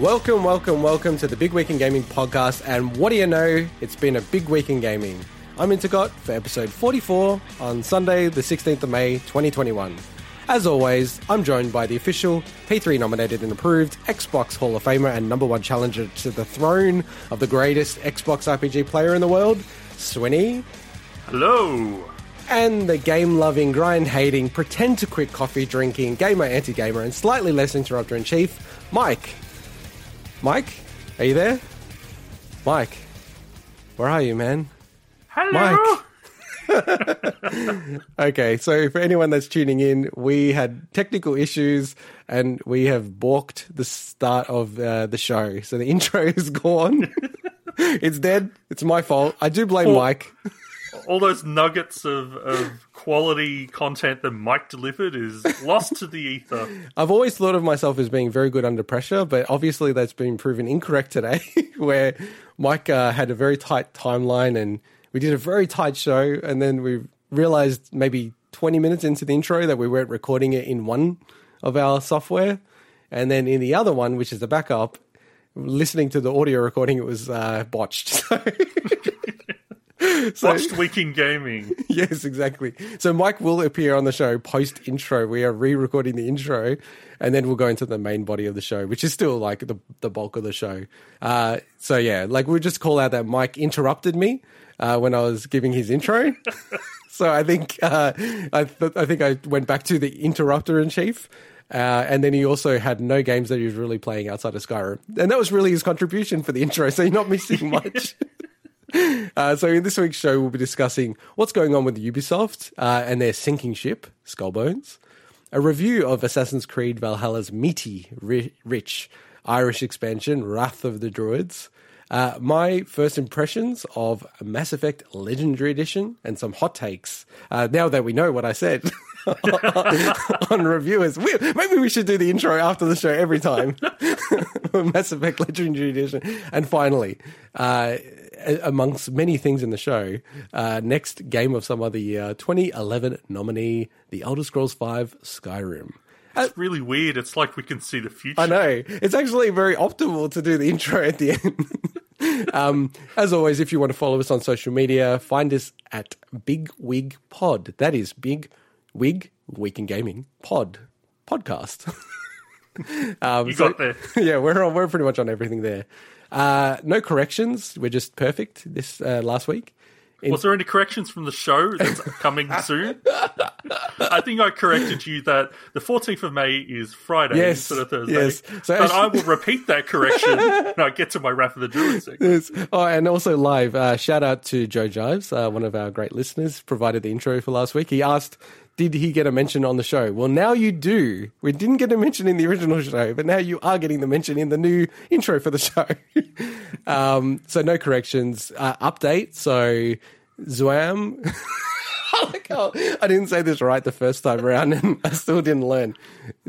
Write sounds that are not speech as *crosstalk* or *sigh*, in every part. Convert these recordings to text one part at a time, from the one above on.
Welcome, welcome, welcome to the Big Week in Gaming podcast. And what do you know? It's been a big week in gaming. I'm Intergot for episode 44 on Sunday, the 16th of May, 2021. As always, I'm joined by the official P3 nominated and approved Xbox Hall of Famer and number one challenger to the throne of the greatest Xbox RPG player in the world, Swinny, Hello. and the game loving, grind hating, pretend to quit coffee drinking, gamer anti gamer, and slightly less interrupter in chief, Mike. Mike, are you there? Mike, where are you, man? Hello. *laughs* Okay, so for anyone that's tuning in, we had technical issues and we have balked the start of uh, the show. So the *laughs* intro is gone. *laughs* it's dead. It's my fault. I do blame. Mike. All those nuggets of, of quality content that Mike delivered is lost to the ether. I've always thought of myself as being very good under pressure, but obviously that's been proven incorrect today, *laughs* where Mike uh, had a very tight timeline and we did a very tight show, and then we realized maybe 20 minutes into the intro that we weren't recording it in one of our software. And then in the other one, which is the backup, listening to the audio recording, it was uh, botched. *laughs* So, *laughs* so Watched Week in Gaming. *laughs* yes, exactly. So Mike will appear on the show post intro. We are re-recording the intro, and then we'll go into the main body of the show, which is still like the the bulk of the show. Uh, so yeah, like we'll just call out that Mike interrupted me uh, when I was giving his intro. *laughs* so I think uh, I th- I think I went back to the interrupter in chief. Uh, and then he also had no games that he was really playing outside of Skyrim. And that was really his contribution for the intro, so you're not missing much. Uh, so in this week's show, we'll be discussing what's going on with Ubisoft uh, and their sinking ship, Skullbones, a review of Assassin's Creed Valhalla's meaty, ri- rich Irish expansion, Wrath of the Druids, uh, my first impressions of Mass Effect Legendary Edition, and some hot takes. Uh, now that we know what I said *laughs* on reviewers, we, maybe we should do the intro after the show every time. *laughs* Mass Effect Legendary Edition, and finally. Uh, amongst many things in the show, uh, next game of some other year, 2011 nominee, The Elder Scrolls V Skyrim. It's really weird. It's like we can see the future. I know. It's actually very optimal to do the *laughs* intro at the end. *laughs* um, as always, if you want to follow us on social media, find us at Big Wig Pod. That is Big Wig Week in Gaming Pod podcast. *laughs* um, You so- got there. yeah, we're on, we're pretty much on everything there. Uh, no corrections. We're just perfect this uh, last week. Was there any corrections from the show that's coming *laughs* soon? I think I corrected you that the 14th of May is Friday Yes, instead of Thursday. yes. So but as- I will repeat that correction when I get to my Wrath of the Druid segment. Yes. Oh, and also live. Uh, shout out to Joe Jives, uh, one of our great listeners, provided the intro for last week. He asked, "Did he get a mention on the show?" Well, now you do. We didn't get a mention in the original show, but now you are getting the mention in the new intro for the show. *laughs* um, so no corrections. Uh, update. So Zwam. I how I didn't say this right the first time around, and I still didn't learn.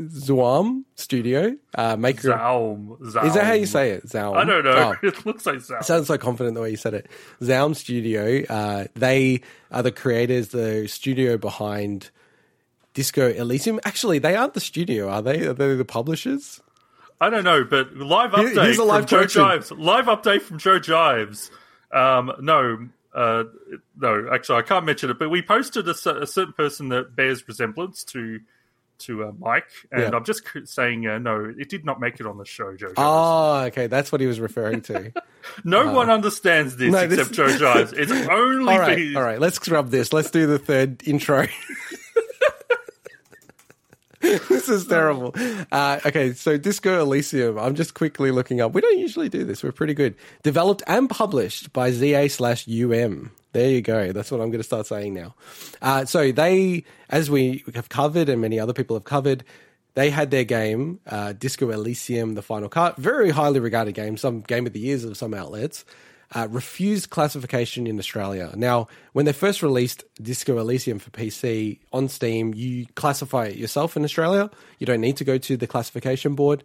Zwam Studio, uh, maker. Zaum. Zaum. Is that how you say it? Zaum. I don't know. Oh. *laughs* It looks like Zaum. Sounds so confident the way you said it. Zaum Studio, uh, they are the creators, the studio behind Disco Elysium. Actually, they aren't the studio, are they? Are they the publishers? I don't know, but live update here's a live from Joe. Jives. Live update from Joe Jives. Um, no, uh, no, actually, I can't mention it, but we posted a, a certain person that bears resemblance to to uh, Mike, and Yeah. I'm just saying, uh, no, it did not make it on the show, Joe. Jives. Oh, okay. That's what he was referring to. *laughs* no one understands this No, this- except Joe Jives. It's *laughs* only all right. his. All right. Let's scrub this. Let's do the third intro. *laughs* *laughs* this is terrible. Uh, okay, so Disco Elysium. I'm just quickly looking up. We don't usually do this. We're pretty good. Developed and published by ZA slash UM. There you go. That's what I'm going to start saying now. Uh, so they, as we have covered and many other people have covered, they had their game, uh, Disco Elysium, the final cut. Very highly regarded game, some game of the years of some outlets. Uh, refused classification in Australia. Now, when they first released Disco Elysium for PC on Steam, you classify it yourself in Australia. You don't need to go to the classification board.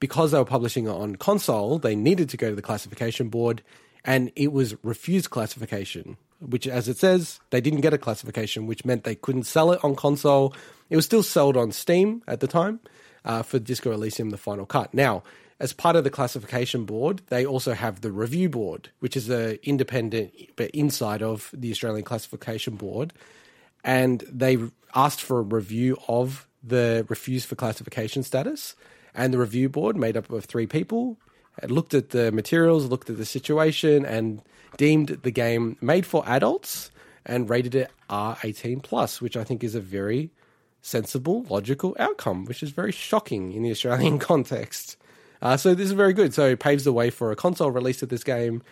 Because they were publishing it on console, they needed to go to the classification board, and it was refused classification, which, as it says, they didn't get a classification, which meant they couldn't sell it on console. It was still sold on Steam at the time uh, for Disco Elysium: The Final Cut. Now, as part of the classification board, they also have the review board, which is a independent but inside of the Australian classification board, and they asked for a review of the refuse for classification status, and the review board made up of three people looked at the materials, looked at the situation, and deemed the game made for adults and rated it R18 plus, which I think is a very sensible, logical outcome, which is very shocking in the Australian *laughs* context. Uh, so this is very good. So it paves the way for a console release of this game.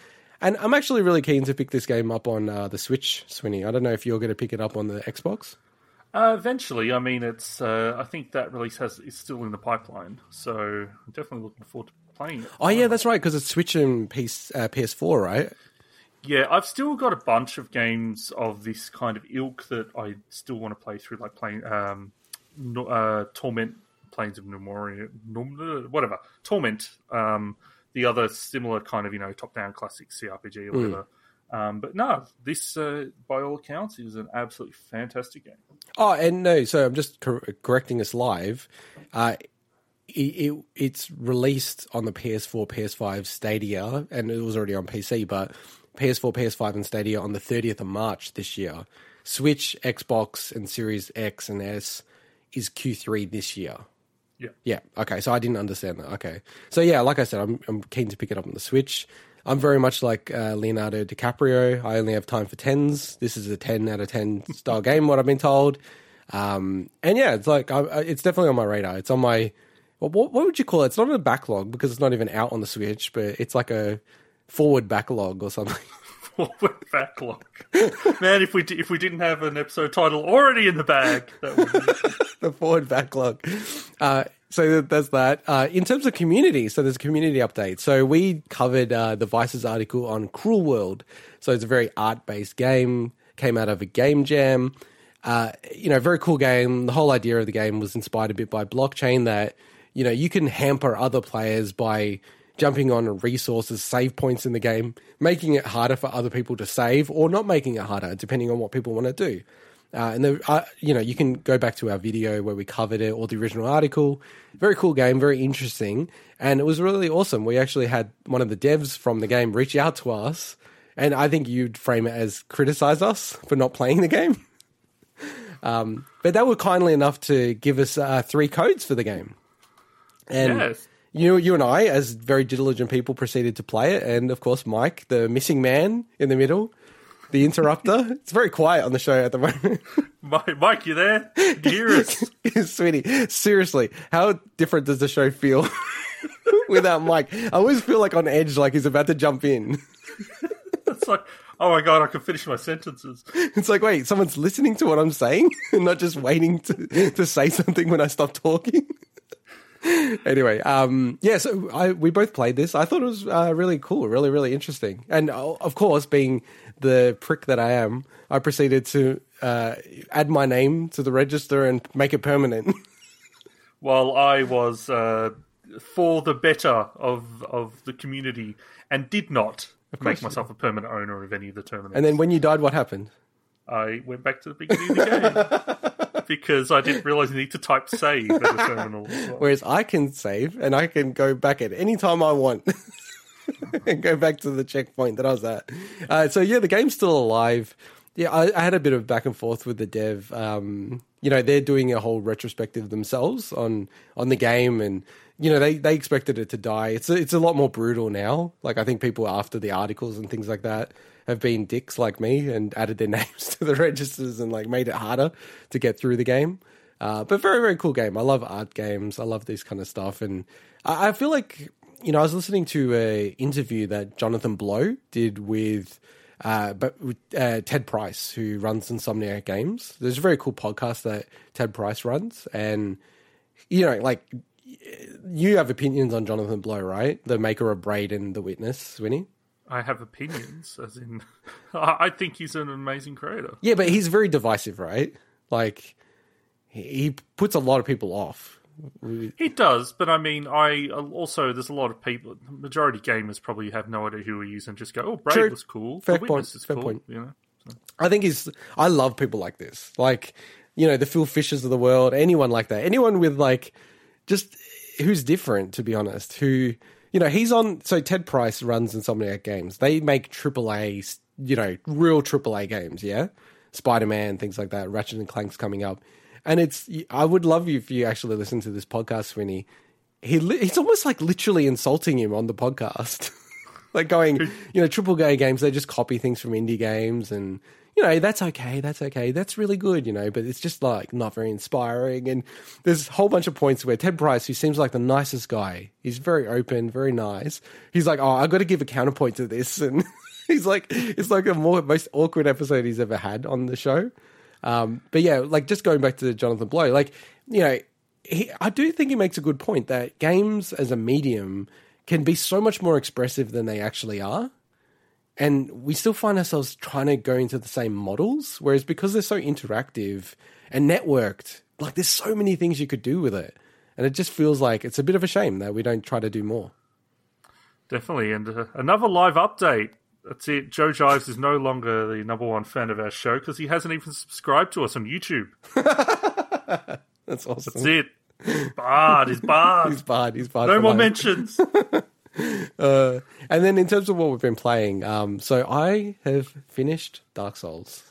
And I'm actually really keen to pick this game up on uh, the Switch, Swinny. I don't know if you're going to pick it up on the Xbox. Uh, eventually, I mean, it's. Uh, I think that release has is still in the pipeline, so I'm definitely looking forward to playing it. Oh yeah, that's right, because it's Switch and PS, uh, PS4, right? Yeah, I've still got a bunch of games of this kind of ilk that I still want to play through, like playing um, uh, Torment, Planes of Memoria, whatever, Torment. Um, the other similar kind of you know top-down classic CRPG or whatever. Um, but no, this uh, by all accounts is an absolutely fantastic game. Oh, and no, so I'm just cor- correcting us live. Uh, it, it, it's released on the PS4, PS5, Stadia, and it was already on PC, but PS4, PS5, and Stadia on the 30th of March this year. Switch, Xbox, and Series X and S is Q3 this year. Yeah. Yeah. Okay. So I didn't understand that. Okay. So yeah, like I said, I'm I'm keen to pick it up on the Switch. I'm very much like uh, Leonardo DiCaprio. I only have time for tens. This is a ten out of ten *laughs* style game. What I've been told. Um, and yeah, it's like I, it's definitely on my radar. It's on my what, what would you call it? It's not a backlog because it's not even out on the Switch, but it's like a forward backlog or something. *laughs* *laughs* Forward backlog, man. If we if we didn't have an episode title already in the bag, that would be... *laughs* the forward backlog. Uh, so there's that. Uh, in terms of community, so there's a community update. So we covered uh, the Vice's article on Cruel World. So it's a very art based game. Came out of a game jam. Uh, you know, very cool game. The whole idea of the game was inspired a bit by blockchain. That you know you can hamper other players by jumping on resources, save points in the game, making it harder for other people to save, or not making it harder, depending on what people want to do. Uh, and the, uh, you know, you can go back to our video where we covered it or the original article. Very cool game, very interesting, and it was really awesome. We actually had one of the devs from the game reach out to us, and I think you'd frame it as criticize us for not playing the game. *laughs* um, but they were kindly enough to give us uh, three codes for the game, and Yes. You, you and I, as very diligent people, proceeded to play it, and of course, Mike, the missing man in the middle. The interrupter. *laughs* it's very quiet on the show at the moment. Mike, Mike, you there? You hear us? Sweetie, seriously, how different does the show feel *laughs* without Mike? I always feel like on edge, like he's about to jump in. *laughs* it's like, oh my god, I can finish my sentences. It's like, wait, someone's listening to what I'm saying and not just waiting to, to say something when I stop talking. *laughs* anyway, um, yeah, so I, we both played this. I thought it was uh, really cool, really, really interesting. And uh, of course, being the prick that I am, I proceeded to uh, add my name to the register and make it permanent. *laughs* While I was uh, for the better of of the community and did not make myself a permanent owner of any of the terminals. and then when you died, what happened? I went back to the beginning of the game *laughs* because I didn't realize you need to type save at the terminal. Whereas I can save and I can go back at any time I want *laughs* and go back to the checkpoint that I was at. Uh, so yeah, the game's still alive. Yeah, I, I had a bit of back and forth with the dev. Um, you know, they're doing a whole retrospective themselves on on the game, and you know they they expected it to die. It's a, it's a lot more brutal now. Like I think people after the articles and things like that have been dicks like me and added their *laughs* names to the registers and like made it harder to get through the game. Uh, but very very cool game. I love art games. I love this kind of stuff, and I, I feel like you know I was listening to a interview that Jonathan Blow did with. Uh, but uh, Ted Price, who runs Insomniac Games, there's a very cool podcast that Ted Price runs, and you know, like you have opinions on Jonathan Blow, right? The maker of Braid and The Witness, Winnie. I have opinions, as in, *laughs* I think he's an amazing creator. Yeah, but he's very divisive, right? Like he puts a lot of people off. He does, but I mean, I also there's a lot of people. Majority gamers probably have no idea who he is and just go, "Oh, Braid True. was cool. Fair the Witness point, is fair cool." point. You know, I think he's. I love people like this. Like, you know, the Phil Fishers of the world, anyone like that. Anyone with like, just who's different, to be honest. Who you know he's on. So Ted Price runs Insomniac Games. They make AAA, you know, real AAA games. Yeah, Spider Man, things like that. Ratchet and Clank's coming up, and it's. I would love you if you actually listen to this podcast, Swinny. He he's almost like literally insulting him on the podcast. *laughs* like going, you know, triple A games, they just copy things from indie games and you know, that's okay, that's okay, that's really good, you know, but it's just like not very inspiring. And there's a whole bunch of points where Ted Price, who seems like the nicest guy, he's very open, very nice. He's like, oh, I've got to give a counterpoint to this. And *laughs* he's like, it's like the more, most awkward episode he's ever had on the show. Um, but yeah, like just going back to Jonathan Blow, like, you know, he, I do think he makes a good point that games as a medium can be so much more expressive than they actually are and we still find ourselves trying to go into the same models whereas because they're so interactive and networked like there's so many things you could do with it. And it just feels like it's a bit of a shame that we don't try to do more. Definitely. And uh, another live update. That's it. Joe jives is no longer the number one fan of our show because he hasn't even subscribed to us on youtube. *laughs* That's awesome. That's it. Barred. He's barred. He's barred. He's barred no more mentions *laughs* *laughs* uh, and then in terms of what we've been playing, um, so I have finished Dark Souls.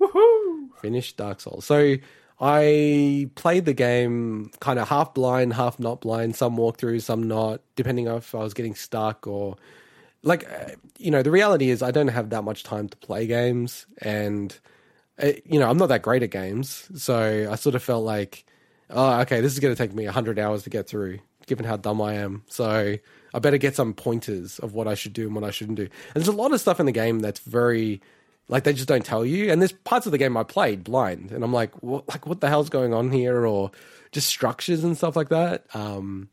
Woohoo! Finished Dark Souls. So I played the game kind of half blind, half not blind. Some walkthrough, some not, depending on if I was getting stuck or like uh, you know. The reality is I don't have that much time to play games, and uh, you know I'm not that great at games. So I sort of felt like, oh, okay, this is going to take me hundred hours to get through, given how dumb I am. So I better get some pointers of what I should do and what I shouldn't do. And there's a lot of stuff in the game that's very like they just don't tell you. And there's parts of the game I played blind, and I'm like, what, like what the hell's going on here, or just structures and stuff like that. Um,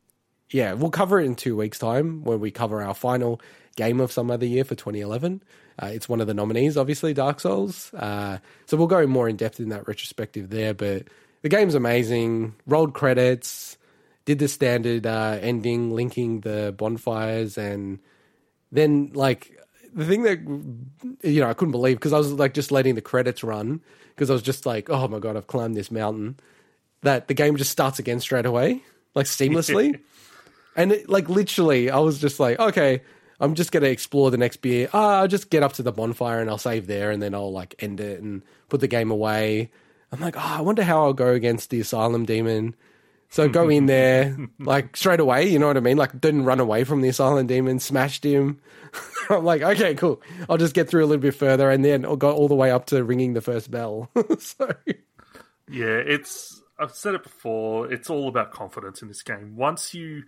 yeah, we'll cover it in two weeks' time when we cover our final game of some other year for 2011. Uh, it's one of the nominees, obviously, Dark Souls. Uh, so we'll go more in depth in that retrospective there. But the game's amazing. Rolled credits did the standard uh, ending, linking the bonfires, and then like the thing that you know I couldn't believe because I was like just letting the credits run because I was just like, oh my god, I've climbed this mountain. That the game just starts again straight away, like seamlessly, *laughs* and it, like literally, I was just like, okay. I'm just gonna explore the next beer. Ah, I'll just get up to the bonfire and I'll save there, and then I'll like end it and put the game away. I'm like, oh, I wonder how I'll go against the asylum demon. So go in *laughs* there like straight away, you know what I mean? Like didn't run away from the asylum demon, smashed him. *laughs* I'm like, okay, cool. I'll just get through a little bit further and then I'll go all the way up to ringing the first bell. *laughs* so Yeah, it's I've said it before, it's all about confidence in this game. Once you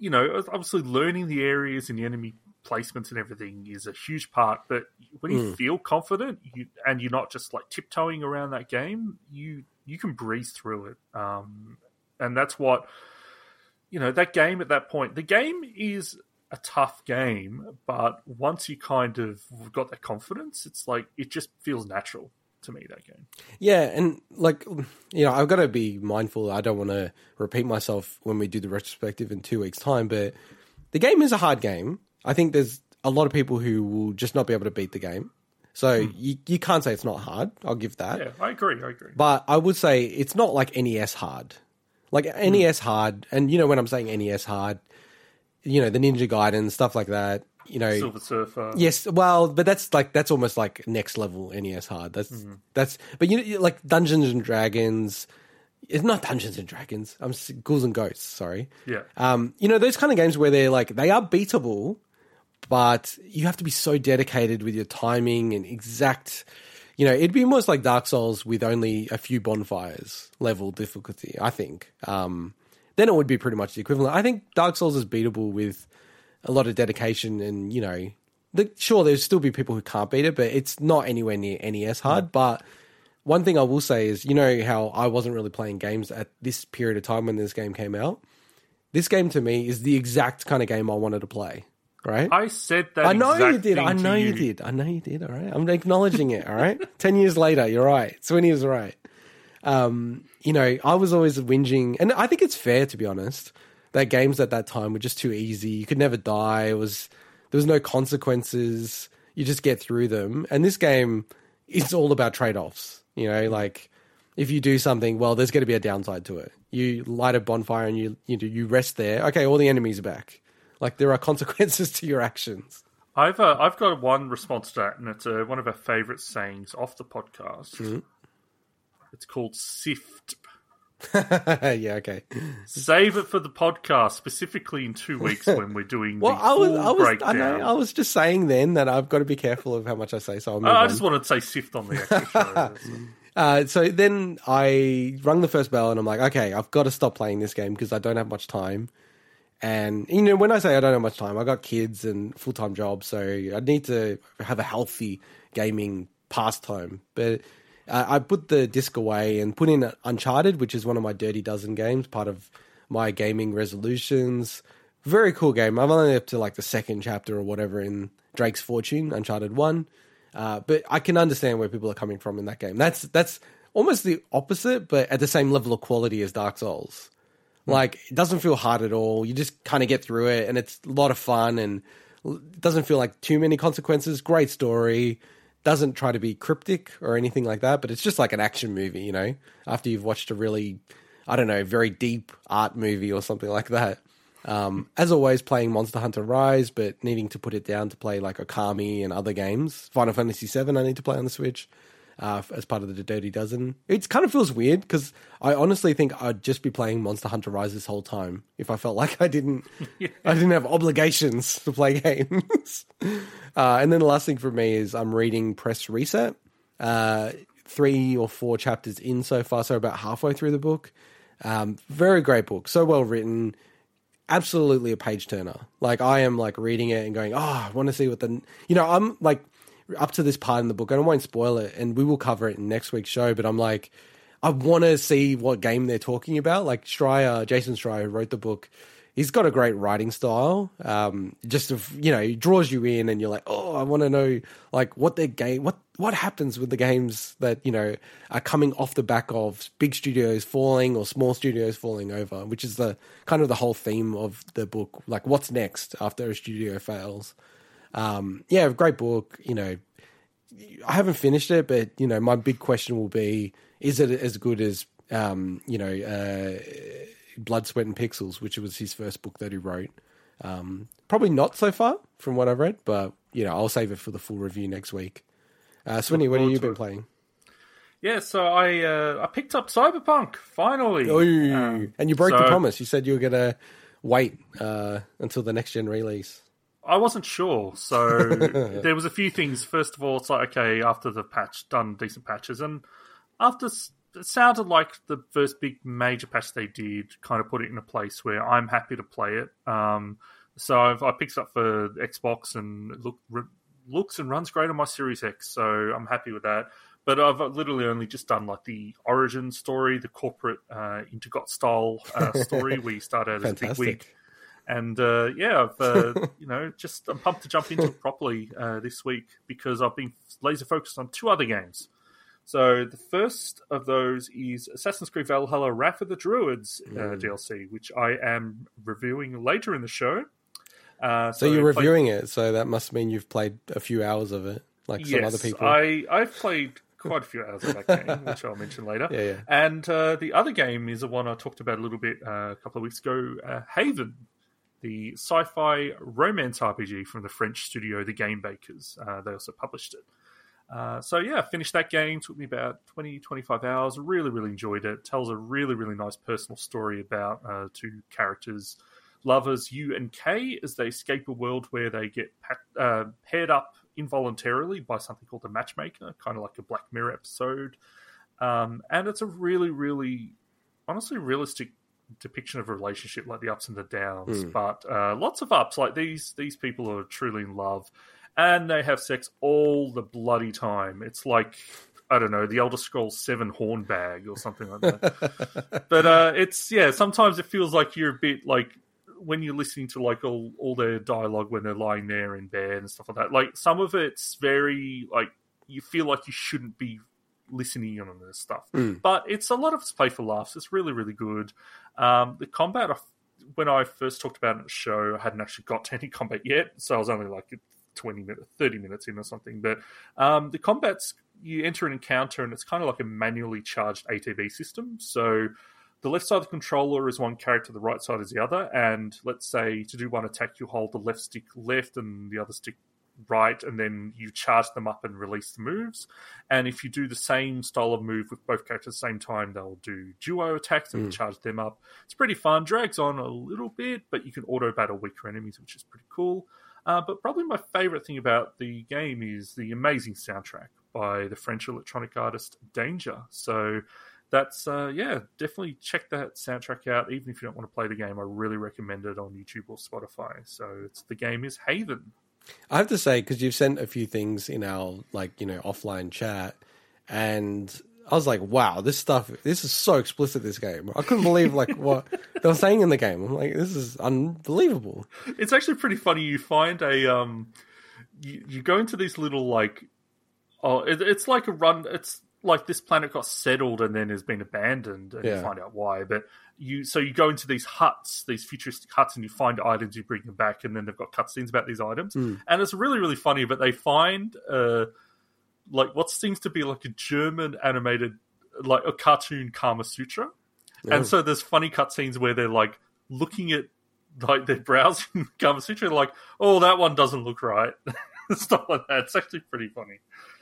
you know, obviously learning the areas and the enemy placements and everything is a huge part, but when you mm. feel confident you, and you're not just like tiptoeing around that game, you you can breeze through it. Um, and that's what you know that game at that point. The game is a tough game, but once you kind of got that confidence, it's like it just feels natural to me that game. Yeah, and like you know, I've got to be mindful. I don't want to repeat myself when we do the retrospective in two weeks' time, but the game is a hard game. I think there's a lot of people who will just not be able to beat the game. So hmm. you, you can't say it's not hard. I'll give that. Yeah, I agree. I agree. But I would say it's not like NES hard. Like NES hard, and you know when I'm saying NES hard, you know the Ninja Gaiden stuff like that. You know, Silver Surfer. Yes, well, but that's like that's almost like next level NES hard. That's mm-hmm. that's, but you know, like Dungeons and Dragons. It's not Dungeons and Dragons. I'm Ghouls and Ghosts. Sorry. Yeah. Um, you know those kind of games where they're like they are beatable, but you have to be so dedicated with your timing and exact you know, it'd be almost like Dark Souls with only a few bonfires level difficulty, I think. Um, then it would be pretty much the equivalent. I think Dark Souls is beatable with a lot of dedication and, you know, the, sure, there'll still be people who can't beat it, but it's not anywhere near NES hard. But one thing I will say is, you know, how I wasn't really playing games at this period of time when this game came out? This game to me is the exact kind of game I wanted to play right? I said that. I know you did. I know you. you. did. I know you did. All right. I'm acknowledging it. All right. *laughs* Ten years later, you're right. Swinny was right. Um, you know, I was always whinging, and I think it's fair to be honest. That games at that time were just too easy. You could never die. It was there was no consequences. You just get through them. And this game is all about trade offs. You know, like if you do something, well, there's going to be a downside to it. You light a bonfire and you you do you rest there. Okay, all the enemies are back. Like there are consequences to your actions. I've uh, I've got one response to that, and it's uh, one of our favourite sayings off the podcast. Mm-hmm. It's called "sift." *laughs* yeah, okay. Save it for the podcast, specifically in two weeks when we're doing *laughs* Well, the I was full I was I, breakdown. know, I was just saying then that I've got to be careful of how much I say. So move I just wanted to say "sift" on the extra show. *laughs* Uh, so then I rung the first bell and I'm like, okay, I've got to stop playing this game because I don't have much time. And you know, when I say I don't have much time, I got kids and full time jobs, so I need to have a healthy gaming pastime. But uh, I put the disc away and put in Uncharted, which is one of my Dirty Dozen games, part of my gaming resolutions. Very cool game. I'm only up to like the second chapter or whatever in Drake's Fortune, Uncharted One. Uh, but I can understand where people are coming from in that game. That's that's almost the opposite, but at the same level of quality as Dark Souls. Like it doesn't feel hard at all. You just kind of get through it, and it's a lot of fun, and it doesn't feel like too many consequences. Great story. Doesn't try to be cryptic or anything like that, but it's just like an action movie, you know. After you've watched a really, I don't know, very deep art movie or something like that. Um, as always, playing Monster Hunter Rise, but needing to put it down to play like Okami and other games. Final Fantasy VII, I need to play on the Switch uh, as part of the Dirty Dozen. It kind of feels weird because I honestly think I'd just be playing Monster Hunter Rise this whole time if I felt *laughs* like I didn't, *laughs* I didn't have obligations to play *laughs* games. uh, and then the last thing for me is I'm reading Press Reset. Uh, three or four chapters in so far, so about halfway through the book. Um, very great book, so well written absolutely a page turner. Like I am like reading it and going, oh, I want to see what the you know I'm like up to this part in the book, and I won't spoil it, and we will cover it in next week's show. But I'm like, I want to see what game they're talking about. Like Schreier, Jason Schreier, who wrote the book. He's got a great writing style. Um, just of you know, he draws you in, and you're like, oh, I want to know like what their game, what what happens with the games that you know are coming off the back of big studios falling or small studios falling over, which is the kind of the whole theme of the book. Like, what's next after a studio fails? Um, yeah, great book. You know, I haven't finished it, but you know, my big question will be: Is it as good as um, you know, uh, Blood, Sweat, and Pixels, which was his first book that he wrote? Um, probably not so far from what I've read, but you know, I'll save it for the full review next week. Uh, Swinny, what have you been it. playing? Yeah, so I uh, I picked up Cyberpunk finally. Oh, Um, and you broke the promise. You said you were gonna wait uh, until the next gen release. I wasn't sure, so *laughs* there was a few things. First of all, it's like okay, after the patch, done decent patches, and after it sounded like the first big major patch they did, kind of put it in a place where I'm happy to play it. Um, so I've, I picked it up for Xbox and look re- looks and runs great on my Series X, so I'm happy with that. But I've literally only just done like the origin story, the corporate uh, Intergot style uh, story, *laughs* where you start out as a big wig. And uh, yeah, I've uh, *laughs* you know just I'm pumped to jump into it properly uh, this week because I've been laser focused on two other games. So the first of those is Assassin's Creed Valhalla: Wrath of the Druids uh, Mm. DLC, which I am reviewing later in the show. Uh, So you're I played- reviewing it, so that must mean you've played a few hours of it, like some other people. I I've played quite a few hours of that game, which I'll mention later. Yeah, yeah. And uh, the other game is the one I talked about a little bit uh, a couple of weeks ago, uh, Haven, the sci-fi romance RPG from the French studio The Game Bakers. Uh, they also published it. Uh, so yeah, finished that game. Took me about 20, 25 hours. Really, really enjoyed it. Tells a really, really nice personal story about uh, two characters, lovers Yu and Kay, as they escape a world where they get uh, paired up involuntarily by something called a matchmaker, kind of like a Black Mirror episode. Um, and it's a really, really, honestly, realistic depiction of a relationship, like the ups and the downs. Mm. But uh, lots of ups. Like these, these people are truly in love, and they have sex all the bloody time. It's like I don't know, the Elder Scrolls Seven horn bag or something like that. *laughs* but uh, it's yeah. Sometimes it feels like you're a bit like when you're listening to like all all their dialogue when they're lying there in bed and stuff like that. Like some of it's very like you feel like you shouldn't be listening in on this stuff, Mm. but it's a lot of play for laughs. It's really really good. Um, the combat. When I first talked about it in the show, I hadn't actually got to any *laughs* combat yet, so I was only like twenty minutes, thirty minutes in or something. But um, the combat's you enter an encounter and it's kind of like a manually charged ATB system. So the left side of the controller is one character, the right side is the other. And let's say to do one attack, you hold the left stick left and the other stick right, and then you charge them up and release the moves. And if you do the same style of move with both characters at the same time, they'll do duo attacks and Mm. charge them up. It's pretty fun. Drags on a little bit, but you can auto battle weaker enemies, which is pretty cool. Uh, but probably my favorite thing about the game is the amazing soundtrack by the French electronic artist Danger. So that's uh, yeah, definitely check that soundtrack out. Even if you don't want to play the game, I really recommend it on YouTube or Spotify. So it's the game is Haven. I have to say because you've sent a few things in our like you know offline chat, and I was like, wow, this stuff, this is so explicit. This game, I couldn't believe like *laughs* what they were saying in the game. I'm like, this is unbelievable. It's actually pretty funny. You find a um, you, you go into these little like, oh, it, it's like a run. It's like this planet got settled and then has been abandoned, and you find out why. But you so you go into these huts, these futuristic huts, and you find items. You bring them back, and then they've got cutscenes about these items, Mm. and it's really really funny. But they find uh, like what seems to be like a German animated, like a cartoon Kama Sutra. Oh. And so there's funny cutscenes where they're like looking at like they're browsing *laughs* Kama Sutra, like, oh, that one doesn't look right, *laughs* stuff like that. It's actually pretty funny.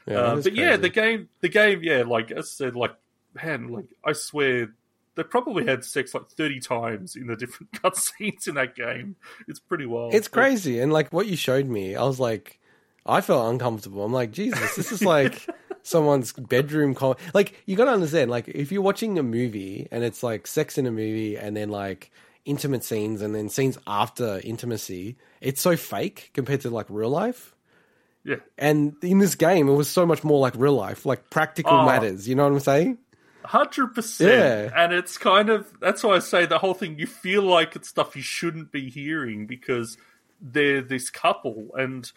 Yeah, Uh, but yeah, the game, the game, yeah, like I said, like man, like I swear. They probably had sex like thirty times in the different *laughs* cutscenes in that game. It's pretty wild. It's crazy. And like what you showed me, I was like, I felt uncomfortable. I'm like, Jesus, this is like *laughs* someone's bedroom. Com-. Like, you got to understand, like, if you're watching a movie and it's like sex in a movie and then like intimate scenes and then scenes after intimacy, it's so fake compared to like real life. Yeah. And in this game, it was so much more like real life, like practical Oh. matters. You know what I'm saying? Hundred percent, Yeah. and it's kind of that's why I say the whole thing. You feel like it's stuff you shouldn't be hearing because they're this couple, and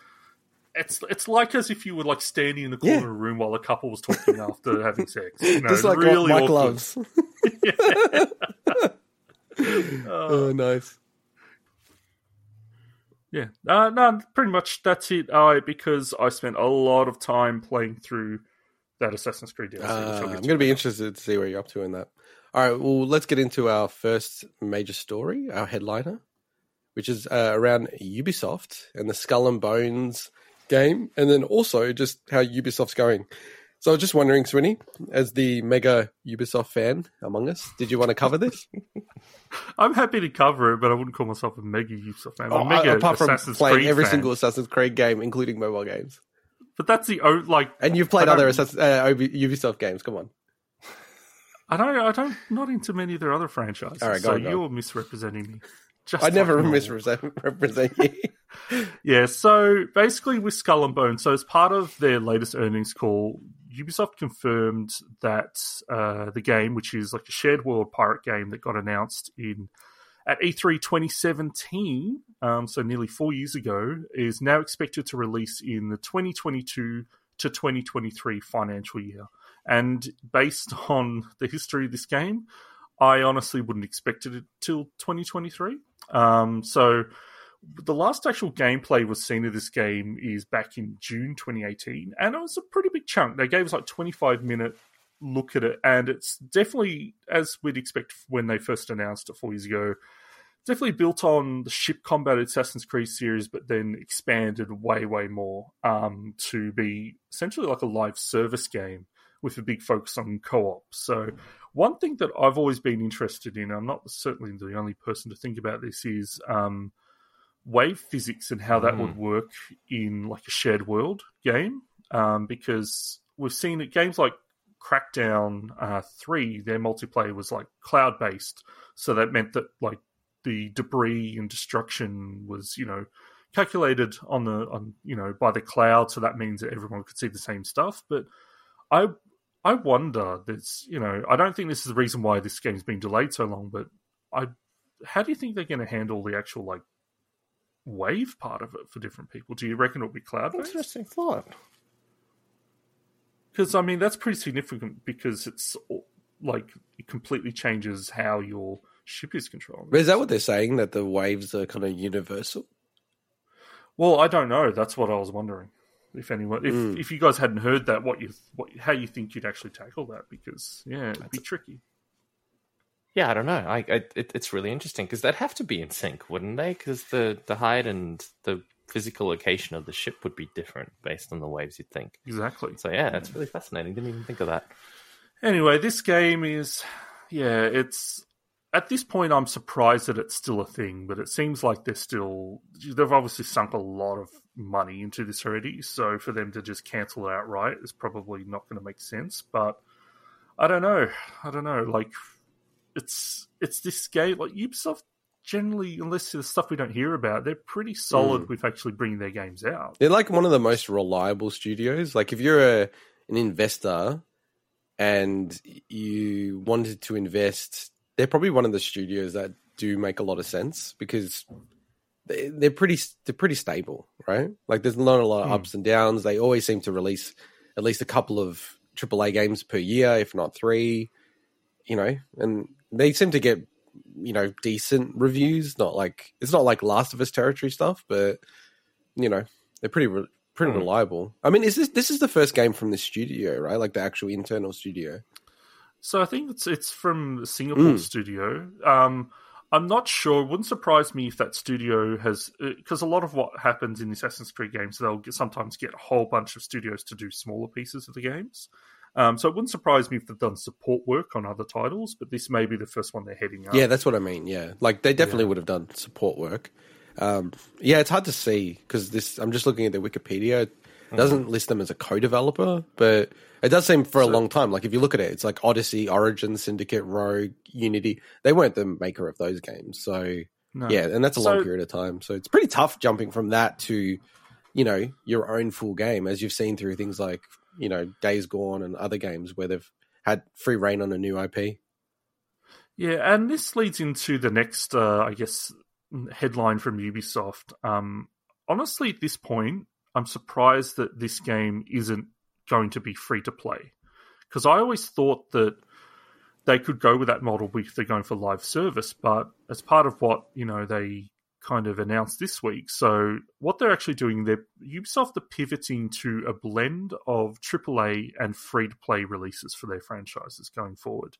it's it's like as if you were like standing in the corner Yeah. of a room while a couple was talking after *laughs* having sex. You know, Just like really Mike awkward. loves. *laughs* *laughs* oh, nice. Yeah, uh, no, pretty much that's it. Uh, because I spent a lot of time playing through that Assassin's Creed DLC. Uh, I'll I'm going to be interested to see where you're up to in that. All right, well, let's get into our first major story, our headliner, which is uh, around Ubisoft and the Skull and Bones game, and then also just how Ubisoft's going. So I was just wondering, Swinny, as the mega Ubisoft fan among us, did you want to cover this? *laughs* I'm happy to cover it, but I wouldn't call myself a mega Ubisoft fan. I'm Oh, mega apart from Assassin's playing Creed every fan. single Assassin's Creed game, including mobile games, But that's the o- like and you've played other uh, Ubisoft games. Come on. I don't. I don't. Not into many of their other franchises. All right, go so on, go you're misrepresenting me. *laughs* Just I never normal. misrepresent you. *laughs* Yeah. So basically, with Skull and Bones, so as part of their latest earnings call, Ubisoft confirmed that uh, the game, which is like a shared world pirate game that got announced in at E E3 2017, um, so nearly four years ago, is now expected to release in the 2022 to 2023 financial year. And based *laughs* on the history of this game, I honestly wouldn't expect it till 2023. Um, so the last actual gameplay was seen of this game is back in June 2018, and it was a pretty big chunk. They gave us like 25 minute look at it, and it's definitely as we'd expect when they first announced it four years ago. Definitely built on the ship combat Assassin's Creed series, but then expanded way, way more um, to be essentially like a live service game with a big focus on co-op. So one thing that I've always been interested in, I'm not certainly the only person to think about this, is um, wave physics and how that Mm. would work in like a shared world game. Um, because we've seen it games like Crackdown uh, Three, their multiplayer was like cloud based, so that meant that like the debris and destruction was you know calculated on the on you know by the cloud, so that means that everyone could see the same stuff. But I I wonder this you know I don't think this is the reason why this game's been delayed so long, but I how do you think they're going to handle the actual like wave part of it for different people? Do you reckon it'll be cloud based? Interesting thought. Because I mean that's pretty significant because it's like it completely changes how your ship is controlled. But is that what they're saying? That the waves are kind of universal? Well, I don't know. That's what I was wondering. If anyone, if Mm. if you guys hadn't heard that, what you what how you think you'd actually tackle that? Because yeah, it'd be tricky. Yeah, I don't know. I, I it, it's really interesting because they'd have to be in sync, wouldn't they? Because the the height and the physical location of the ship would be different based on the waves. You'd think. Exactly. So yeah, that's really fascinating. Didn't even think of that. Anyway, this game is, yeah, it's at this point I'm surprised that it's still a thing, but it seems like they're still they've obviously sunk a lot of money into this already. So for them to just cancel it outright is probably not going to make sense. But I don't know, I don't know. Like it's it's this game like Ubisoft generally, unless the stuff we don't hear about, they're pretty solid mm. with actually bringing their games out. They're like one of the most reliable studios. Like if you're a an investor and you wanted to invest, they're probably one of the studios that do make a lot of sense because they, they're pretty they're pretty stable, right? Like there's not a lot of Hmm. ups and downs. They always seem to release at least a couple of AAA games per year, if not three. You know, and they seem to get you know decent reviews. Not like it's not like Last of Us territory stuff, but you know they're pretty re- pretty Hmm. reliable. I mean, is this this is the first game from the studio, right? Like the actual internal studio. So I think it's it's from the Singapore Mm. studio. Um, I'm not sure. It wouldn't surprise me if that studio has because a lot of what happens in the Assassin's Creed games, they'll get, sometimes get a whole bunch of studios to do smaller pieces of the games. Um, so it wouldn't surprise me if they've done support work on other titles, but this may be the first one they're heading up. Yeah, that's what I mean. Yeah, like they definitely would have done support work. Um, yeah, it's hard to see because this. I'm just looking at their Wikipedia. It doesn't list them as a co-developer, but it does seem for a So- long time. Like if you look at it, it's like Odyssey, Origin, Syndicate, Rogue, Unity. They weren't the maker of those games, so No. yeah, and that's a long period of time. So it's pretty tough jumping from that to, you know, your own full game, as you've seen through things like you know Days Gone and other games where they've had free reign on a new IP. Yeah, and this leads into the next, uh, I guess, headline from Ubisoft. Um, honestly, at this point, I'm surprised that this game isn't going to be free to play. Because I always thought that they could go with that model if they're going for live service, but as part of what, you know, they kind of announced this week. So what they're actually doing, they're Ubisoft are pivoting to a blend of AAA and free to play releases for their franchises going forward.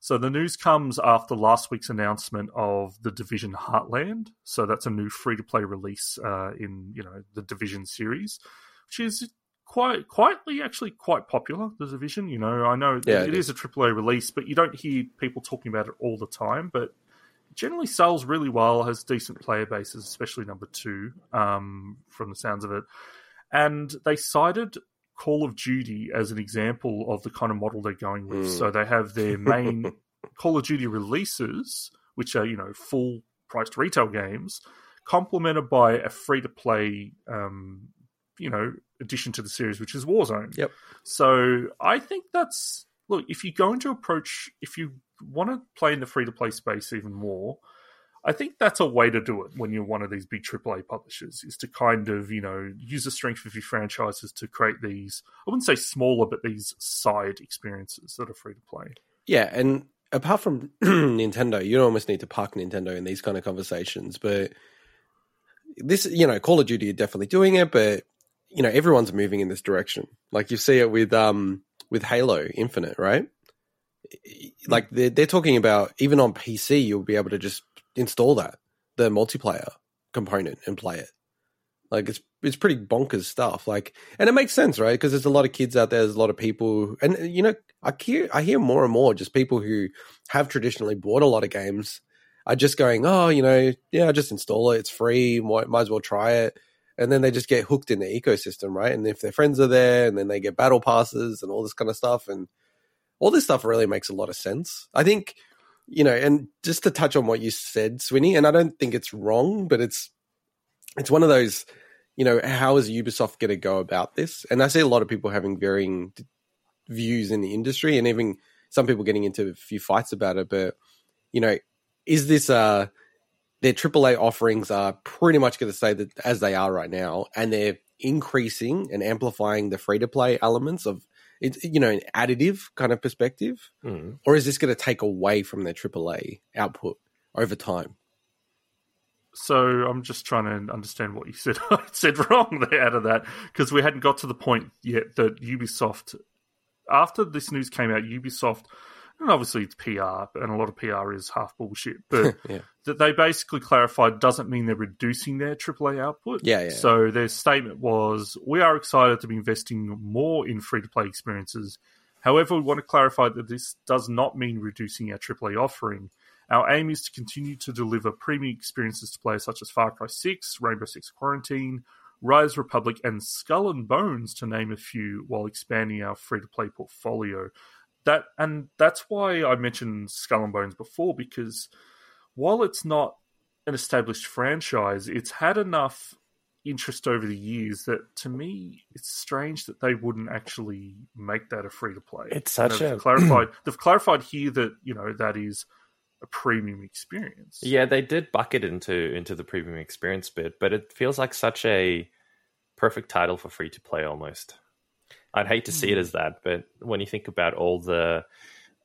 So the news comes after last week's announcement of the Division Heartland. So that's a new free to play release uh, in you know the Division series, which is quite quietly actually quite popular. The Division, you know, I know Yeah, it it is a AAA release, but you don't hear people talking about it all the time. But generally sells really well, has decent player bases, especially number two, um, from the sounds of it. And they cited Call of Duty as an example of the kind of model they're going with. Mm. So they have their main *laughs* Call of Duty releases, which are, you know, full priced retail games, complemented by a free to play um, you know, addition to the series, which is Warzone. Yep. So I think that's look, if you're going to approach if you want to play in the free to play space even more, I think that's a way to do it when you're one of these big AAA publishers, is to kind of, you know, use the strength of your franchises to create these, I wouldn't say smaller, but these side experiences that are free to play. Yeah, and apart from *clears throat* Nintendo, you almost need to park Nintendo in these kind of conversations. But this, you know, Call of Duty are definitely doing it, but you know, everyone's moving in this direction. Like you see it with um with Halo Infinite, right? Like they're they're talking about even on PC, you'll be able to just install that the multiplayer component and play it. Like it's it's pretty bonkers stuff. Like, and it makes sense, right? Because there's a lot of kids out there. There's a lot of people, and you know, I hear I hear more and more just people who have traditionally bought a lot of games are just going, oh, you know, yeah, just install it. It's free. Might, might as well try it. And then they just get hooked in the ecosystem, right? And if their friends are there, and then they get battle passes and all this kind of stuff, and all this stuff really makes a lot of sense. I think, you know, and just to touch on what you said, Swinny, and I don't think it's wrong, but it's it's one of those, you know, how is Ubisoft going to go about this? And I see a lot of people having varying views in the industry, and even some people getting into a few fights about it. But you know, is this uh their AAA offerings are pretty much going to stay that as they are right now, and they're increasing and amplifying the free to play elements of it's you know an additive kind of perspective, Mm. or is this going to take away from their AAA output over time? So I'm just trying to understand what you said. *laughs* I said wrong there out of that because we hadn't got to the point yet that Ubisoft, after this news came out, Ubisoft, and obviously it's PR, and a lot of PR is half bullshit, but *laughs* Yeah. that they basically clarified doesn't mean they're reducing their AAA output. Yeah, yeah. So their statement was, "We are excited to be investing more in free to play experiences. However, we want to clarify that this does not mean reducing our AAA offering." Our aim is to continue to deliver premium experiences to players such as Far Cry 6, Rainbow Six Quarantine, Riders Republic, and Skull and Bones, to name a few, while expanding our free to play portfolio. That and that's why I mentioned Skull and Bones before, because while it's not an established franchise, it's had enough interest over the years that to me it's strange that they wouldn't actually make that a free to play. It's such a- clarified *clears throat* they've clarified here that, you know, that is a premium experience. Yeah, they did bucket into into the premium experience bit, but it feels like such a perfect title for free to play almost. I'd hate to see it as that, but when you think about all the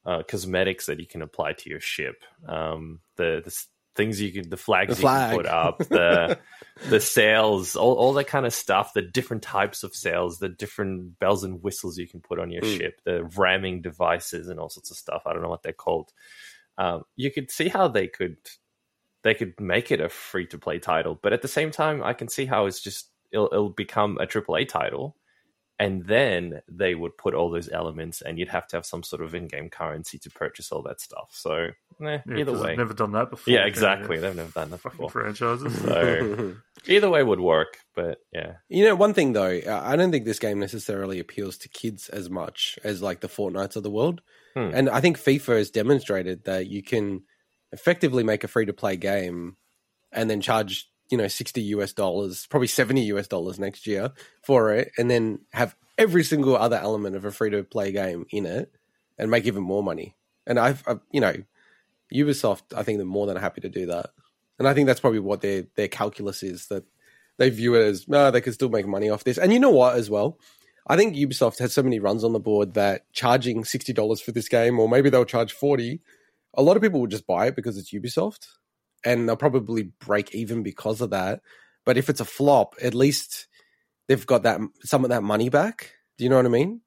uh, cosmetics that you can apply to your ship, um, the the things you can, the flags The you can put up, the *laughs* the sails, all all that kind of stuff, the different types of sails, the different bells and whistles you can put on your Mm. ship, the ramming devices, and all sorts of stuff. I don't know what they're called. Um, you could see how they could they could make it a free to play title, but at the same time, I can see how it's just it'll, it'll become a AAA title, and then they would put all those elements, and you'd have to have some sort of in-game currency to purchase all that stuff. So, eh, Yeah, either 'cause way, they've never done that before. yeah, exactly. they? They've never done that before. franchises. So *laughs* either way would work, but yeah, You know, one thing though, uh, I don't think this game necessarily appeals to kids as much as like the Fortnites of the world. Hmm. And I think FIFA has demonstrated that you can effectively make a free to play game and then charge, you know, 60 US dollars, probably 70 US dollars next year for it, and then have every single other element of a free to play game in it and make even more money. And I've, I've, you know, Ubisoft, I think they're more than happy to do that. And I think that's probably what their, their calculus is that they view it as no, they could still make money off this. And you know what, as well, I think Ubisoft has so many runs on the board that charging sixty dollars for this game, or maybe they'll charge forty. A lot of people will just buy it because it's Ubisoft, and they'll probably break even because of that. But if it's a flop, at least they've got that some of that money back. Do you know what I mean?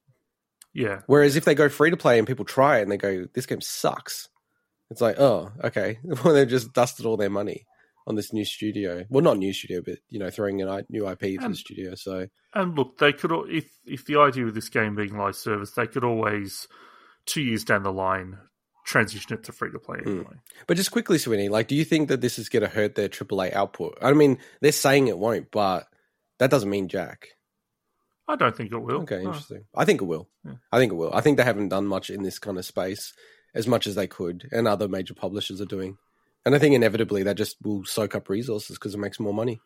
Yeah. Whereas if they go free to play and people try it and they go, "This game sucks," it's like, oh, okay. *laughs* Well, they've just dusted all their money on this new studio. Well, not new studio, but you know, throwing a new IP to the studio. So And look, they could if if the idea of this game being live service, they could always two years down the line transition it to free to play Hmm. anyway. But just quickly, Sweeney, like, do you think that this is going to hurt their AAA output? I mean, they're saying it won't, but that doesn't mean jack. I don't think it will. Okay, No. interesting. I think it will. Yeah. I think it will. I think they haven't done much in this kind of space as much as they could, and other major publishers are doing. And I think inevitably that just will soak up resources because it makes more money.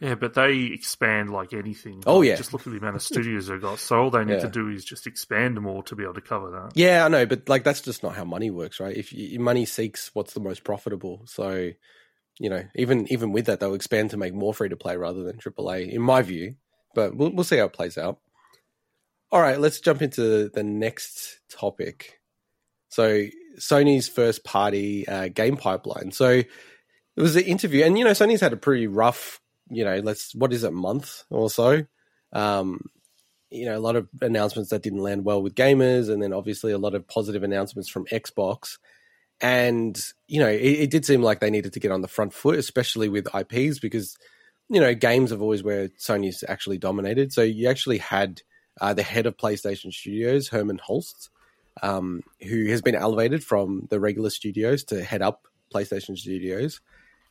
Yeah, but they expand like anything. Oh, Like, yeah. just look at the amount of studios they've got. So all they need Yeah. to do is just expand more to be able to cover that. Yeah, I know, but like that's just not how money works, right? If you, money seeks what's the most profitable, so you know, even even with that, they'll expand to make more free to play rather than AAA, in my view. But we'll we'll see how it plays out. All right, let's jump into the next topic. So Sony's first party uh, game pipeline. So it was an interview, and you know, Sony's had a pretty rough, you know, let's what is it, month or so. Um, you know, a lot of announcements that didn't land well with gamers, and then obviously a lot of positive announcements from Xbox. And you know, it, it did seem like they needed to get on the front foot, especially with IPs, because you know, games have always where Sony's actually dominated. So you actually had uh, the head of PlayStation Studios, Hermen Hulst, um, who has been elevated from the regular studios to head up PlayStation Studios.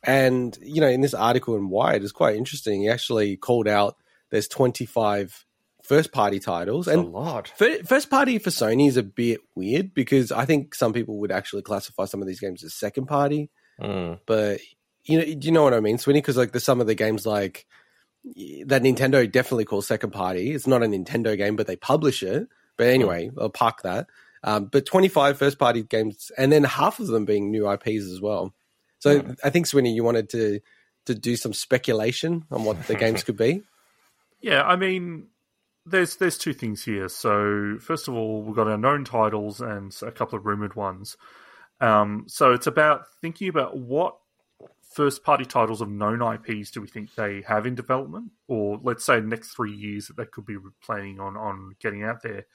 And you know, in this article in Wired, it's quite interesting. He actually called out there's 25 first party titles, and a lot. First party for Sony is a bit weird because I think some people would actually classify some of these games as second party. Mm. But you know, do you know what I mean, Swinny? Because like there's some of the games like that Nintendo definitely calls second party. It's not a Nintendo game, but they publish it. But anyway, I'll park that. Um, but 25 first party games, and then half of them being new IPs as well. So Hmm. I think Swinny, you wanted to to do some speculation on what the games *laughs* could be. Yeah, I mean, there's there's two things here. So first of all, we've got our known titles and a couple of rumored ones. Um, so it's about thinking about what first party titles of known IPs do we think they have in development, or let's say next three years that they could be planning on on getting out there,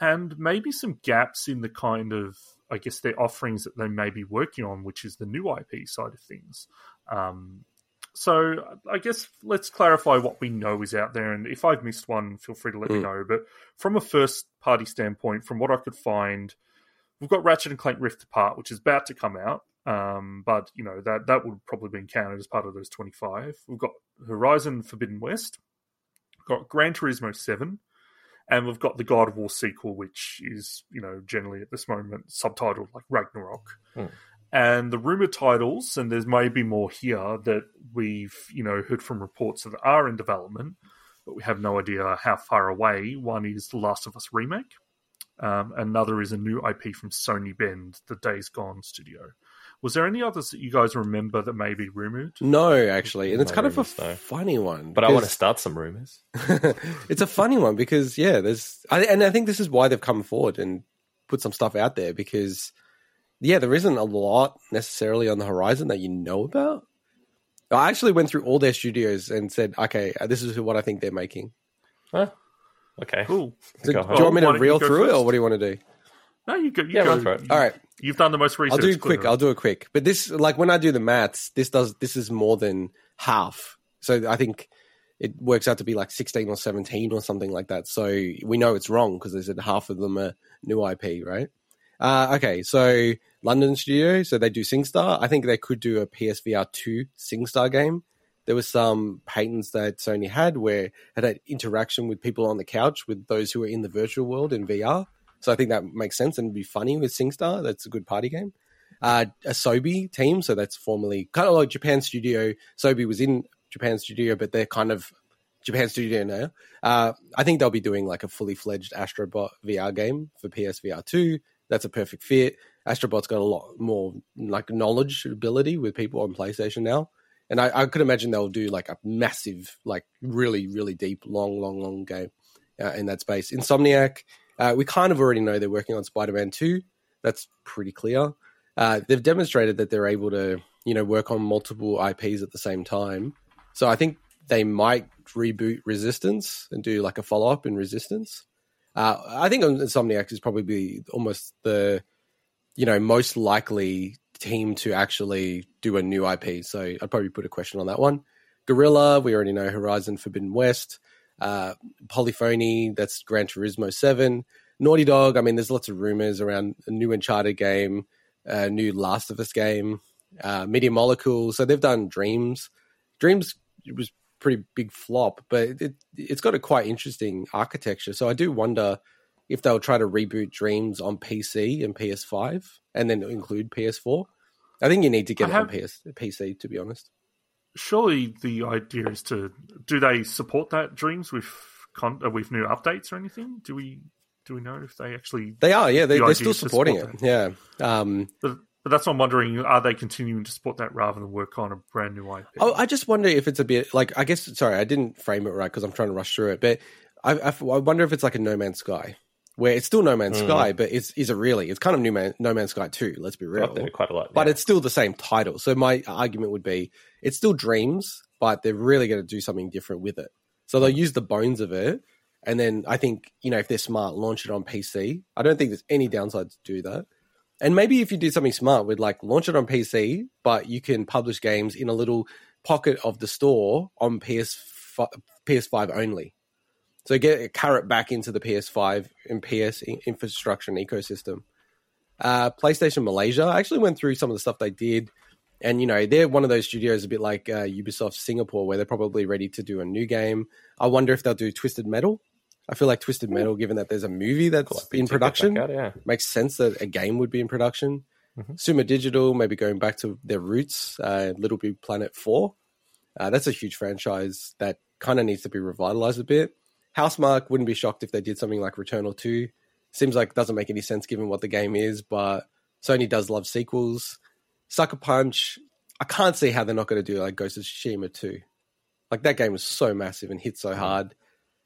and maybe some gaps in the kind of I guess their offerings that they may be working on, which is the new IP side of things. Um, so I guess let's clarify what we know is out there, and if I've missed one, feel free to let mm. me know. But from a first party standpoint, from what I could find, we've got Ratchet and Clank Rift Apart, which is about to come out. Um, but you know that that would probably be counted as part of those twenty five. We've got Horizon Forbidden West, got Gran Turismo Seven, and we've got the God of War sequel, which is you know generally at this moment subtitled like Ragnarok. Hmm. And the rumor titles, and there's maybe more here that we've you know heard from reports that are in development, but we have no idea how far away. One is The Last of Us remake. Um, another is a new IP from Sony Bend, the Days Gone studio. Was there any others that you guys remember that may be rumored? No, actually, and it's no kind rumors, of a funny one. But I want to start some rumors. *laughs* it's a funny one because yeah, there's, I, and I think this is why they've come forward and put some stuff out there because yeah, there isn't a lot necessarily on the horizon that you know about. I actually went through all their studios and said, okay, uh, this is what I think they're making. Huh? Okay, cool. So, do you want me to reel through first? it, or what do you want to do? No, you go. You yeah, go. You, All right. You've done the most research. I'll do it quick. I'll do it quick. But this, like when I do the maths, this does this is more than half. So I think it works out to be like sixteen or seventeen or something like that. So we know it's wrong because they said half of them are new IP, right? Uh, okay, so London studio, so they do SingStar. I think they could do a PSVR two SingStar game. There was some patents that Sony had where it had interaction with people on the couch with those who are in the virtual world in VR. So I think that makes sense and would be funny with SingStar. That's a good party game. Uh, Asobi team, so that's formerly kind of like Japan Studio. Sobi was in Japan Studio, but they're kind of Japan Studio now. Uh, I think they'll be doing like a fully fledged Astrobot VR game for PSVR 2. That's a perfect fit. Astrobot's got a lot more like knowledge ability with people on PlayStation now. And I, I could imagine they'll do like a massive, like really, really deep, long, long, long game uh, in that space. Insomniac, uh, we kind of already know they're working on Spider Man 2. That's pretty clear. Uh, they've demonstrated that they're able to, you know, work on multiple IPs at the same time. So I think they might reboot Resistance and do like a follow up in Resistance. Uh, I think Insomniac is probably almost the, you know, most likely team to actually do a new IP. So I'd probably put a question on that one. Guerrilla, we already know Horizon Forbidden West uh, Polyphony, that's Gran Turismo 7. Naughty Dog, I mean, there's lots of rumors around a new Uncharted game, a new Last of Us game, uh, Media Molecule. So they've done Dreams. Dreams was pretty big flop, but it, it's got a quite interesting architecture. So I do wonder if they'll try to reboot Dreams on PC and PS5 and then include PS4. I think you need to get I it have, on PS, PC, to be honest surely the idea is to do they support that dreams with con- uh, with new updates or anything? Do we do we know if they actually they are? Yeah, they, the are still supporting support it. That? Yeah, um, but, but that's what I'm wondering. Are they continuing to support that rather than work on a brand new IP? Oh, I just wonder if it's a bit like I guess. Sorry, I didn't frame it right because I'm trying to rush through it. But I, I, I wonder if it's like a No Man's Sky where it's still No Man's mm. Sky, but it's is it really? It's kind of New Man, No Man's Sky too. Let's be real. quite a lot, yeah. but it's still the same title. So my argument would be it's still Dreams, but they're really going to do something different with it. So they'll use the bones of it, and then I think you know if they're smart, launch it on PC. I don't think there's any downside to do that. And maybe if you do something smart with like launch it on PC, but you can publish games in a little pocket of the store on PS PS5 only. So get a carrot back into the PS5 and PS infrastructure and ecosystem. Uh, PlayStation Malaysia, I actually went through some of the stuff they did. And, you know, they're one of those studios a bit like uh, Ubisoft Singapore where they're probably ready to do a new game. I wonder if they'll do Twisted Metal. I feel like Twisted Metal, given that there's a movie that's cool. in production, out, yeah. makes sense that a game would be in production. Mm-hmm. Sumo Digital, maybe going back to their roots, uh, Little Big Planet 4. Uh, that's a huge franchise that kind of needs to be revitalized a bit. Housemarque wouldn't be shocked if they did something like Returnal 2. Seems like doesn't make any sense given what the game is, but Sony does love sequels. Sucker Punch, I can't see how they're not going to do like Ghost of Tsushima 2. Like that game was so massive and hit so hard.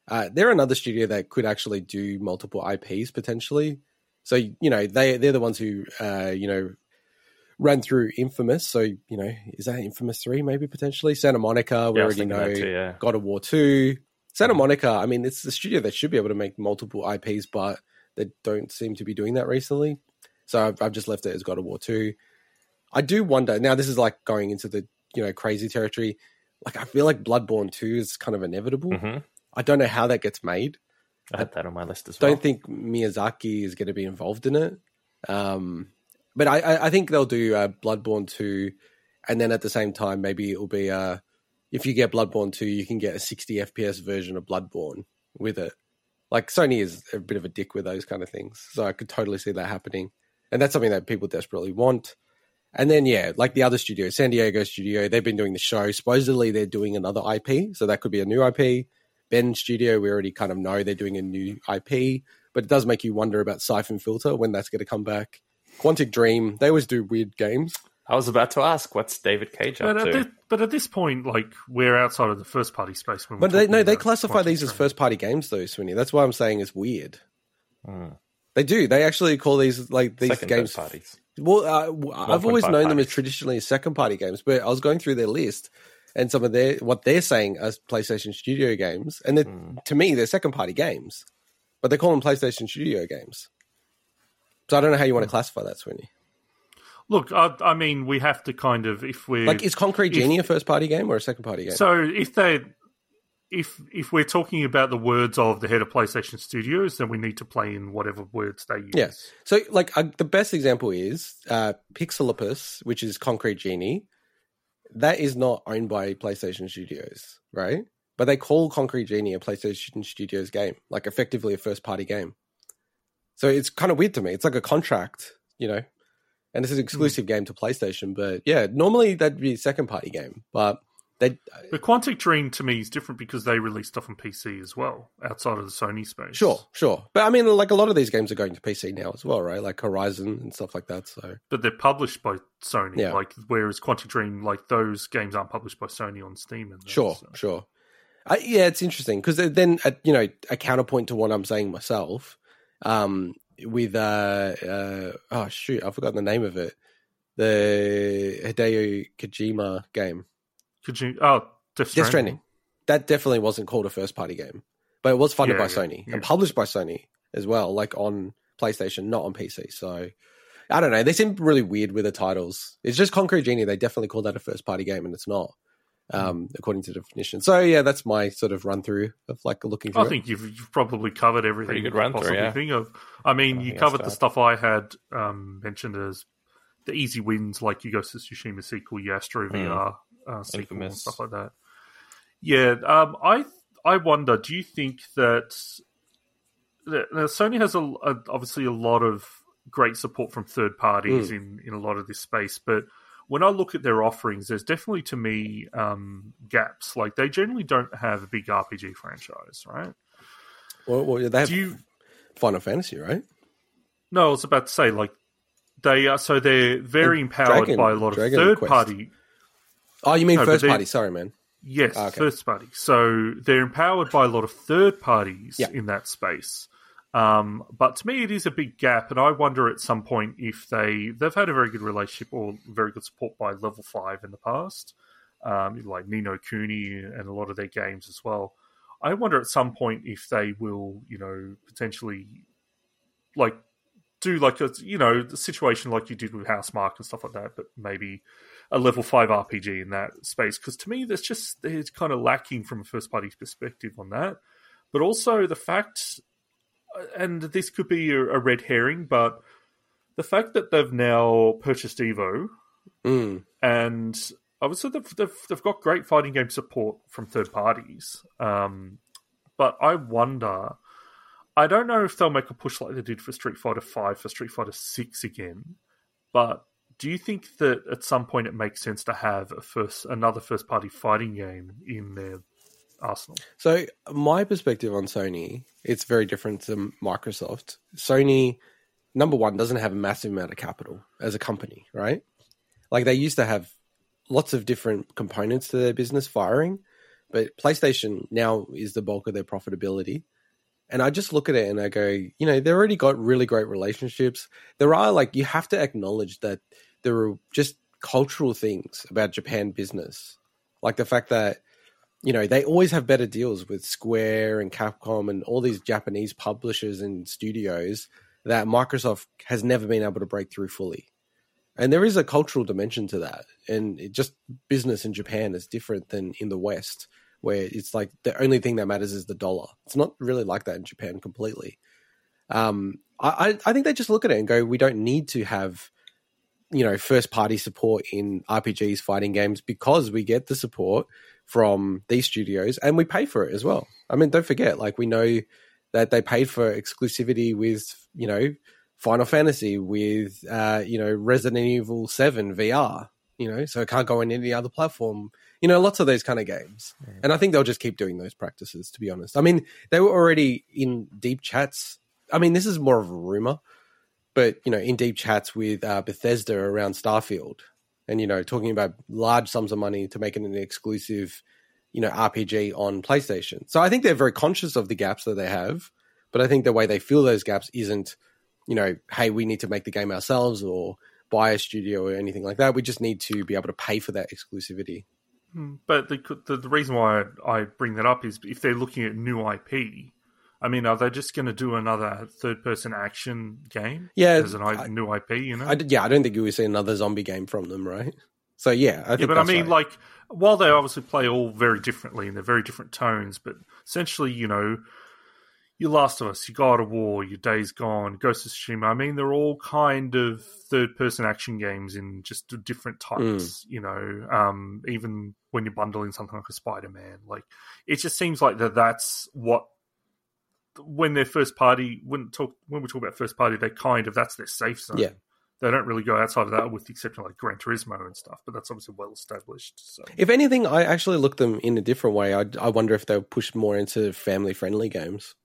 Uh, they're another studio that could actually do multiple IPs potentially. So you know they they're the ones who uh, you know ran through Infamous. So you know, is that Infamous three maybe potentially Santa Monica? We Yeah, already know too, yeah. God of War two, Santa Monica. I mean, it's the studio that should be able to make multiple IPs, but they don't seem to be doing that recently. So I've, I've just left it as God of War two. I do wonder now. This is like going into the you know crazy territory. Like I feel like Bloodborne two is kind of inevitable. hmm I don't know how that gets made. I had that on my list as well. Don't think Miyazaki is going to be involved in it. Um, but I, I, think they'll do uh, Bloodborne two, and then at the same time, maybe it'll be uh, if you get Bloodborne two, you can get a sixty FPS version of Bloodborne with it. Like Sony is a bit of a dick with those kind of things, so I could totally see that happening, and that's something that people desperately want. And then yeah, like the other studio, San Diego studio, they've been doing the show. Supposedly they're doing another IP, so that could be a new IP. Bend Studio, we already kind of know they're doing a new IP, but it does make you wonder about Syphon Filter when that's going to come back. Quantic Dream, they always do weird games. I was about to ask, what's David Cage up But at, to? this, but at this point, like we're outside of the first party space. When we're But they, no, they classify Quantic these as first party games, though, Swinny. That's why I'm saying it's weird. Hmm. They do. They actually call these like these Second games. parties. Well, uh, w- I've always 1.5 known them as traditionally second party games, but I was going through their list and some of their what they're saying as PlayStation Studio games, and they're- Hmm. to me they're second party games, but they call them PlayStation Studio games. So I don't know how you Hmm. want to classify that, Swinny. Look, I, I mean, we have to kind of if we're Like, is Concrete if- Genie a first party game or a second party game? So if they if if we're talking about the words of the head of PlayStation Studios, then we need to play in whatever words they use. Yeah. So, like, uh, the best example is uh, Pixelopus, which is Concrete Genie. That is not owned by PlayStation Studios, right? But they call Concrete Genie a PlayStation Studios game, like effectively a first party game. So it's kind of weird to me. It's like a contract, you know, and this is an exclusive game to PlayStation. But yeah, normally that'd be a second party game, but they But Quantic Dream to me is different because they release stuff on PC as well, outside of the Sony space. sure, sure. But I mean, like a lot of these games are going to PC now as well, right? Like Horizon and stuff like that. So But they're published by Sony. Yeah. Like whereas Quantic Dream, like those games aren't published by Sony on Steam and that, Sure, so. sure. Uh, yeah, it's interesting because then, uh, you know, a counterpoint to what I'm saying myself, um, with uh, uh, oh shoot, I forgot the name of it, the Hideo Kojima game, you oh Death Stranding. Death Stranding. That definitely wasn't called a first party game, but it was funded Yeah, by yeah, Sony yeah. and published by Sony as well, like on PlayStation, not on PC. So I don't know. They seem really weird with the titles. It's just Concrete Genie. They definitely call that a first party game, and it's not. Um, according to the definition. So yeah, that's my sort of run through of like looking through. I it. think you've, you've probably covered everything. Pretty good run through, yeah. Think of. I mean, I you covered the that. stuff I had um, mentioned as the easy wins, like you Ghost of Tsushima sequel, your Astro VR uh, sequel, and. Stuff like that. Yeah, um, I I wonder. Do you think that, that now Sony has a, a obviously a lot of great support from third parties Hmm. in in a lot of this space, but when I look at their offerings, there's definitely to me um, gaps. Like they generally don't have a big RPG franchise, right? Well, well, they have Do you? Final Fantasy, right? No, I was about to say like they are. So they're very And empowered Dragon- by a lot Dragon of third Quest. party. Oh, you mean No, first party? Sorry, man. Yes, Okay. first party. So they're empowered by a lot of third parties Yeah. in that space. Um, but to me, it is a big gap, and I wonder at some point if they they've had a very good relationship or very good support by Level Five in the past, um, like Ni no Kuni and a lot of their games as well. I wonder at some point if they will, you know, potentially like do like a you know the situation like you did with Housemarque and stuff like that, but maybe a level five RPG in that space. Because to me, there's just there's kind of lacking from a first party perspective on that. But also the fact, and this could be a, a red herring, but the fact that they've now purchased Evo Mm. and obviously they've, they've, they've got great fighting game support from third parties. Um, but I wonder, I don't know if they'll make a push like they did for Street Fighter Five for Street Fighter Six again. But do you think that at some point it makes sense to have a first another first party fighting game in their arsenal? So my perspective on Sony, it's very different to Microsoft. Sony, number one, doesn't have a massive amount of capital as a company, right? Like they used to have lots of different components to their business firing, but PlayStation now is the bulk of their profitability. And I just look at it and I go, you know, they've already got really great relationships. There are like you have to acknowledge that there are just cultural things about Japan business, like the fact that you know they always have better deals with Square and Capcom and all these Japanese publishers and studios that Microsoft has never been able to break through fully. And there is a cultural dimension to that, and just business in Japan is different than in the West, where it's like the only thing that matters is the dollar. It's not really like that in Japan completely. Um, I, I think they just look at it and go, we don't need to have, you know, first party support in RPGs, fighting games, because we get the support from these studios and we pay for it as well. I mean, don't forget, like we know that they paid for exclusivity with, you know, Final Fantasy, with, uh, you know, Resident Evil 7 VR, you know, so it can't go on any other platform. You know, lots of those kind of games. And I think they'll just keep doing those practices, to be honest. I mean, they were already in deep chats I mean, this is more of a rumor, but you know, in deep chats with uh, Bethesda around Starfield, and you know, talking about large sums of money to make it an exclusive, you know, RPG on PlayStation. So I think they're very conscious of the gaps that they have, but I think the way they fill those gaps isn't, you know, hey, we need to make the game ourselves or buy a studio or anything like that. We just need to be able to pay for that exclusivity. Hmm, but the, the, the reason why I bring that up is if they're looking at new IP, I mean, are they just going to do another third-person action game? Yeah, as an I, new IP, you know. I, yeah, I don't think you would see another zombie game from them, right? So yeah, I think. Yeah, but I mean, right. like, while they obviously play all very differently and they're very different tones, but essentially, you know, your Last of Us, your God of War, your Days Gone, Ghost of Tsushima. I mean, they're all kind of third-person action games in just different types. Mm. You know, um, even when you're bundling something like a Spider-Man, like it just seems like that. That's what when they're first party, when talk when we talk about first party, they kind of that's their safe zone. Yeah. They don't really go outside of that, with the exception of like Gran Turismo and stuff. But that's obviously well established. So. If anything, I actually look them in a different way. I, I wonder if they'll push more into family friendly games,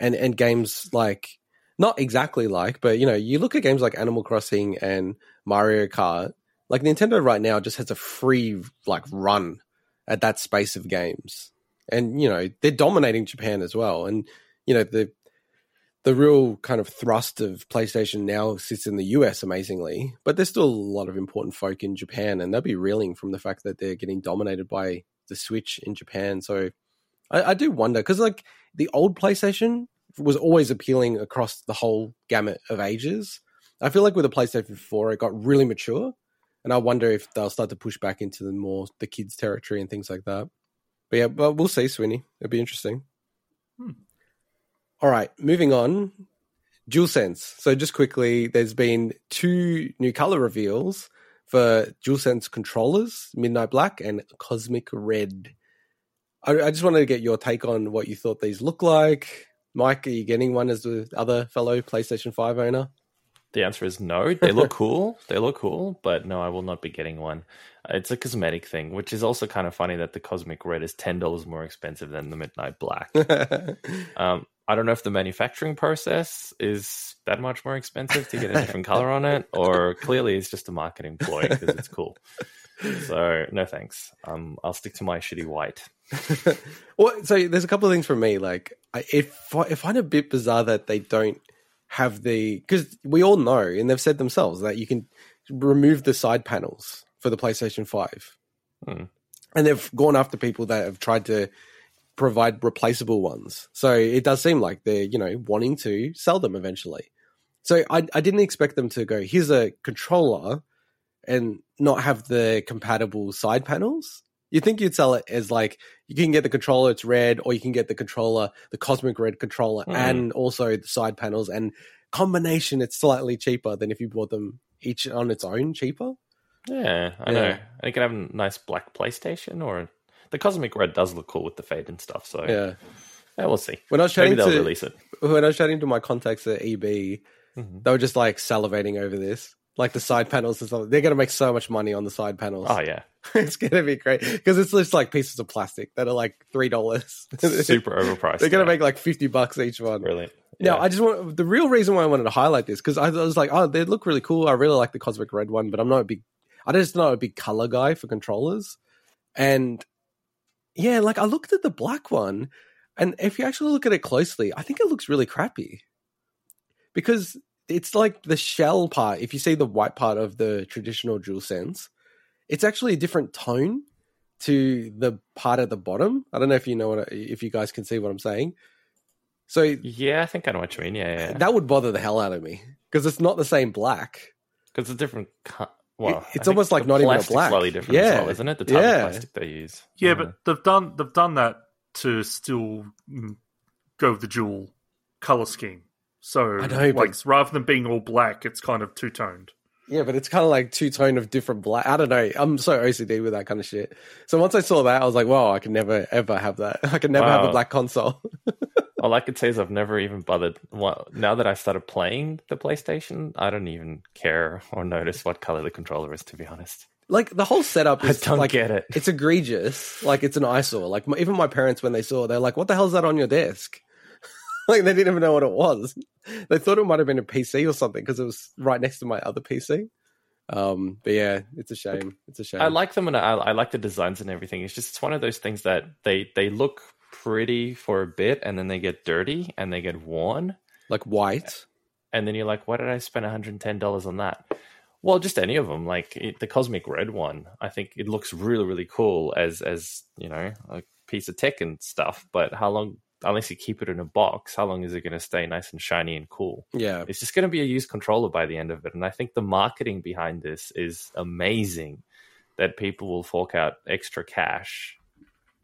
and and games like not exactly like, but you know, you look at games like Animal Crossing and Mario Kart. Like Nintendo right now just has a free like run at that space of games and you know they're dominating Japan as well. And you know the the real kind of thrust of PlayStation now sits in the US, amazingly, but there's still a lot of important folk in Japan, and they'll be reeling from the fact that they're getting dominated by the Switch in Japan. So I, I do wonder because like the old PlayStation was always appealing across the whole gamut of ages. I feel like with the PlayStation 4, it got really mature, and I wonder if they'll start to push back into the more the kids territory and things like that. But yeah, but we'll see, Sweeney. It'll be interesting. Hmm. All right, moving on. DualSense. So just quickly, there's been two new color reveals for DualSense controllers, Midnight Black and Cosmic Red. I, I just wanted to get your take on what you thought these look like. Mike, are you getting one as the other fellow PlayStation 5 owner? The answer is no. They look cool. *laughs* They look cool, but no, I will not be getting one. It's a cosmetic thing, which is also kind of funny that the Cosmic Red is ten dollars more expensive than the Midnight Black. *laughs* um, I don't know if the manufacturing process is that much more expensive to get a different color on it, or clearly it's just a marketing ploy because it's cool. So no thanks. Um, I'll stick to my shitty white. *laughs* well, so there's a couple of things for me. Like, I, if I find it a bit bizarre that they don't have the because we all know and they've said themselves that you can remove the side panels for the PlayStation Five, hmm. and they've gone after people that have tried to provide replaceable ones. So it does seem like they're you know wanting to sell them eventually. So I I didn't expect them to go here's a controller and not have the compatible side panels. You think you'd sell it as like you can get the controller, it's red, or you can get the controller, the cosmic red controller, mm. and also the side panels. And combination, it's slightly cheaper than if you bought them each on its own, cheaper. Yeah, I yeah. know. And you can have a nice black PlayStation, or the cosmic red does look cool with the fade and stuff. So yeah, yeah we'll see. When I was chatting Maybe they'll to, release it. When I was chatting to my contacts at EB, mm-hmm. they were just like salivating over this like the side panels and stuff. They're going to make so much money on the side panels. Oh yeah, *laughs* it's going to be great because it's just like pieces of plastic that are like three dollars. Super *laughs* overpriced. They're going to make like fifty bucks each one. Really? Yeah. Now, I just want the real reason why I wanted to highlight this because I, I, was like, oh, they look really cool. I really like the cosmic red one, but I'm not a big. I just not a big color guy for controllers, and yeah, like I looked at the black one, and if you actually look at it closely, I think it looks really crappy because it's like the shell part. If you see the white part of the traditional jewel DualSense, it's actually a different tone to the part at the bottom. I don't know if you know what if you guys can see what I'm saying. So Yeah, I think I know what you mean. Yeah, yeah. that would bother the hell out of me because it's not the same black. Because it's a different. co- Well, It- it's almost like not even a black. Slightly different as Yeah. well, isn't it? The type Yeah. of plastic they use. Yeah, Uh, but they've done they've done that to still mm, go with the dual color scheme. So I know, but- like rather than being all black, it's kind of two toned. Yeah, but it's kind of like two tone of different black. I don't know. I'm so OCD with that kind of shit. So once I saw that, I was like, "Wow, I can never ever have that. *laughs* I can never have a black console." *laughs* all I could say is I've never even bothered. Well, now that I started playing the PlayStation, I don't even care or notice what color the controller is. To be honest, like the whole setup I don't like get it. it's egregious. Like it's an eyesore. Like my, even my parents, when they saw, it, they're like, "What the hell is that on your desk?" *laughs* like they didn't even know what it was. They thought it might have been a PC or something because it was right next to my other PC. Um, but yeah, it's a shame. It's a shame. I like them and I, I like the designs and everything. It's just it's one of those things that they they look pretty for a bit and then they get dirty and they get worn like white. and then you're like, why did I spend 110 dollars on that? Well, just any of them, like it, the cosmic red one. I think it looks really really cool as as you know a piece of tech and stuff. But how long? Unless you keep it in a box, how long is it going to stay nice and shiny and cool? Yeah, It's just going to be a used controller by the end of it. And I think the marketing behind this is amazing that people will fork out extra cash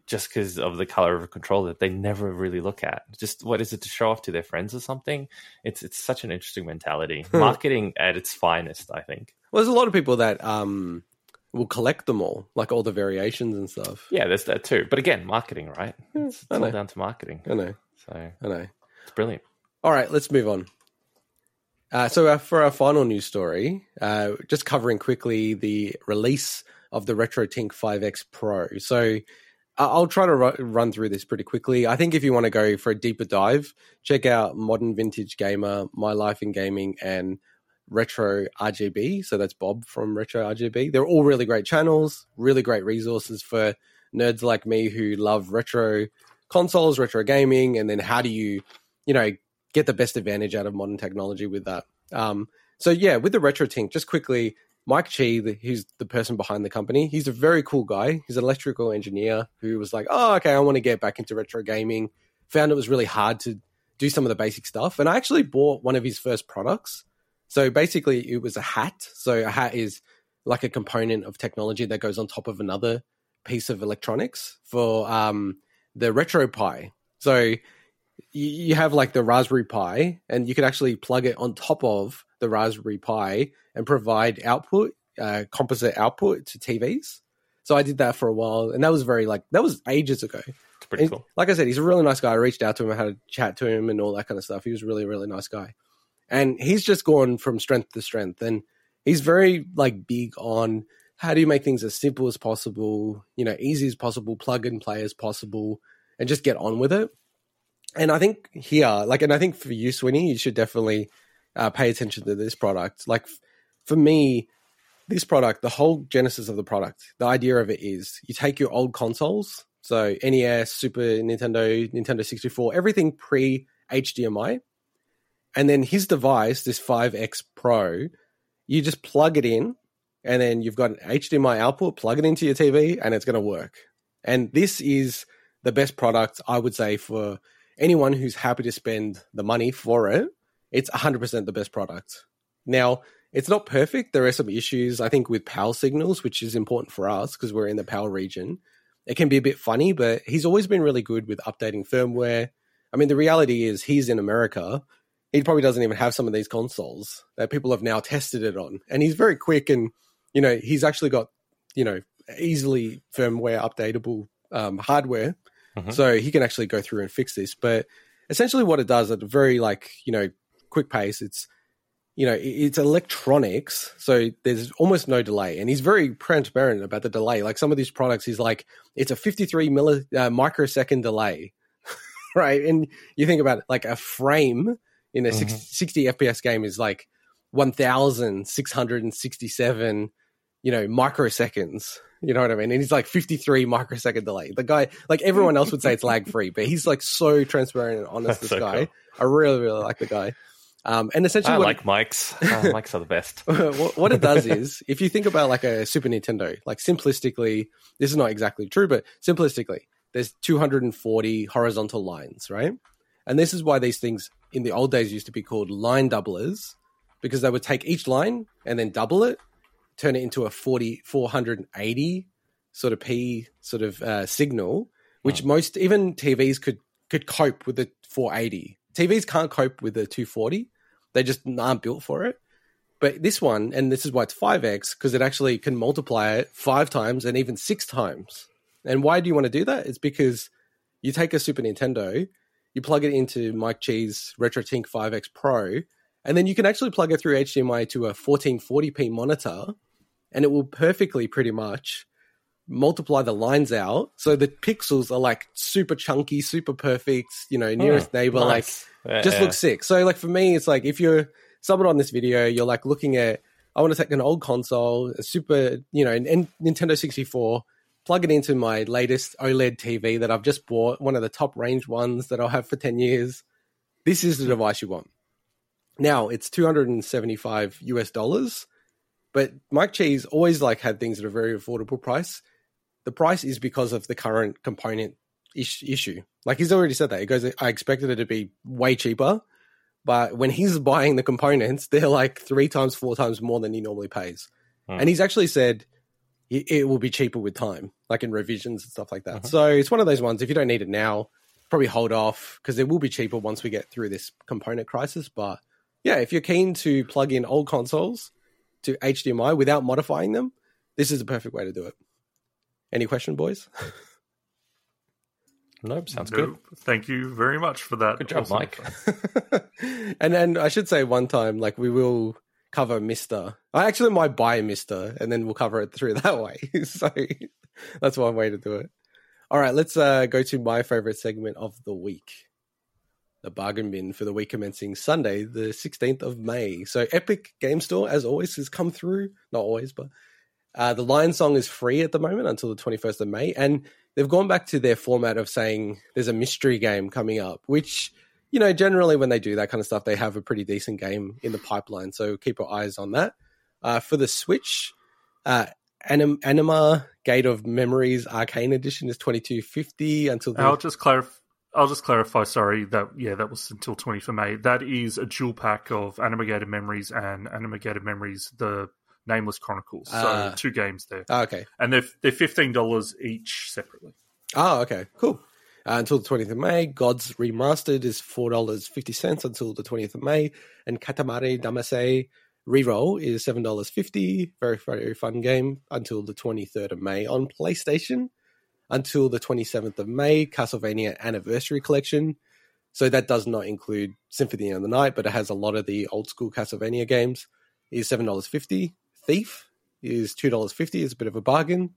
just because of the color of a controller that they never really look at. Just what is it to show off to their friends or something? It's it's such an interesting mentality. marketing at its finest, I think. well, there's a lot of people that um will collect them all, like all the variations and stuff. Yeah, there's that too. But again, marketing, right? It's, it's all down to marketing. I know, So I know. it's brilliant. All right, let's move on. Uh, so, uh, for our final news story, uh, just covering quickly the release of the RetroTink 5X Pro. So, I'll try to ru- run through this pretty quickly. I think if you want to go for a deeper dive, check out Modern Vintage Gamer, My Life in Gaming, and Retro RGB. So, that's Bob from Retro RGB. They're all really great channels, really great resources for nerds like me who love retro consoles, retro gaming, and then how do you, you know, get the best advantage out of modern technology with that. Um, so yeah, with the RetroTink, just quickly, Mike Chi, who's the person behind the company, he's a very cool guy. He's an electrical engineer who was like, oh, okay, I want to get back into retro gaming. Found it was really hard to do some of the basic stuff, and I actually bought one of his first products. So basically, it was a hat. So a hat is like a component of technology that goes on top of another piece of electronics for um, the RetroPie. So you, you have like the Raspberry Pi, and you could actually plug it on top of the Raspberry Pi and provide output, uh, composite output to TVs. So I did that for a while, and that was very like that was ages ago. It's pretty And cool. Like I said, he's a really nice guy. I reached out to him, I had a chat to him, and all that kind of stuff. He was really, really nice guy, and he's just gone from strength to strength, and he's very like big on how do you make things as simple as possible, you know, easy as possible, plug and play as possible, and just get on with it. And I think here, like, and I think for you, Swinny, you should definitely uh, pay attention to this product. Like, f- for me, this product, the whole genesis of the product, the idea of it is you take your old consoles, so NES, Super Nintendo, Nintendo 64, everything pre HDMI, and then his device, this 5X Pro, you just plug it in, and then you've got an HDMI output, plug it into your TV, and it's going to work. And this is the best product, I would say, for anyone who's happy to spend the money for it. It's 100% the best product. Now, it's not perfect. There are some issues, I think, with PAL signals, which is important for us because we're in the PAL region. It can be a bit funny, but he's always been really good with updating firmware. I mean, the reality is he's in America. He probably doesn't even have some of these consoles that people have now tested it on. And he's very quick and, you know, he's actually got, you know, easily firmware updatable um, hardware. Mhm. So he can actually go through and fix this. But essentially what it does at a very like, you know, quick pace, it's you know, it's electronics, so there's almost no delay. And he's very transparent about the delay. Like some of these products, he's like, it's a 53 milli, uh, microsecond delay, *laughs* right? And you think about it, like a frame in a 60, 60 FPS game is like 1,667, you know, microseconds. You know what I mean? And he's like 53 microsecond delay. The guy, like everyone else would say it's lag free, but he's like so transparent and honest, That's this so guy. cool. I really, really like the guy. Um, and essentially, I like mics. *laughs* Uh, mics are the best. *laughs* what, what it does is, if you think about like a Super Nintendo, like simplistically, this is not exactly true, but simplistically, there's 240 horizontal lines, right? And this is why these things in the old days used to be called line doublers, because they would take each line and then double it, turn it into a 40, 480 sort of P sort of uh, signal, which most even TVs could could cope with the 480. TVs can't cope with the 240; they just aren't built for it. But this one, and this is why it's 5x, because it actually can multiply it five times and even six times. And why do you want to do that? It's because you take a Super Nintendo, you plug it into Mike Chi's RetroTink 5X Pro, and then you can actually plug it through HDMI to a 1440p monitor, and it will perfectly pretty much multiply the lines out so the pixels are like super chunky, super perfect, you know, nearest hmm, neighbor, like Yeah, just yeah. looks sick. So like for me, it's like if you're someone on this video, you're like looking at I want to take an old console, a super, you know, an Nintendo 64, plug it into my latest OLED TV that I've just bought, one of the top range ones that I'll have for 10 years. This is the device you want. Now it's 275 US dollars, but Mike Chi's always like had things at a very affordable price. The price is because of the current component ish- issue. Like he's already said that. He goes, I expected it to be way cheaper, but when he's buying the components, they're like three times, four times more than he normally pays. Hmm. And he's actually said it, it will be cheaper with time, like in revisions and stuff like that. Mhm. So it's one of those ones. If you don't need it now, probably hold off because it will be cheaper once we get through this component crisis. But yeah, if you're keen to plug in old consoles to HDMI without modifying them, this is the perfect way to do it. Any question, boys? *laughs* Nope, sounds No, good. Thank you very much for that. Good job, awesome Mike. *laughs* and then I should say one time, like we will cover MiSTer. I actually might buy MiSTer, and then we'll cover it through *laughs* that way. so that's one way to do it. All right, let's uh, go to my favorite segment of the week, the bargain bin for the week commencing Sunday, the sixteenth of May. So Epic Game Store, as always, has come through. Not always, but uh, the Lion Song is free at the moment until the 21st of May. And they've gone back to their format of saying there's a mystery game coming up, which, you know, generally when they do that kind of stuff, they have a pretty decent game in the pipeline. So keep your eyes on that. Uh, for the Switch, uh, Anim- Anima Gate of Memories Arcane Edition is 2250 until the. I'll just clarify. I'll just clarify. Sorry, that yeah, that was until twenty for May. That is a dual pack of Anima Gate of Memories and Anima Gate of Memories, the Nameless Chronicles. So Ah. two games there, Oh, okay. and they're they're fifteen dollars each separately. Oh, okay, cool. Uh, until the 20th of May, Gods Remastered is $4.50 until the 20th of May, and Katamari Damacy Reroll is $7.50. Very, very fun game until the 23rd of May on PlayStation. Until the 27th of May, Castlevania Anniversary Collection. So that does not include Symphony of the Night, but it has a lot of the old school Castlevania games. Is $7.50. Thief is $2.50. It's a bit of a bargain.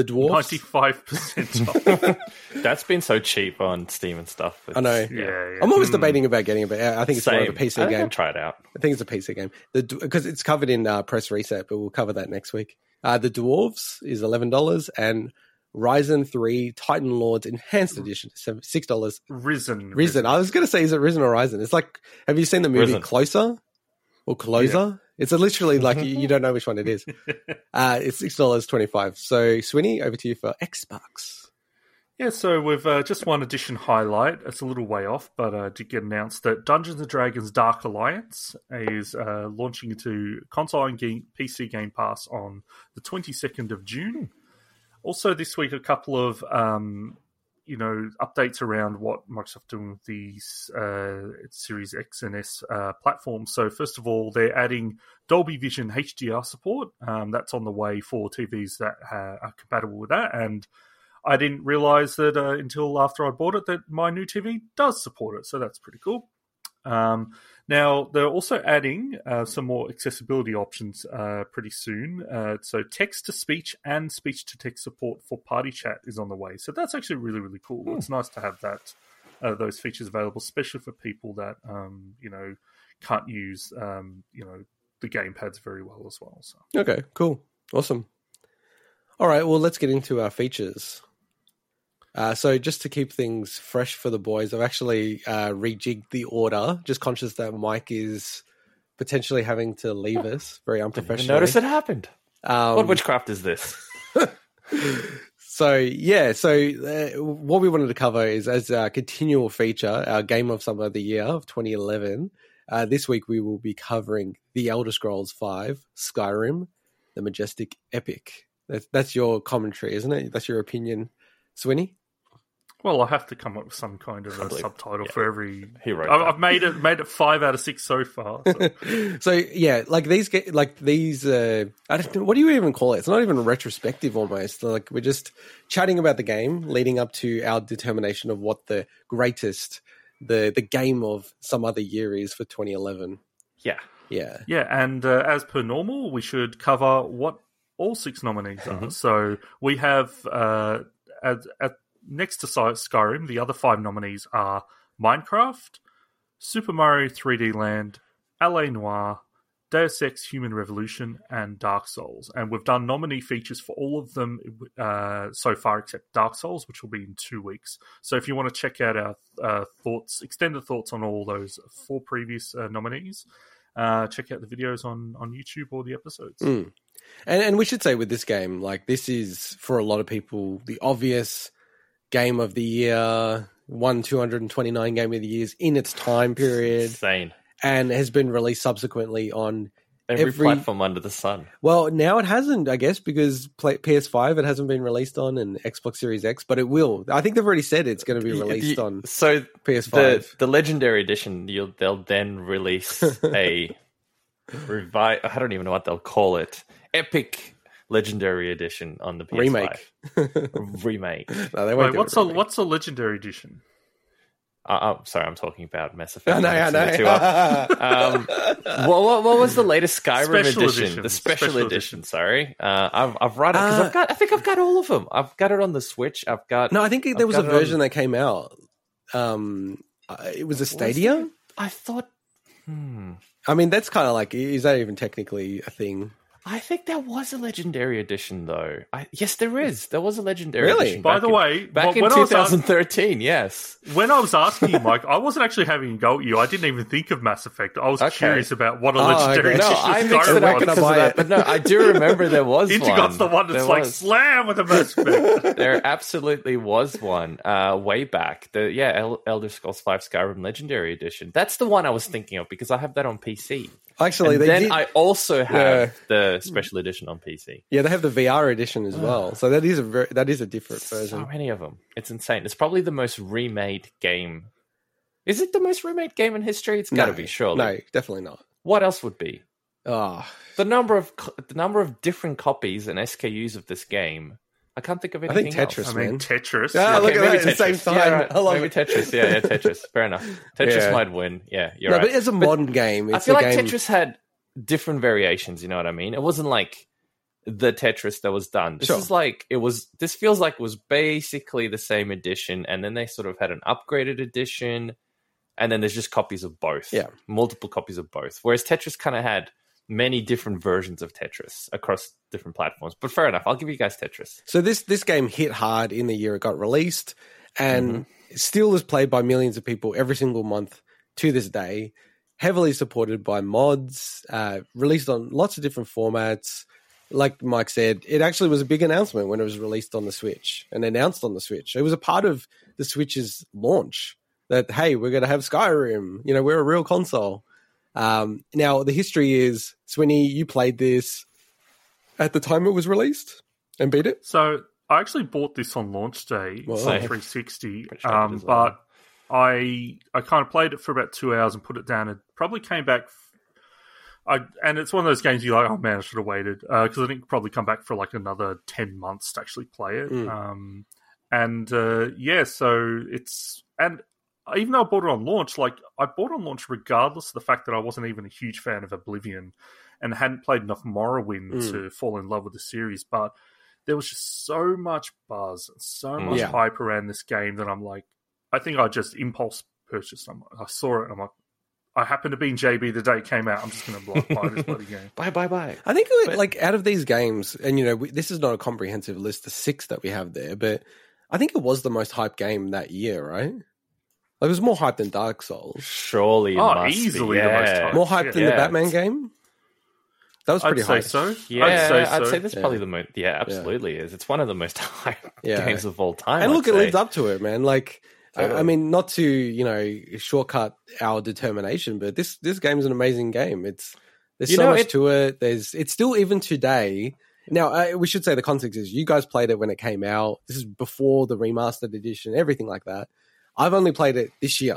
The Dwarfs. Ninety five percent off. *laughs* That's been so cheap on Steam and stuff. I know. Yeah, yeah. I'm always Mm. debating about getting it, but I think it's more of a PC I game. I'll try it out. I think it's a PC game. The because it's covered in uh, press reset, but we'll cover that next week. Uh, the Dwarves is eleven dollars, and Ryzen Three Titan Lords Enhanced Edition six dollars. Risen. Risen. I was going to say, is it Risen or Ryzen? It's like, have you seen the movie Risen. Closer or Closer? It's literally like you, you *laughs* don't know which one it is. Uh, it's six dollars twenty five. So Swinny, over to you for Xbox. Yeah, so with uh, just one addition highlight, it's a little way off, but uh, did get announced that Dungeons and Dragons Dark Alliance is uh, launching into console and game, PC Game Pass on the 22nd of June. Also, this week, a couple of um, you know updates around what Microsoft doing with these uh, Series X and S uh, platforms. So, first of all, they're adding Dolby Vision HDR support. Um, that's on the way for TVs that uh, are compatible with that, and I didn't realize that uh, until after I bought it that my new TV does support it. So that's pretty cool. Um, now they're also adding uh, some more accessibility options uh, pretty soon. Uh, so text to speech and speech to text support for party chat is on the way. So that's actually really really cool. It's nice to have that uh, those features available, especially for people that um, you know can't use um, you know the gamepads very well as well. So Okay, cool, awesome. All right, well, let's get into our features. Uh, so just to keep things fresh for the boys, I've actually uh, rejigged the order. Just conscious that Mike is potentially having to leave us very unprofessionally. Notice it happened. Um, what witchcraft is this? *laughs* So yeah, so uh, what we wanted to cover is as a continual feature, our game of summer of the year of 2011. Uh, this week we will be covering The Elder Scrolls V, Skyrim, the majestic epic. That's, that's your commentary, isn't it? That's your opinion, Swinny. Well, I have to come up with some kind of a subtitle yeah. for every. He wrote I've. I've made it made it five out of six so far. so- *laughs* so yeah, like these, like these. Uh, I don't know, what do you even call it? It's not even retrospective, almost. Like we're just chatting about the game, leading up to our determination of what the greatest, the the game of some other year is for 2011. Yeah. Yeah, Yeah, and uh, as per normal, we should cover what all six nominees are. So we have uh, at, at next to Skyrim, the other five nominees are Minecraft, Super Mario 3D Land, LA Noire, Deus Ex: Human Revolution, and Dark Souls. And we've done nominee features for all of them uh, so far, except Dark Souls, which will be in two weeks. So if you want to check out our uh, thoughts, extended thoughts on all those four previous uh, nominees, uh, check out the videos on on YouTube or the episodes. Mm. and and we should say with this game, like this is for a lot of people the obvious game of the year, one 229 game of the years in its time period, Insane. and has been released subsequently on Every, Every- platform under the sun. Well, now it hasn't, I guess, because play, PS5 it hasn't been released on, and Xbox Series X, but it will. I think they've already said it's going to be released The- on So PS5. the the legendary edition, you'll they'll then release *laughs* a revi I don't even know what they'll call it. Epic legendary edition on the PS5. remake. *laughs* Remake. *laughs* no, they won't Wait, what's a a remake. what's a legendary edition? Uh, uh, sorry, I'm talking about Mass Effect. I know, I I'm mixing the two know. um, *laughs* what, what, what was the latest Skyrim Special edition? edition. The special, Special edition. Sorry, uh, I've I've read it because Uh, I've got. I think I've got all of them. I've got it on the Switch. I've got. no, I think I've there was a got it on- version that came out. Um, uh, it was a Was Stadia. there? I thought. Hmm. I mean, that's kind of like, is that even technically a thing? I think there was a legendary edition though. I, yes, there is. There was a legendary Really? edition. By the in- way, back in when I was ask- 2013. yes. When I was asking you, Mike, I wasn't actually having a go at you. I didn't even think of Mass Effect. I was Okay. curious about what a Oh, legendary. No, edition I of mixed it up Where can I because of buy that. it? But no, I do remember there *laughs* was one. Intigot's the one that's There like was. slam with a Mass Effect. there absolutely was one uh, way back. The yeah, El- Elder Scrolls V Skyrim Legendary Edition. That's the one I was thinking of because I have that on PC. Actually, and they then did, I also have Yeah. the special edition on PC. yeah, they have the VR edition as well. So that is a very, that is a different So version. many of them. It's insane. It's probably the most remade game. Is it the most remade game in history? It's got to No, be surely. No, definitely not. What else would be? Oh, The number of the number of different copies and SKUs of this game. I can't think of anything. I anything think else. Tetris, I mean, man. Tetris. Ah, look at maybe that, at the same time. Yeah, right. I love maybe it. Tetris. Yeah, yeah, Tetris. Fair enough. Tetris Yeah. might win. Yeah, you're no, right. but it's a modern game. It's I feel a like game. Tetris had different variations. You know what I mean? It wasn't like the Tetris that was done. This Sure. is like it was. This feels like it was basically the same edition, and then they sort of had an upgraded edition, and then there's just copies of both. Yeah. multiple copies of both. Whereas Tetris kind of had many different versions of Tetris across different platforms. But fair enough. I'll give you guys Tetris. So this this game hit hard in the year it got released, and Mm-hmm. still is played by millions of people every single month to this day. Heavily supported by mods, uh, released on lots of different formats. Like Mike said, it actually was a big announcement when it was released on the Switch and announced on the Switch. It was a part of the Switch's launch that hey, we're going to have Skyrim. You know, we're a real console. Um, now the history is, Swinny, you played this at the time it was released and beat it. So I actually bought this on launch day Wow. on 360, Pretty sure I did um, but I I kind of played it for about two hours and put it down. and probably came back. I and it's one of those games you're like, oh man, I should have waited because I think probably come back for like another ten months to actually play it. Mm. Um, and uh, yeah, so it's and even though I bought it on launch, like I bought it on launch regardless of the fact that I wasn't even a huge fan of Oblivion and hadn't played enough Morrowind Mm. to fall in love with the series, but there was just so much buzz and so much Yeah. hype around this game that I'm like, I think I just impulse purchased. I'm, I saw it and I'm like, I happened to be in JB the day it came out. I'm just going to buy this bloody *laughs* game. Bye, bye, bye. I think But- like out of these games, and you know, we, this is not a comprehensive list, the six that we have there, but I think it was the most hyped game that year, right? Like, it was more hyped than Dark Souls. Surely, it Oh, must be, easily the most yeah. hyped. More hyped than the Batman game. That was I'd pretty say so. Yeah, I'd say I'd say that's Yeah. probably the most. Yeah, absolutely is. It's one of the most *laughs* hyped Yeah. games of all time. And I'd look, it say. lived up to it, man. Like, I- I mean, not to you know shortcut our determination, but this this game is an amazing game. It's there's You so know, much it- to it. There's it's still even today. Now uh, we should say the context is you guys played it when it came out. This is before the remastered edition, everything like that. I've only played it this year,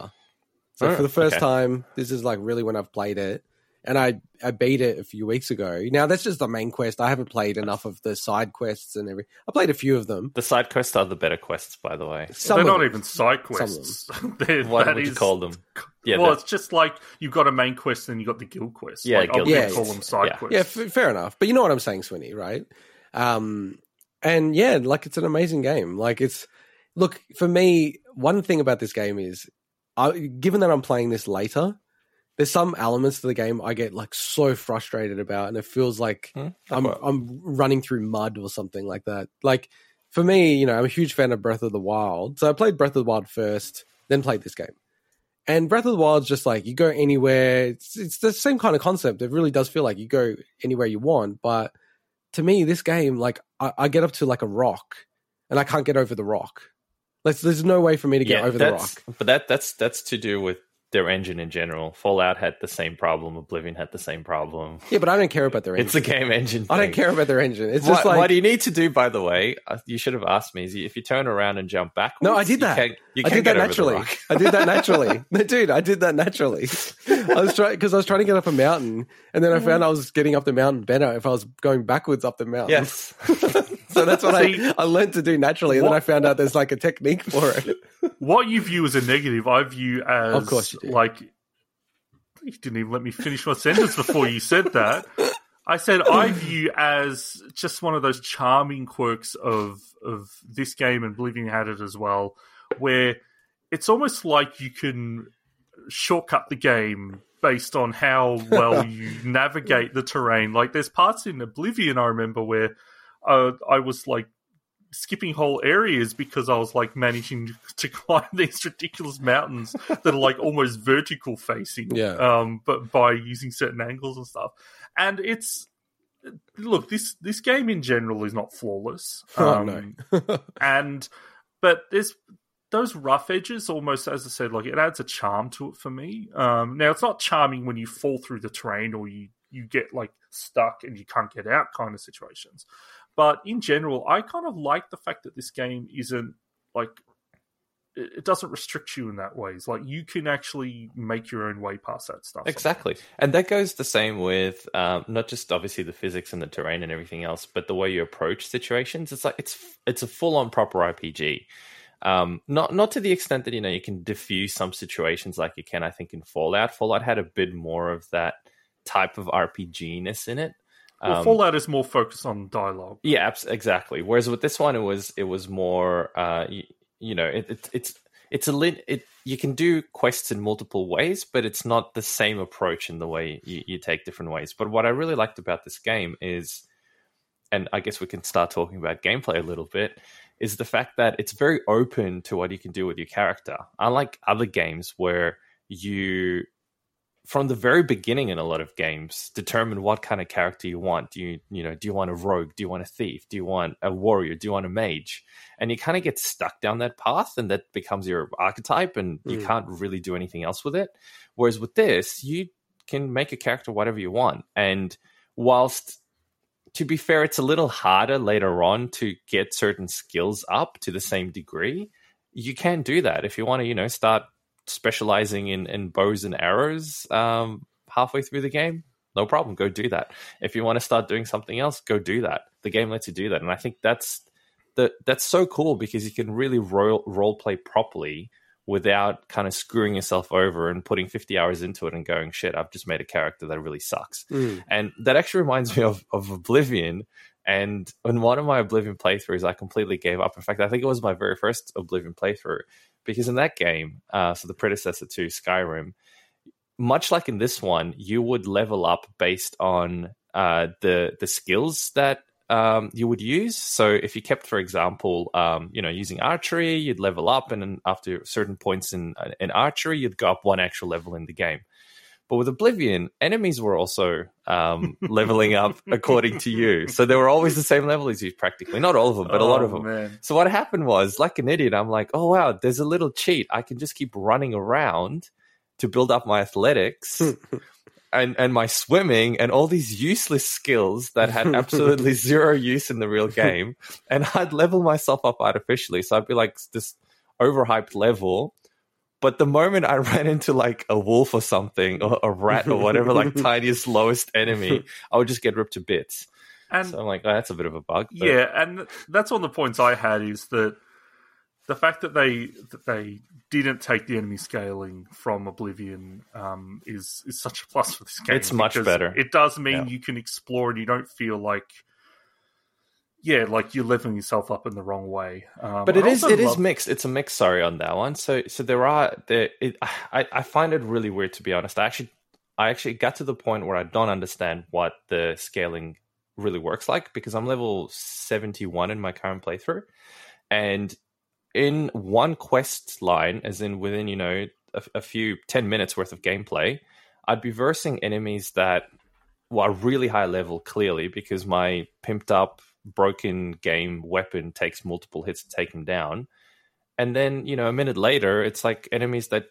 so Oh, for the first okay. time, this is like really when I've played it. And I, I beat it a few weeks ago. Now that's just the main quest. I haven't played enough of the side quests and every. I played a few of them. The side quests are the better quests, by the way. Some They're not them. even side of quests. *laughs* They're- What that would you call them? *laughs* Yeah, well, it's just like you've got a main quest and you've got the guild quest. Yeah, like, guild wouldn't call them side Yeah. quests. Yeah, f- fair enough. But you know what I'm saying, Swinny, right? Um, and yeah, like it's an amazing game. Like it's look for me. One thing about this game is, I, given that I'm playing this later, there's some elements to the game I get like so frustrated about, and it feels like Hmm? I'm What? I'm running through mud or something like that. Like for me, you know, I'm a huge fan of Breath of the Wild, so I played Breath of the Wild first, then played this game. And Breath of the Wild's just like you go anywhere. It's, it's the same kind of concept. It really does feel like you go anywhere you want. But to me, this game, like I, I get up to like a rock, and I can't get over the rock. Like there's no way for me to get over the rock. But that that's that's to do with their engine in general. Fallout had the same problem. Oblivion had the same problem. Yeah, but I don't care about their engine. It's a game engine. I don't care about their engine. It's What, just like what do you need to do, by the way? uh, You should have asked me. Is if you turn around and jump backwards. No, I did you that. can't- You I did that get over the naturally. I did that naturally. *laughs* *laughs* Dude, I did that naturally. I was trying because I was trying to get up a mountain, and then I found I was getting up the mountain better if I was going backwards up the mountain. Yes. *laughs* so that's what I, I learned to do naturally, and then I found out there's like a technique for it. What you view as a negative, I view as Of course like you didn't even let me finish my sentence before you said that. I said I view as just one of those charming quirks of of this game and Oblivion had it as well, where it's almost like you can shortcut the game based on how well *laughs* you navigate the terrain. Like there's parts in Oblivion I remember where uh, I was like skipping whole areas because I was like managing *laughs* to climb these ridiculous mountains that are like almost vertical facing. Yeah. Um, but by using certain angles and stuff. And it's look, this this game in general is not flawless. *laughs* Oh, Um, no. *laughs* and but there's those rough edges almost as i said like it adds a charm to it for me um now it's not charming when you fall through the terrain or you you get like stuck and you can't get out kind of situations but in general i kind of like the fact that this game isn't like it doesn't restrict you in that way. It's like you can actually make your own way past that stuff. Exactly. And that goes the same with um, not just obviously the physics and the terrain and everything else, but the way you approach situations. It's like it's it's a full on proper RPG. Um, not not to the extent that you know you can diffuse some situations like you can, I think, in Fallout. Fallout had a bit more of that type of RPG ness in it. Well, Um, Fallout is more focused on dialogue. yeah, exactly. Whereas with this one, it was it was more, uh, you, you know, it, it, it's it's a lit. It you can do quests in multiple ways, but it's not the same approach in the way you, you take different ways. But what I really liked about this game is, and I guess we can start talking about gameplay a little bit, is the fact that it's very open to what you can do with your character. Unlike other games where you from the very beginning in a lot of games determine what kind of character you want. Do you you know do you want a rogue? Do you want a thief? Do you want a warrior? Do you want a mage? And you kind of get stuck down that path and that becomes your archetype and you Mm. can't really do anything else with it. Whereas with this you can make a character whatever you want. And whilst to be fair it's a little harder later on to get certain skills up to the same degree you can do that. If you want to you know start specializing in, in bows and arrows um, halfway through the game, no problem. Go do that. If you want to start doing something else, go do that. The game lets you do that, and I think that's the that's so cool because you can really role role play properly without kind of screwing yourself over and putting 50 hours into it and going shit i've just made a character that really sucks Mm. and that actually reminds me of, of Oblivion. And in one of my Oblivion playthroughs, I completely gave up. In fact, I think it was my very first Oblivion playthrough because in that game, uh, so the predecessor to Skyrim, much like in this one, you would level up based on uh, the the skills that um, you would use. So if you kept, for example, um, you know, using archery, you'd level up, and then after certain points in in archery, you'd go up one actual level in the game. But with Oblivion, enemies were also um, *laughs* leveling up according to you. So they were always the same level as you, practically. Not all of them, but a lot Oh, of them. Man. So what happened was, like an idiot, I'm like, oh wow, there's a little cheat. I can just keep running around to build up my athletics *laughs* and and my swimming and all these useless skills that had absolutely *laughs* zero use in the real game. And I'd level myself up artificially. So I'd be like this overhyped level. But the moment I *laughs* ran into like a wolf or something, or a rat or whatever, like *laughs* tiniest, lowest enemy, I would just get ripped to bits. And So I'm like, oh, that's a bit of a bug. but- yeah, and that's one of the points I had is that the fact that they that they didn't take the enemy scaling from Oblivion um, is is such a plus for this game. It's much better. It does mean Yeah. you can explore and you don't feel like yeah, like you're leveling yourself up in the wrong way. Um, but it I is it is love- mixed. It's a mix. Sorry on that one. So so there are there. It, I I find it really weird to be honest. I actually I actually got to the point where I don't understand what the scaling really works like because I'm level seventy one in my current playthrough, and in one quest line, as in within you know a, a few ten minutes worth of gameplay, I'd be versing enemies that were really high level clearly because my pimped up broken game weapon takes multiple hits to take him down. And then, you know, a minute later, it's like enemies that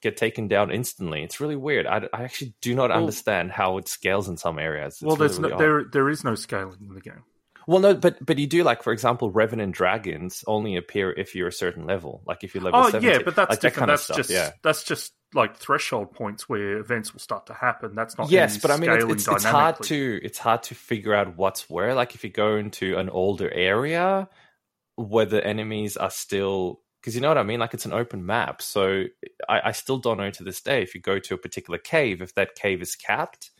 get taken down instantly. It's really weird. I, I actually do not Well- understand how it scales in some areas. It's well, there's really, no, really odd. there there is no scaling in the game. Well, no, but but you do like, for example, Revenant dragons only appear if you're a certain level. Like if you're level. Oh 70, yeah, but that's like that different. kind of that's stuff, just yeah. that's just like threshold points where events will start to happen. That's not yes but i mean it's, it's, it's hard to it's hard to figure out what's where. Like if you go into an older area where the enemies are still because you know what i mean? Like it's an open map. So I, I still don't know to this day if you go to a particular cave if that cave is capped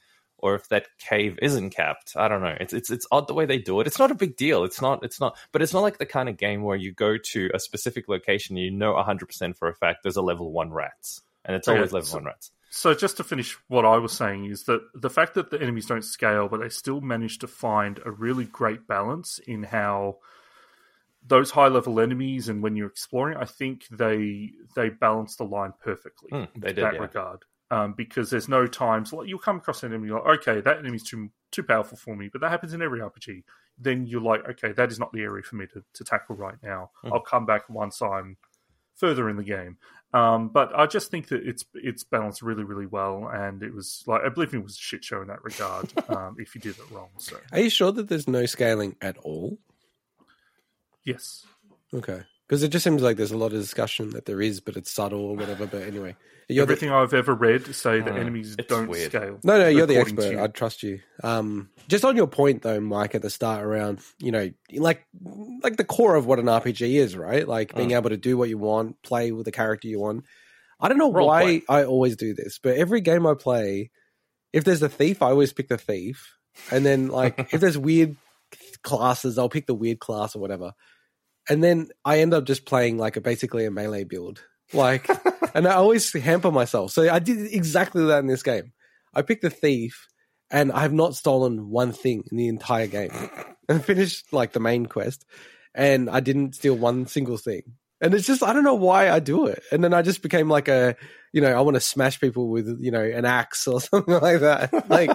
or if that cave isn't capped. I don't know. It's it's it's odd the way they do it. It's not a big deal. It's not it's not but it's not like the kind of game where you go to a specific location and you know 100% for a fact there's a level 1 rats and it's Okay, always level so- 1 rats So just to finish what I was saying is that the fact that the enemies don't scale, but they still manage to find a really great balance in how those high level enemies and when you're exploring, I think they they balance the line perfectly they in did, that yeah. regard. Um, because there's no times like you'll come across an enemy you're like, okay, that enemy's too too powerful for me, but that happens in every RPG. Then you're like, okay, that is not the area for me to, to tackle right now. Hmm. I'll come back once I'm further in the game. Um, but I just think that it's it's balanced really, really well, and it was like Oblivion was a shit show in that regard. *laughs* um, if you did it wrong, so Are you sure that there's no scaling at all? yes, Okay. Because it just seems like there's a lot of discussion that there is, but it's subtle or whatever. But anyway, you're the, everything I've ever read say that Hmm, enemies don't weird. scale. no, no, you're the according to expert. you. I'd trust you. Um, just on your point though, Mike, at the start around, you know, like like the core of what an RPG is, right? Like being Mm. able to do what you want, play with the character you want. I don't know Role why play. I always do this, but every game I play, if there's a thief, I always pick the thief, and then like if there's weird classes, I'll pick the weird class or whatever. And then I end up just playing like a basically a melee build. Like *laughs* and I always hamper myself. So I did exactly that in this game. I picked the thief and I have not stolen one thing in the entire game. *laughs* I finished like the main quest and I didn't steal one single thing. And it's just I don't know why I do it. And then I just became like a you know, I want to smash people with, you know, an axe or *laughs* something like that. Like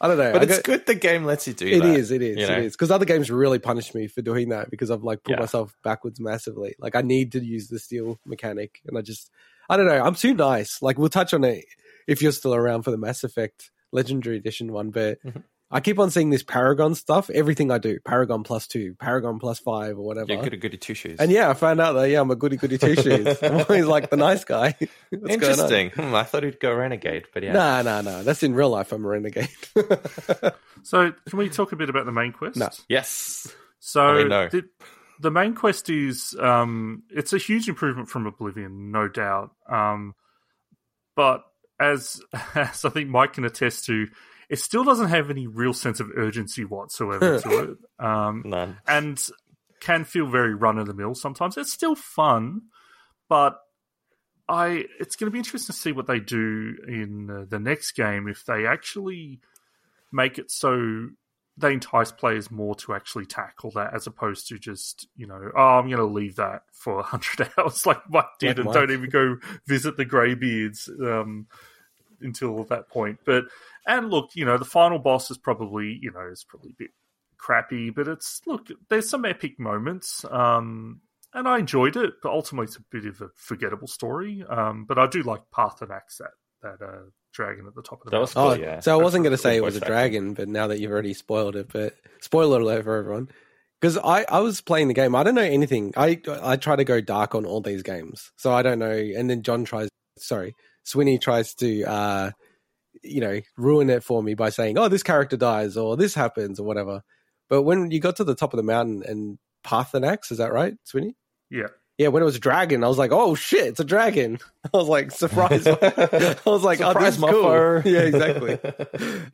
I don't know. *laughs* but I it's got- good the game lets you do it that. is, it is, you know? it is. Because other games really punish me for doing that because I've like put Yeah. myself backwards massively. Like I need to use the steal mechanic, and I just, I don't know. I'm too nice. Like we'll touch on it if you're still around for the Mass Effect Legendary Edition one, but. Mhm. I keep on seeing this Paragon stuff. Everything I do, Paragon plus two, Paragon plus five, or whatever. You're good at goody two shoes. and yeah, I found out that yeah, I'm a goody goody two shoes. *laughs* *laughs* I'm always like the nice guy. *laughs* What's? Interesting. Hmm, I thought he'd go renegade, but yeah. No, no, no. That's in real life. I'm a renegade. So can we talk a bit about the main quest? No. Yes. So I mean, no. the, the main quest is um, it's a huge improvement from Oblivion, no doubt. Um, but as as I think Mike can attest to, it still doesn't have any real sense of urgency whatsoever to *laughs* it, um, None. and can feel very run of the mill sometimes. It's still fun, but I it's going to be interesting to see what they do in uh, the next game if they actually make it so they entice players more to actually tackle that as opposed to just you know oh I'm going to leave that for hundred *laughs* hours like Mike did Like and Mike. don't even go visit the greybeards um, until that point. But and look, you know the final boss is probably you know is probably a bit crappy, but it's look there's some epic moments. Um, and I enjoyed it, but ultimately it's a bit of a forgettable story. Um, but I do like Paarthurnax, that that uh, dragon at the top of the That was cool. Oh, yeah. so I wasn't going to say it was a acting. dragon, but now that you've already spoiled it, but spoiler alert for everyone. Because I, I was playing the game, I don't know anything. I I try to go dark on all these games, so I don't know. And then John tries, sorry, Swinny tries to, uh, you know, ruin it for me by saying, "Oh, this character dies," or "This happens," or whatever. But when you got to the top of the mountain and Paarthurnax, is that right, Swinny? Yeah. Yeah, when it was a dragon, I was like, "Oh shit, it's a dragon!" *laughs* I was like, surprised. *laughs* I was like, "Oh, this Surprise, is cool." *laughs* Yeah, exactly.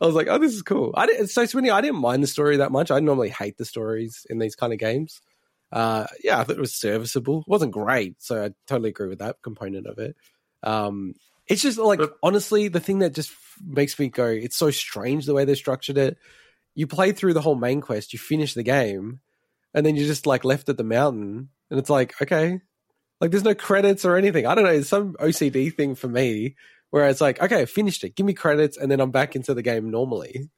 I was like, "Oh, this is cool." I didn't, so Swinny, I didn't mind the story that much. I normally hate the stories in these kind of games. Uh, yeah, I thought it was serviceable. It wasn't great, so I totally agree with that component of it. Um, it's just like But- honestly, the thing that just makes me go, it's so strange the way they structured it. You play through the whole main quest, you finish the game, and then you're just like left at the mountain, and it's like, okay, like there's no credits or anything. I don't know, it's some OCD thing for me where it's like, okay, I finished it, give me credits, and then I'm back into the game normally.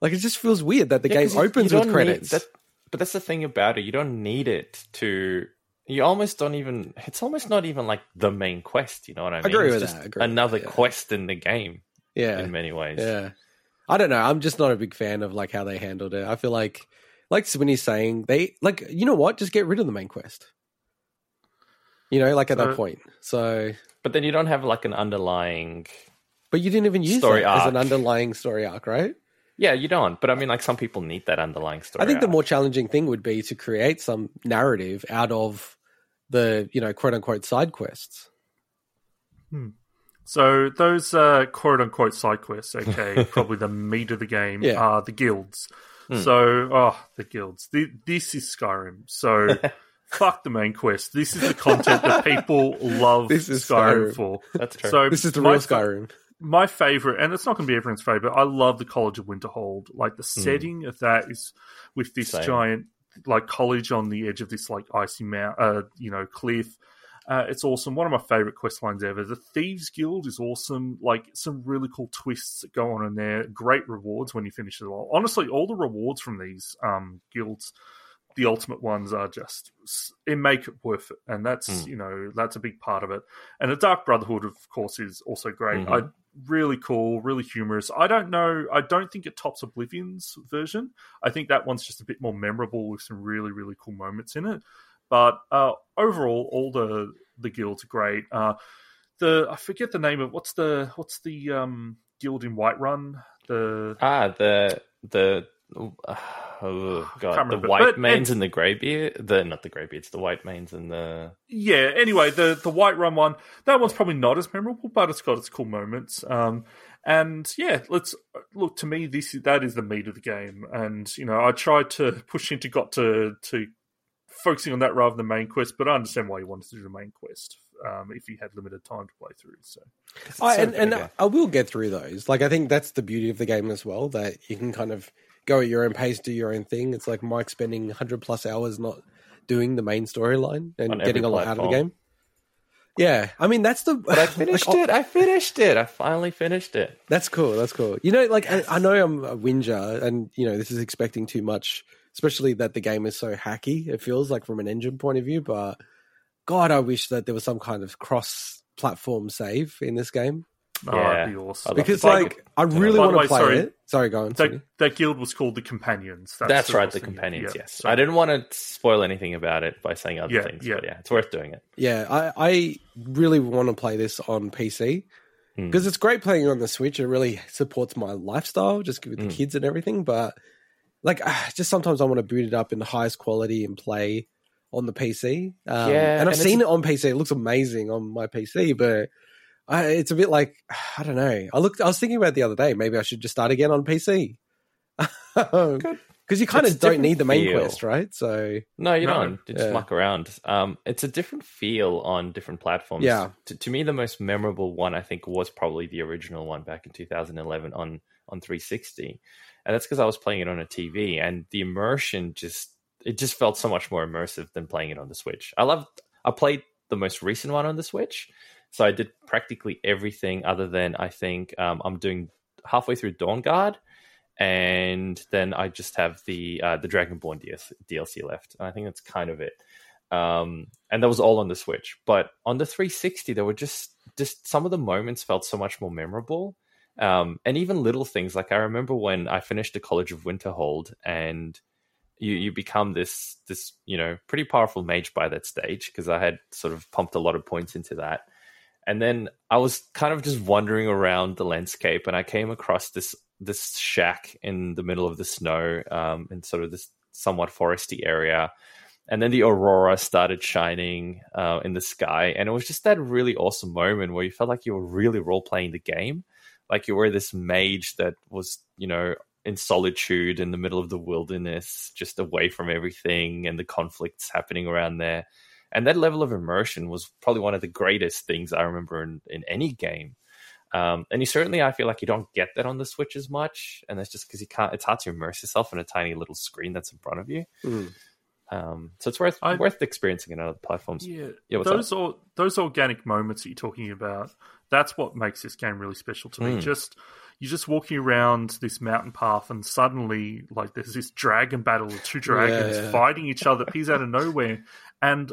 Like it just feels weird that the Yeah, game opens with credits. that- but that's the thing about it. You don't need it to. You almost don't even. It's almost not even like the main quest. You know what I mean? Agree It's with just that, agree with another that, yeah. quest in the game yeah, in many ways. Yeah. I don't know. I'm just not a big fan of like how they handled it. I feel like like Swinny's saying, they like you know what? Just get rid of the main quest. You know, like at that point. So But then you don't have like an underlying. but you didn't even use Story that as an underlying story arc, right? Yeah, you don't. But I mean, like some people need that underlying story. I think the more challenging thing would be to create some narrative out of the, you know, quote unquote side quests. So those uh, quote unquote side quests, okay, *laughs* probably the meat of the game Yeah. are the guilds. Hmm. So, oh, the guilds. Th- This is Skyrim. So, *laughs* fuck the main quest. This is the content that people *laughs* love This is Skyrim, Skyrim. for. That's true. So This is the real fa- Skyrim. My favorite, and it's not going to be everyone's favorite. I love the College of Winterhold. Like the setting of that is with this Same. giant like college on the edge of this like icy mount, uh, you know, cliff. Uh, it's awesome. One of my favorite quest lines ever. The Thieves Guild is awesome. Like some really cool twists that go on in there. Great rewards when you finish it all. Honestly, all the rewards from these um, guilds, the ultimate ones, are just it make it worth it, and that's Mm. you know that's a big part of it. And the Dark Brotherhood, of course, is also great. Mhm. I really cool, really humorous. I don't know. I don't think it tops Oblivion's version. I think that one's just a bit more memorable with some really really cool moments in it. But uh, overall, all the the guilds are great. Uh, the I forget the name of what's the what's the um, guild in Whiterun. The ah, the the oh *sighs* god, the white manes mains it's- and the greybeard. The not the greybeards, the white manes and the yeah. Anyway, the the Whiterun one that one's probably not as memorable, but it's got its cool moments. Um, and yeah, let's look to me. This that is the meat of the game, and you know I tried to push into got to to focusing on that rather than the main quest, but I understand why you wanted to do the main quest um, if you had limited time to play through. So I, and and I will get through those. Like I think that's the beauty of the game as well that you can kind of go at your own pace, do your own thing. It's like Mike spending 100 plus hours not doing the main storyline and On getting a lot out of the game. Yeah, I mean that's the. But I *laughs* finished like, it. I finished it. I finally finished it. That's cool. That's cool. You know, like I, I know I'm a whinger, and you know this is expecting too much, especially that the game is so hacky. It feels like from an engine point of view, but God, I wish that there was some kind of cross-platform save in this game oh, Yeah. that'd be awesome. Because, like, I really want to play sorry. it. Sorry, go on. that, that guild was called the Companions. That's, what I right, the companions. Yeah, yes, so- I didn't want to spoil anything about it by saying other Yeah, things, yeah. but yeah, it's worth doing it. Yeah, I, I really want to play this on PC Hmm. because it's great playing on the Switch. It really supports my lifestyle, just with the Mm. kids and everything. But like, *sighs* just sometimes I want to boot it up in the highest quality and play on the PC. Um, Yeah, and I've and seen it on PC. It looks amazing on my PC, but I, it's a bit like *sighs* I don't know. I looked. I was thinking about it the other day. Maybe I should just start again on PC. Because *laughs* because you kind It's of don't need the main feel. quest, right? So No, you No. don't. You just Yeah. muck around. Um, it's a different feel on different platforms. Yeah. To, to me, the most memorable one I think was probably the original one back in 2011 on on 360, and that's because I was playing it on a TV, and the immersion just it just felt so much more immersive than playing it on the Switch. I loved. I played the most recent one on the Switch, so I did practically everything other than I think um, I'm doing halfway through Dawnguard and then I just have the uh, the Dragonborn DLC left. And I think that's kind of it. Um, and that was all on the Switch. But on the 360, there were just just some of the moments felt so much more memorable. Um, and even little things like I remember when I finished the College of Winterhold, and you you become this this you know pretty powerful mage by that stage because I had sort of pumped a lot of points into that. And then I was kind of just wandering around the landscape, and I came across this this shack in the middle of the snow, um, in sort of this somewhat foresty area. And then the aurora started shining uh, in the sky, and it was just that really awesome moment where you felt like you were really role playing the game, like you were this mage that was, you know, in solitude in the middle of the wilderness, just away from everything and the conflicts happening around there. And that level of immersion was probably one of the greatest things I remember in, in any game. Um, and you certainly, I feel like you don't get that on the Switch as much, and that's just because you can't. It's hard to immerse yourself in a tiny little screen that's in front of you. mm. Um, so it's worth I- worth experiencing in other platforms. Yeah, Yeah, what's those or, those organic moments that you're talking about. That's what makes this game really special to me. Mm. Just you're just walking around this mountain path, and suddenly, like, there's this dragon battle of two dragons Yeah. fighting each other, appears out of nowhere, and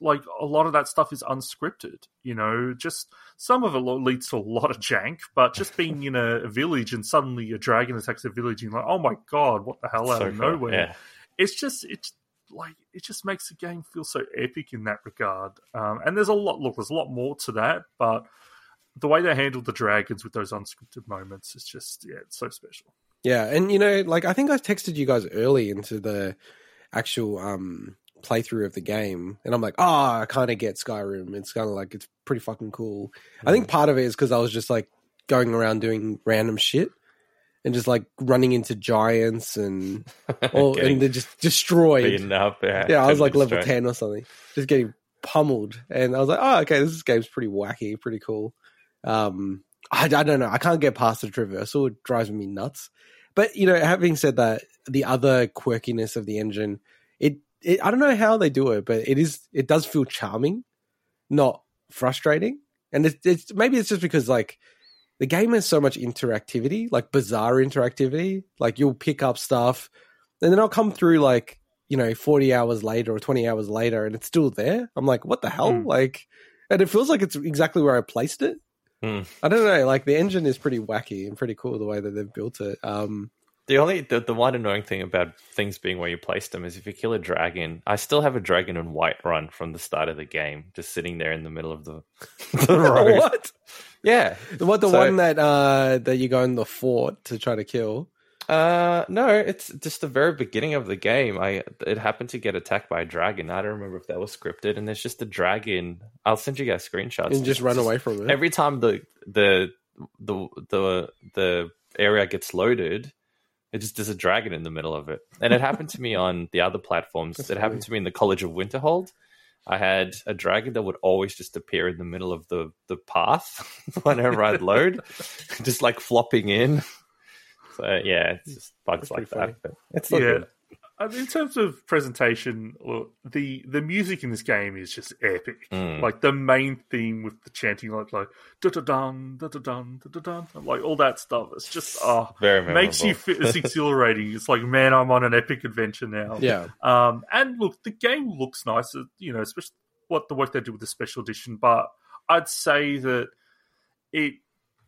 like a lot of that stuff is unscripted. You know, just some of it leads to a lot of jank, but just being in a, village and suddenly a dragon attacks a village, and you're like, oh my god, what the hell out So of cool. nowhere? Yeah. it's just it's like it just makes the game feel so epic in that regard. Um, and there's a lot. Look, there's a lot more to that, but the way they handled the dragons with those unscripted moments is just yeah, it's so special. Yeah, and you know, like I think I texted you guys early into the actual um playthrough of the game, and I'm like, oh, I kind of get Skyrim. It's kind of like it's pretty fucking cool. I think part of it is because I was just like going around doing random shit and just like running into giants and *laughs* Getting and they're just destroyed. beaten up. Yeah, yeah, I was like level ten or something, just getting pummeled, and I was like, oh, okay, this game's pretty wacky, pretty cool. Um, I, I don't know, I can't get past the traversal; it drives me nuts. But you know, having said that, the other quirkiness of the engine, it, I don't know how they do it, but it is it does feel charming, not frustrating, and it's, it's maybe it's just because like the game has so much interactivity, like bizarre interactivity. Like you'll pick up stuff, and then I'll come through like you know forty hours later or twenty hours later, and it's still there. I'm like, what the hell? Hmm. Like, and it feels like it's exactly where I placed it. Hmm. I don't know. Like the engine is pretty wacky and pretty cool the way that they've built it. Um, The only the, the one annoying thing about things being where you place them is if you kill a dragon. I still have a dragon in Whiterun from the start of the game, just sitting there in the middle of the, *laughs* the road. what? Yeah, What the So- one that uh that you go in the fort to try to kill? Uh, no, it's just the very beginning of the game. I it happened to get attacked by a dragon. I don't remember if that was scripted. And there's just a dragon. I'll send you guys screenshots. and just run away from it. Every time the the the the the area gets loaded, it just there's a dragon in the middle of it. And it happened to me *laughs* on the other platforms. That's it happened to me in the College of Winterhold. I had a dragon that would always just appear in the middle of the the path *laughs* whenever I'd load, *laughs* just like flopping in. So yeah, it's just bugs That's like that. But it's still Yeah. good. I mean, in terms of presentation, look, the the music in this game is just epic. Mm. Like the main theme with the chanting, like like da da dun da da dun da da dun, like all that stuff. It's just ah. Very memorable. Makes you feel it's *laughs* exhilarating. It's like, man, I'm on an epic adventure now. Yeah. Um, and look, the game looks nice, uh, you know, especially what the work they did with the special edition. But I'd say that it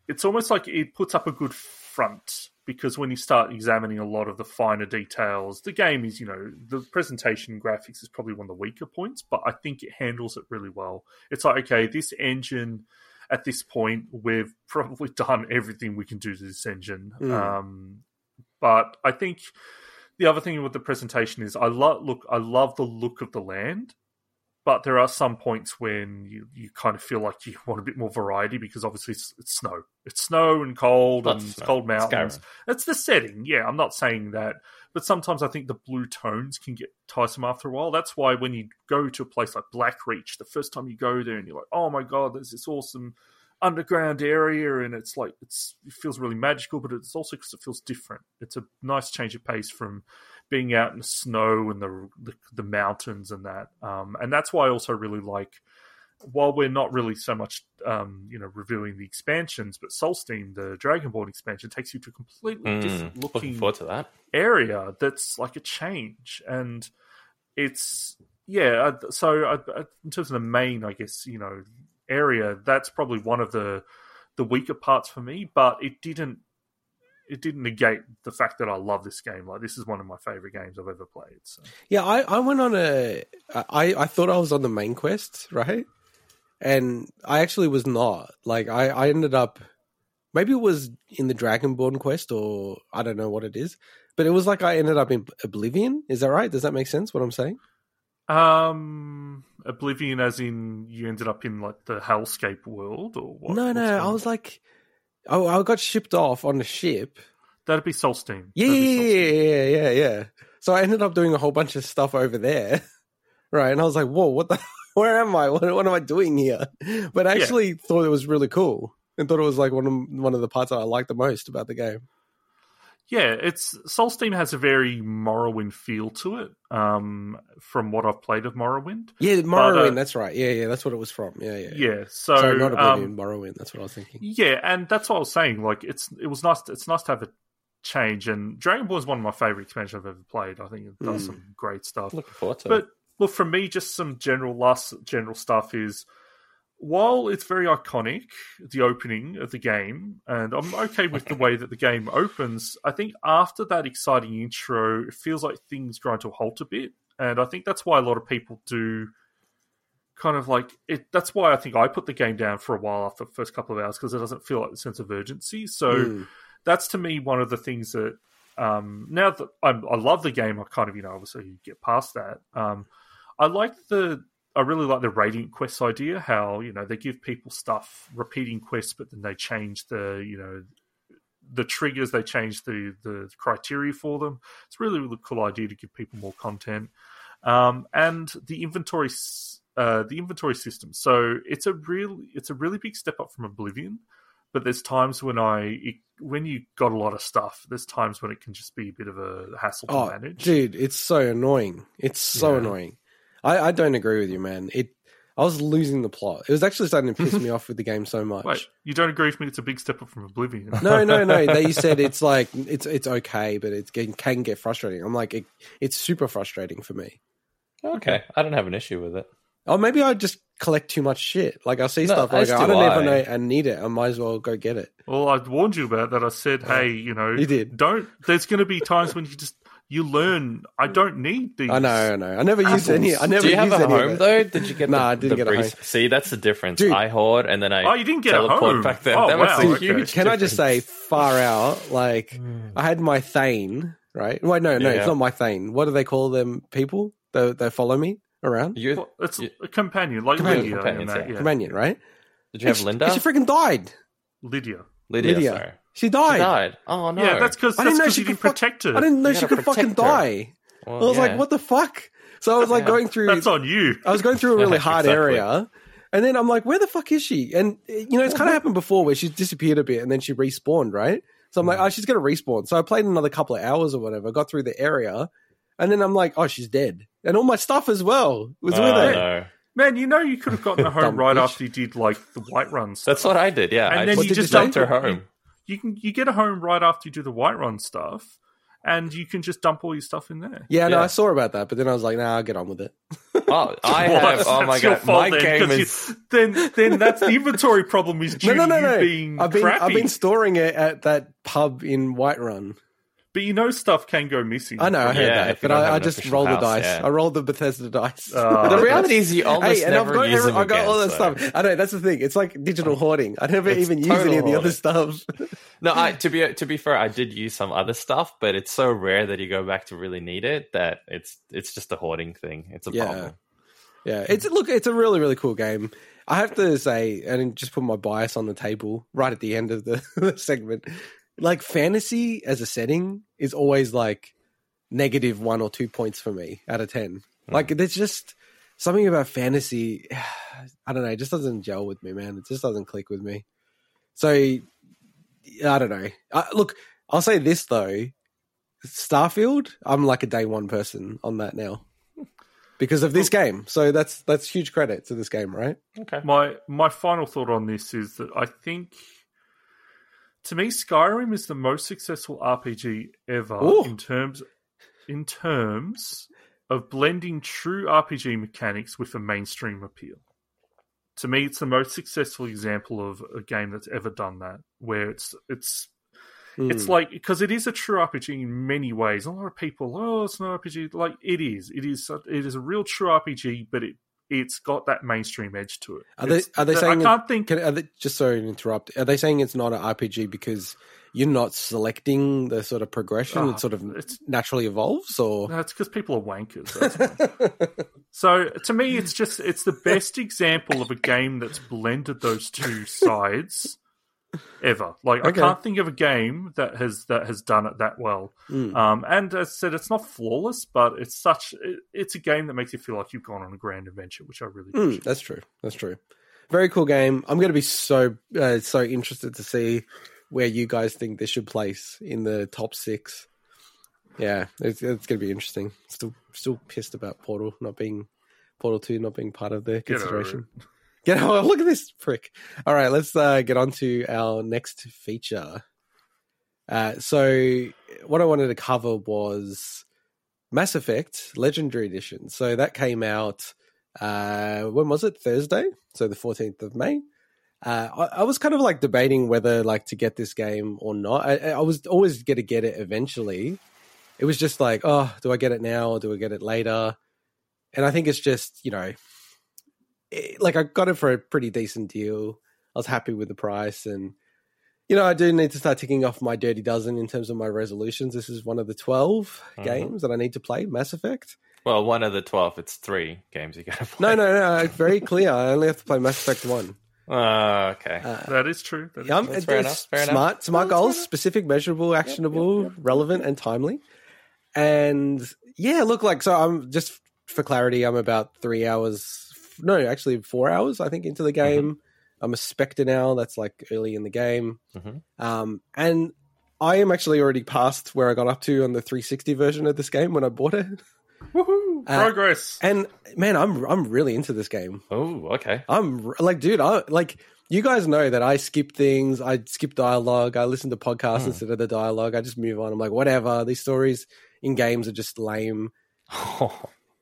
it's almost like it puts up a good front because when you start examining a lot of the finer details, the game is, you know, the presentation graphics is probably one of the weaker points, but I think it handles it really well. It's like, okay, this engine at this point, we've *laughs* probably done everything we can do to this engine. Mm. Um, but I think the other thing with the presentation is I love look I love the look of the land, but there are some points when you, you kind of feel like you *laughs* want a bit more variety because obviously it's, it's snow, it's snow and cold Lots and snow. cold mountains. It's, That's the setting. Yeah, I'm not saying that, but sometimes I think the blue tones can get tiresome after a while. That's why when you go to a place like Blackreach, the first time you go there and you're like, oh my god, there's this awesome underground area and it's like it's it feels really magical but it's also because it feels different it's a nice change of pace from being out in the snow and the the, the mountains and that um, and that's why i also really like while we're not really so much um, you know reviewing the expansions but Solstheim the dragonborn expansion takes you to a completely Mm, different looking forward to that. area that's like a change and it's yeah so I- in terms of the main i guess you know area that's probably one of the the weaker parts for me but it didn't it didn't negate the fact that i love this game like this is one of my favorite games i've ever played so Yeah, I, I went on a. I, I thought I was on the main quest, right? And I actually was not. Like, I, I ended up. Maybe it was in the Dragonborn quest, or I don't know what it is. But it was like I ended up in Oblivion. Is that right? Does that make sense? What I'm saying? um oblivion as in you ended up in like the hellscape world or what no, no. I was like, oh, I got shipped off on a ship. that'd be Solstheim Yeah, That'd yeah, yeah, yeah, yeah, yeah. So I ended up doing a whole bunch of stuff over there, *laughs* right? And I was like, "Whoa, what the? *laughs* Where am I? What, what am I doing here?" But I Yeah. actually thought it was really cool, and thought it was like one of one of the parts that I liked the most about the game. Yeah, it's Solstheim has a very Morrowind feel to it. Um, from what I've played of Morrowind, Yeah, Morrowind. uh, that's right. Yeah, yeah, that's what it was from. Yeah, yeah. yeah. So, Sorry, not Oblivion, um, Morrowind. That's what I was thinking. yeah, and that's what I was saying. Like, it's it was nice. It's nice to have a change. And Dragonborn is one of my favorite expansions I've ever played. I think it does Mm. some great stuff. Looking forward to it. But well, for me, just some general last general stuff is while it's very iconic, the opening of the game, and I'm okay with the way that the game opens. I think after that exciting intro, it feels like things grind to a halt a bit, and I think that's why a lot of people do. Kind of like it. That's why I think I put the game down for a while after the first couple of hours because it doesn't feel like the sense of urgency. So Mm. that's to me one of the things that um, now that I'm, I love the game, I kind of you know obviously you get past that. Um, I like the I really like the radiant quests idea. How you know they give people stuff repeating quests, but then they change the you know the triggers, they change the the criteria for them. It's a really really cool idea to give people more content. Um, and the inventory uh, the inventory system. So it's a real it's a really big step up from Oblivion but there's times when I it, when you got a lot of stuff, there's times when it can just be a bit of a hassle to Oh, manage. dude, it's so annoying. It's so Yeah. annoying. I, I don't agree with you, man. It. I was losing the plot. It was actually starting to piss me *laughs* off with the game so much. Wait, you don't agree with me? It's a big step up from Oblivion. *laughs* No, no, no. They said it's *laughs* like it's it's okay, but it can, can get frustrating. I'm like, it, it's super frustrating for me. okay, I don't have an issue with it. Or maybe I just collect too much shit. Like I'll see No, stuff, and I do I don't I. even know I need it. I might as well go get it. Well, I warned you about that. I said, hey, you know, You did. don't. There's going to be times when you just you learn. I don't need these. I know, I know. I never used any. I never Do you have used a any of home though? Did you get? Nah, the, I didn't the get a breeze? home. See, that's the difference. Dude. I hoard and then I. Oh, you didn't get a teleport home. back there. Oh, that was wow, a okay. huge. Can I just say, far out? Like hmm. I had my Thane, right? Wait, no, no, Yeah. it's not my Thane. What do they call them? People that that follow me around? You, Well, it's you- a companion, like Companion, Lydia. companions, and that, yeah. yeah. Companion, right? did you have And she- Linda? and She freaking died. Lydia. Lydia, Lydia. Sorry. She She died. died. Oh no. Yeah, that's because I didn't know she could fuck- protect her. I didn't know You she gotta could fucking her. die. Well, I was like, what the fuck? So I was like Yeah. going through. That's on you. I was going through a really *laughs* hard Exactly. area. And then I'm like, where the fuck is she? And, you know, it's kind of mm-hmm. happened before where she's disappeared a bit and then she respawned, right? So I'm like, mm-hmm. oh, she's going to respawn. So I played another couple of hours or whatever, got through the area. And then I'm like, oh, she's dead. And all my stuff as well was Oh, with her. no. Man, you know you could have gotten *laughs* a home right bitch. after you did like the white runs. That's what I did. Yeah, And I then just, you just dumped her dump- home. You can you get a home right after you do the Whiterun stuff, and you can just dump all your stuff in there. Yeah, no, I saw about that, but then I was like, nah, I'll get on with it. Oh, I *laughs* have. Oh my that's your god, fault my then, game 'cause is. you- *laughs* then then that's the inventory problem is due No, no, no, to you no. being I've been, crappy. I've been storing it at that pub in Whiterun. But you know stuff can go missing. I know, I heard Yeah, that, but I, I just official rolled the dice. yeah. I rolled the Bethesda dice. *laughs* Uh, The reality is, you *laughs* almost hey, and I've never got use every, them I got again, all that so- stuff. I know that's the thing. It's like digital hoarding. I never It's even use any of the other stuff. *laughs* No, I, to be to be fair, I did use some other stuff, but it's so rare that you go back to really need it that it's it's just a hoarding thing. It's a Yeah. problem. yeah, it's look, it's a really really cool game. I have to say, and just put my bias on the table right at the end of the, the segment. Like fantasy as a setting is always like negative one or two points for me out of 10. Like, there's just something about fantasy. *sighs* I don't know. It just doesn't gel with me, man. It just doesn't click with me. So, I don't know. Uh, look, I'll say this though Starfield, I'm like a day one person on that now because of this game. So that's that's huge credit to this game, right? Okay. My my final thought on this is that I think to me Skyrim is the most successful RPG ever Ooh. in terms in terms of blending true RPG mechanics with a mainstream appeal. To me, it's the most successful example of a game that's ever done that, where it's it's it's Hmm. like because it is a true RPG in many ways. A lot of people, oh, it's not RPG. Like it is. It is. It is a real true RPG, but it it's got that mainstream edge to it. Are they are they saying? I can't it- think. Can, are they, just sorry to interrupt. Are they saying it's not an RPG because you're not selecting the sort of progression? Oh, ah, it sort of it's- naturally evolves, or No, it's because people are wankers. That's *laughs* so to me, it's just it's the best example of a game that's blended those two sides ever. Like Okay. I can't think of a game that has that has done it that well. Mm. Um, and as I said, it's not flawless, but it's such it, it's a game that makes you feel like you've gone on a grand adventure, which I really Mm, that's true. That's true. Very cool game. I'm going to be so uh, so interested to see where you guys think this should place in the top six. Yeah, it's, it's going to be interesting. Still, still pissed about Portal not being Portal Two not being part of the consideration. Get *laughs* oh, look at this prick. All right, let's uh, get on to our next feature. Uh, so, what I wanted to cover was Mass Effect Legendary Edition. So that came out. Uh, when was it? Thursday, so the fourteenth of May. Uh, I, I was kind of like debating whether like to get this game or not. I, I was always going to get it eventually. It was just like, oh, do I get it now or do I get it later? And I think it's just you know, it, like I got it for a pretty decent deal. I was happy with the price, and you know, I do need to start ticking off my dirty dozen in terms of my resolutions. This is one of the 12 Mhm. games that I need to play. Mass Effect. Well, one of the twelve. It's three games you gotta *laughs* play. no, no. No. It's very clear. I only have to play Mass Effect one. Oh, *laughs* okay. Uh, That is true. That is yeah, I'm- true. That's it's fair enough, fair enough. smart, smart goals, specific, measurable, actionable, relevant, and timely. And yeah, look like so. I'm just for clarity. I'm about three hours. No, actually, four hours. I think into the Mm-hmm. game. I'm a Spectre now. That's like early in the game. Mhm. Um, and I am actually already past where I got up to on the 360 version of this game when I bought it. *laughs* Woohoo! Uh, Progress. And man, I'm I'm really into this game. Oh, okay. I'm like, dude, I like you guys know that I skip things. I skip dialogue. I listen to podcasts Hmm. instead of the dialogue. I just move on. I'm like, whatever. These stories in games are just lame. *laughs*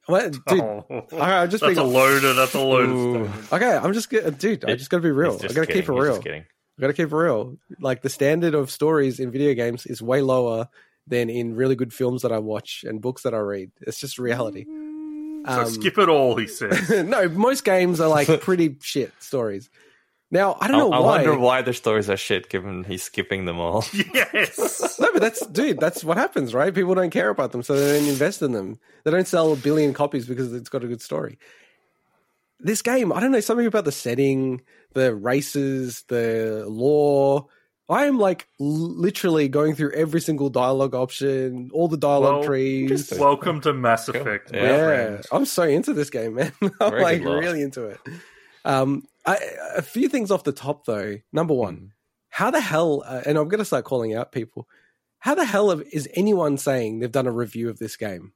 What, dude? oh, I- I'm just that's a being. loader. That's a loaded Okay, I'm just dude. I just gotta be real. I just gotta keep it real. just kidding. I gotta keep it real. Like the standard of stories in video games is way lower than in really good films that I watch and books that I read. It's just reality. So Um, skip it all, he says. *laughs* no, most games are like pretty shit stories. Now I don't know I, I why. wonder why the stories are shit, given he's skipping them all. *laughs* *laughs* yes. No, but that's dude. That's what happens, right? People don't care about them, so they don't invest in them. They don't sell a billion copies because it's got a good story. This game, I don't know, something about the setting, the races, the lore. I am like l- literally going through every single dialogue option, all the dialogue Well, trees. Welcome to Mass Cool. Effect. my Yeah. Yeah. I'm so into this game, man. *laughs* I'm Very like really into it. Um, I, a few things off the top though. Number one, Mm. how the hell? Uh, and I'm going to start calling out people. How the hell have, is anyone saying they've done a review of this game?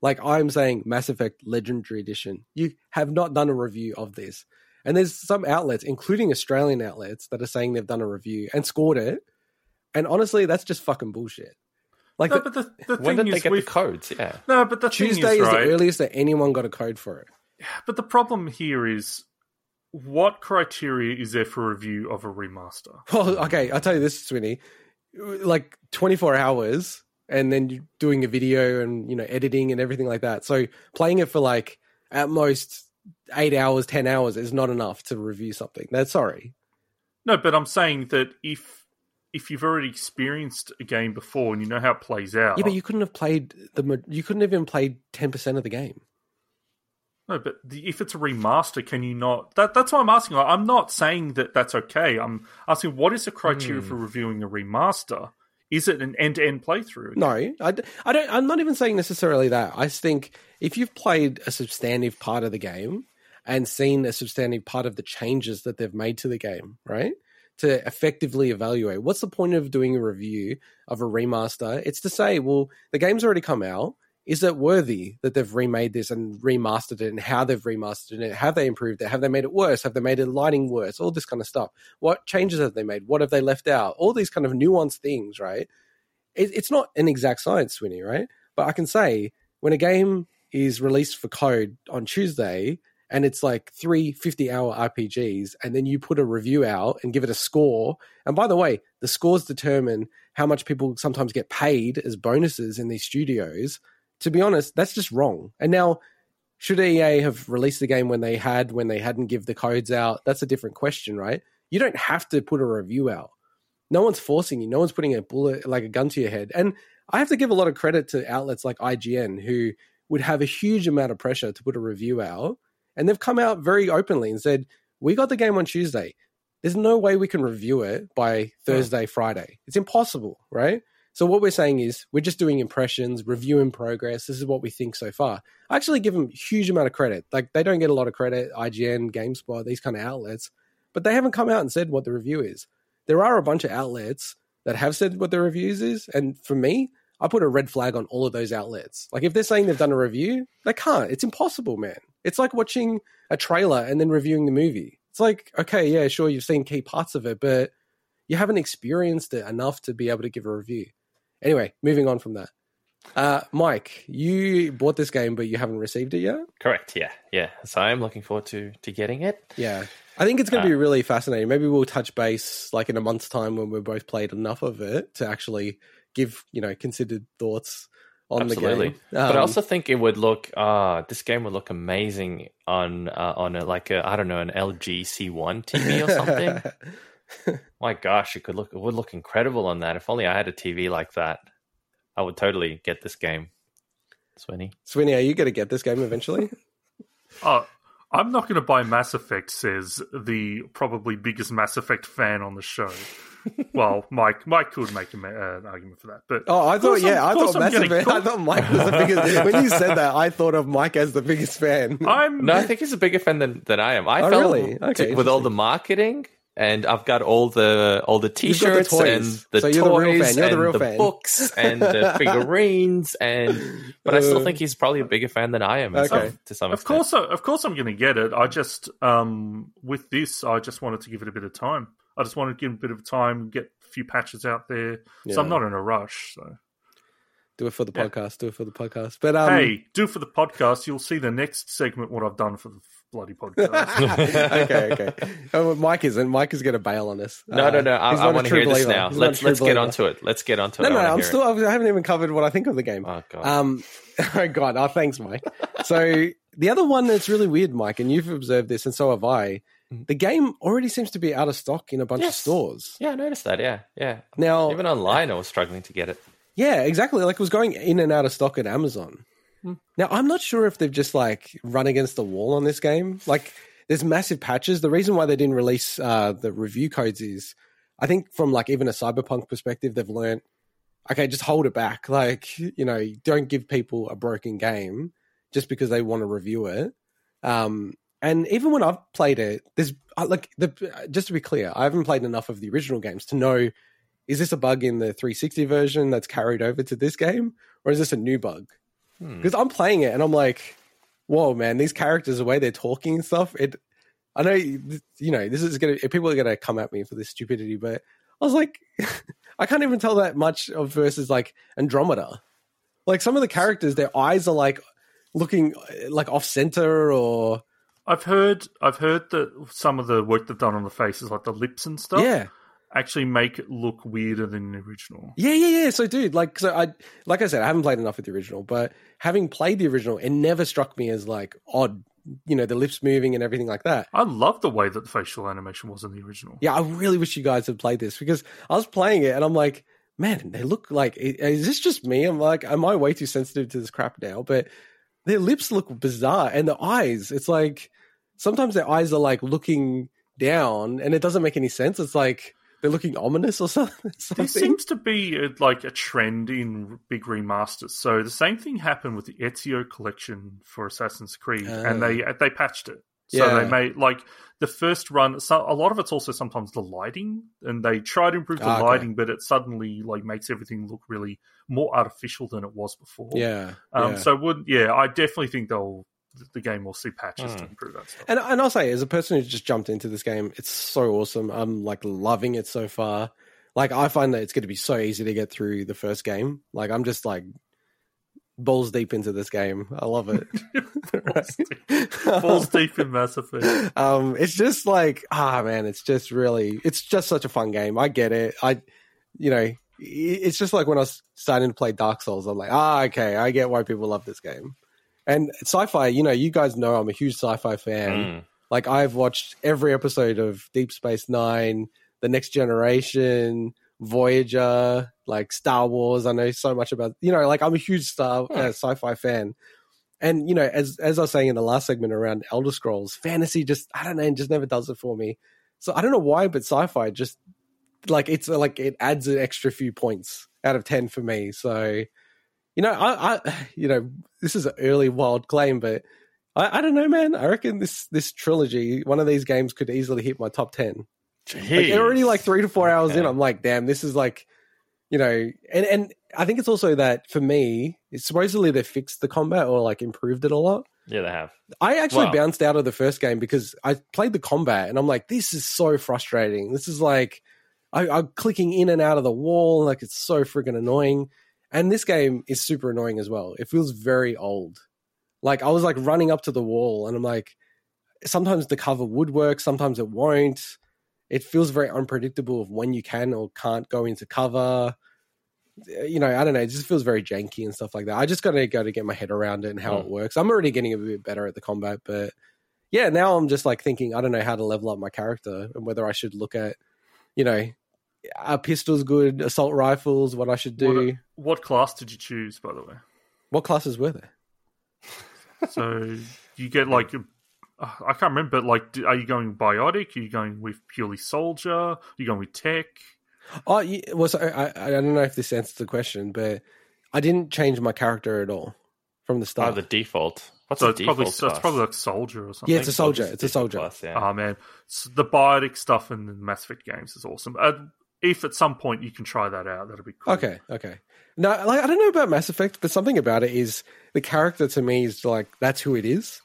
Like I'm saying, Mass Effect Legendary Edition. You have not done a review of this, and there's some outlets, including Australian outlets, that are saying they've done a review and scored it. And honestly, that's just fucking bullshit. Like No, the- but the, the When thing did they get the codes? Yeah. no, but the Tuesday thing is, is, right? the earliest that anyone got a code for it. But the problem here is, what criteria is there for review of a remaster? *laughs* Well, okay, I'll tell you this, Swinny. Like 24 hours and then you doing a video and, you know, editing and everything like that. So playing it for like at most eight hours, 10 hours is not enough to review something. That's sorry. No, but I'm saying that if if you've already experienced a game before and you know how it plays out, Yeah, but you couldn't have played the, you couldn't have even played 10% of the game. No, but the, if it's a remaster, can you not? That that's why I'm asking. I'm not saying that that's okay. I'm asking what is the criteria Hmm. for reviewing a remaster. is it an end to end playthrough? No, I don't. I'm not even saying necessarily that. I think if you've played a substantive part of the game and seen a substantive part of the changes that they've made to the game, right? To effectively evaluate, what's the point of doing a review of a remaster? It's to say, well, the game's already come out. Is it worthy that they've remade this and remastered it and how they've remastered it? Have they improved it? Have they made it worse? Have they made it lighting worse? All this kind of stuff. What changes have they made? What have they left out? All these kind of nuanced things, right? it, it's not an exact science, Swinny, right? But I can say when a game is released for code on Tuesday and it's like three 50 hour RPGs, and then you put a review out and give it a score. And by the way, the scores determine how much people sometimes get paid as bonuses in these studios. To be honest, that's just wrong. And now, should EA have released the game when they had, when they hadn't give the codes out? That's a different question, right? You don't have to put a review out no one's forcing you. No one's putting a bullet like a gun to your head. And I have to give a lot of credit to outlets like IGN who would have a huge amount of pressure to put a review out. And they've come out very openly and said, We got the game on Tuesday. There's no way we can review it by hmm. Thursday, Friday. It's impossible, right? So what we're saying is we're just doing impressions, review in progress. This is what we think so far. I actually give them a huge amount of credit. Like they don't get a lot of credit, IGN, GameSpot, these kind of outlets, but they haven't come out and said what the review is there are a bunch of outlets that have said what their reviews is, and for me, I put a red flag on all of those outlets. Like if they're saying they've done a review, they can't. It's impossible, man. It's like watching a trailer and then reviewing the movie. It's like, okay, yeah, sure, you've seen key parts of it, but you haven't experienced it enough to be able to give a review. Anyway, moving on from that. Uh, Mike, you bought this game, but you haven't received it yet. Correct. Yeah, yeah. So I am looking forward to to getting it. Yeah, I think it's going to be really fascinating. Maybe we'll touch base like in a month's time when we've both played enough of it to actually give you know considered thoughts on Absolutely. the game. but I also think it would look uh this game would look amazing on uh, on a, like a I don't know an LG C1 TV or something. *laughs* My gosh, it could look it would look incredible on that. If only I had a TV like that, I would totally get this game. Swinny. Swinny, are you going to get this game eventually? Oh, *laughs* I'm not going to buy Mass Effect, says the probably biggest Mass Effect fan on the show. *laughs* well, Mike, Mike could make an uh, argument for that, but oh, I thought, yeah, I'm- I thought I'm Mass getting- Effect. I thought Mike was the biggest. *laughs* when you said that, I thought of Mike as the biggest fan. I'm No, I think he's a bigger fan than, than I am. I Oh, felt really? Okay, to- with all the marketing, and I've got all the all the t-shirts toys. and the So you're the real toys fan. You're the and real the fan. books and the *laughs* figurines, and but I still think he's probably a bigger fan than I am. Okay. stuff, to some Of extent. course, I- of course, I'm going to get it. I just, um, with this, I just wanted to give it a bit of time. I just wanted to give it a bit of time, get a few patches out there. So I'm not in a rush. So Do it for the Yeah. podcast. Do it for the podcast. But um, hey, do it for the podcast. You'll see the next segment what I've done for the bloody podcast. *laughs* *laughs* okay, okay. Oh, Mike isn't. Mike is going to bail on us. No, Uh, no, no. I, I want to true hear this now. He's Let's let's get believer. onto it. Let's get onto No, it. I no, I'm hear still. I haven't even covered what I think of the game. Oh god. Um, *laughs* oh God, oh thanks, Mike. So the other one that's really weird, Mike, and you've observed this, and so have I. The game already seems to be out of stock in a bunch of stores yeah, I noticed that. Yeah, yeah. now. Even online, I was struggling to get it. Yeah, exactly. Like it was going in and out of stock at Amazon. Now I'm not sure if they've just like run against the wall on this game. Like there's massive patches. The reason why they didn't release uh, the review codes is, I think from like even a cyberpunk perspective, they've learned, okay, just hold it back. Like you know, don't give people a broken game just because they want to review it. Um, and even when I've played it, there's uh, like the just to be clear, I haven't played enough of the original games to know is this a bug in the 360 version that's carried over to this game, or is this a new bug? Hmm. Because I'm playing it and I'm like, whoa, man, these characters, the way they're talking and stuff, it. I know, you know, this is gonna people are gonna come at me for this stupidity, but I was like, *laughs* I can't even tell that much of versus like Andromeda. Like some of the characters, their eyes are like looking like off center or I've heard, I've heard that some of the work they've done on the faces, like the lips and stuff, yeah, actually make it look weirder than the original. Yeah, yeah, yeah. So, dude, like, so I, like I said, I haven't played enough with the original, but having played the original, it never struck me as like odd. You know, the lips moving and everything like that. I love the way that the facial animation was in the original. Yeah, I really wish you guys had played this because I was playing it and I'm like, man, they look like. Is this just me? I'm like, am I way too sensitive to this crap now? But their lips look bizarre and the eyes. It's like sometimes their eyes are like looking down and it doesn't make any sense. It's like they're looking ominous or *laughs* something. There seems to be a, like a trend in big remasters. So the same thing happened with the Ezio collection for Assassin's Creed, and they they patched it. So Yeah. they made like the first run. So a lot of it's also sometimes the lighting, and they try to improve the Ah, okay. lighting, but it suddenly like makes everything look really more artificial than it was before. yeah, Um, yeah. So would yeah, I definitely think they'll the game will see patches to Hmm. improve that stuff. And and I'll say, as a person who just jumped into this game, it's so awesome. I'm like loving it so far. Like I find that it's going to be so easy to get through the first game. Like I'm just like balls deep into this game. I love it. *laughs* *laughs* Balls deep- Falls deep in Mass Effect. um, it's just like ah man, it's just really, it's just such a fun game. I get it. I, you know, it's just like when I was starting to play Dark Souls. I'm like, ah, okay, I get why people love this game. And sci-fi, you know, you guys know I'm a huge sci-fi fan. Mm. Like I've watched every episode of Deep Space Nine, The Next Generation, Voyager, like Star Wars. I know so much about you know, like I'm a huge star Hmm. uh, sci-fi fan. And you know, as as I was saying in the last segment around Elder Scrolls, fantasy just I don't know, it just never does it for me. So I don't know why, but sci-fi just like it's like it adds an extra few points out of ten for me. So you know, I, I *sighs* you know, this is an early wild claim, but I, I don't know, man. I reckon this this trilogy, one of these games, could easily hit my top ten. Like already like three to four hours in, I'm like, damn, this is like, you know, and and I think it's also that for me, it's supposedly they fixed the combat or like improved it a lot. Yeah, they have. I actually Wow. bounced out of the first game because I played the combat and I'm like, this is so frustrating. This is like, I, I'm clicking in and out of the wall, like it's so freaking annoying. And this game is super annoying as well. It feels very old. Like I was like running up to the wall and I'm like, sometimes the cover would work, sometimes it won't. It feels very unpredictable of when you can or can't go into cover. You know, I don't know. It just feels very janky and stuff like that. I just got to go to get my head around it and how Hmm. it works. I'm already getting a bit better at the combat, but yeah, now I'm just like thinking, I don't know how to level up my character and whether I should look at, you know, are pistols good, assault rifles, what I should do. What, what class did you choose, by the way? What classes were there? *laughs* So you get like, uh, I can't remember, but like, are you going biotic? Are you going with purely soldier? Are you going with tech? Oh, yeah, well, so I, I don't know if this answers the question, but I didn't change my character at all from the Oh, start. the default. What's So the it's default probably so it's probably like soldier or something. yeah, it's a soldier. It's a Default soldier. class, yeah. Oh man, S the biotic stuff in the Mass Effect games is awesome. Uh, if at some point you can try that out, that'd be cool. Okay, okay. No, like I don't know about Mass Effect, but something about it is the character to me is like that's who it is,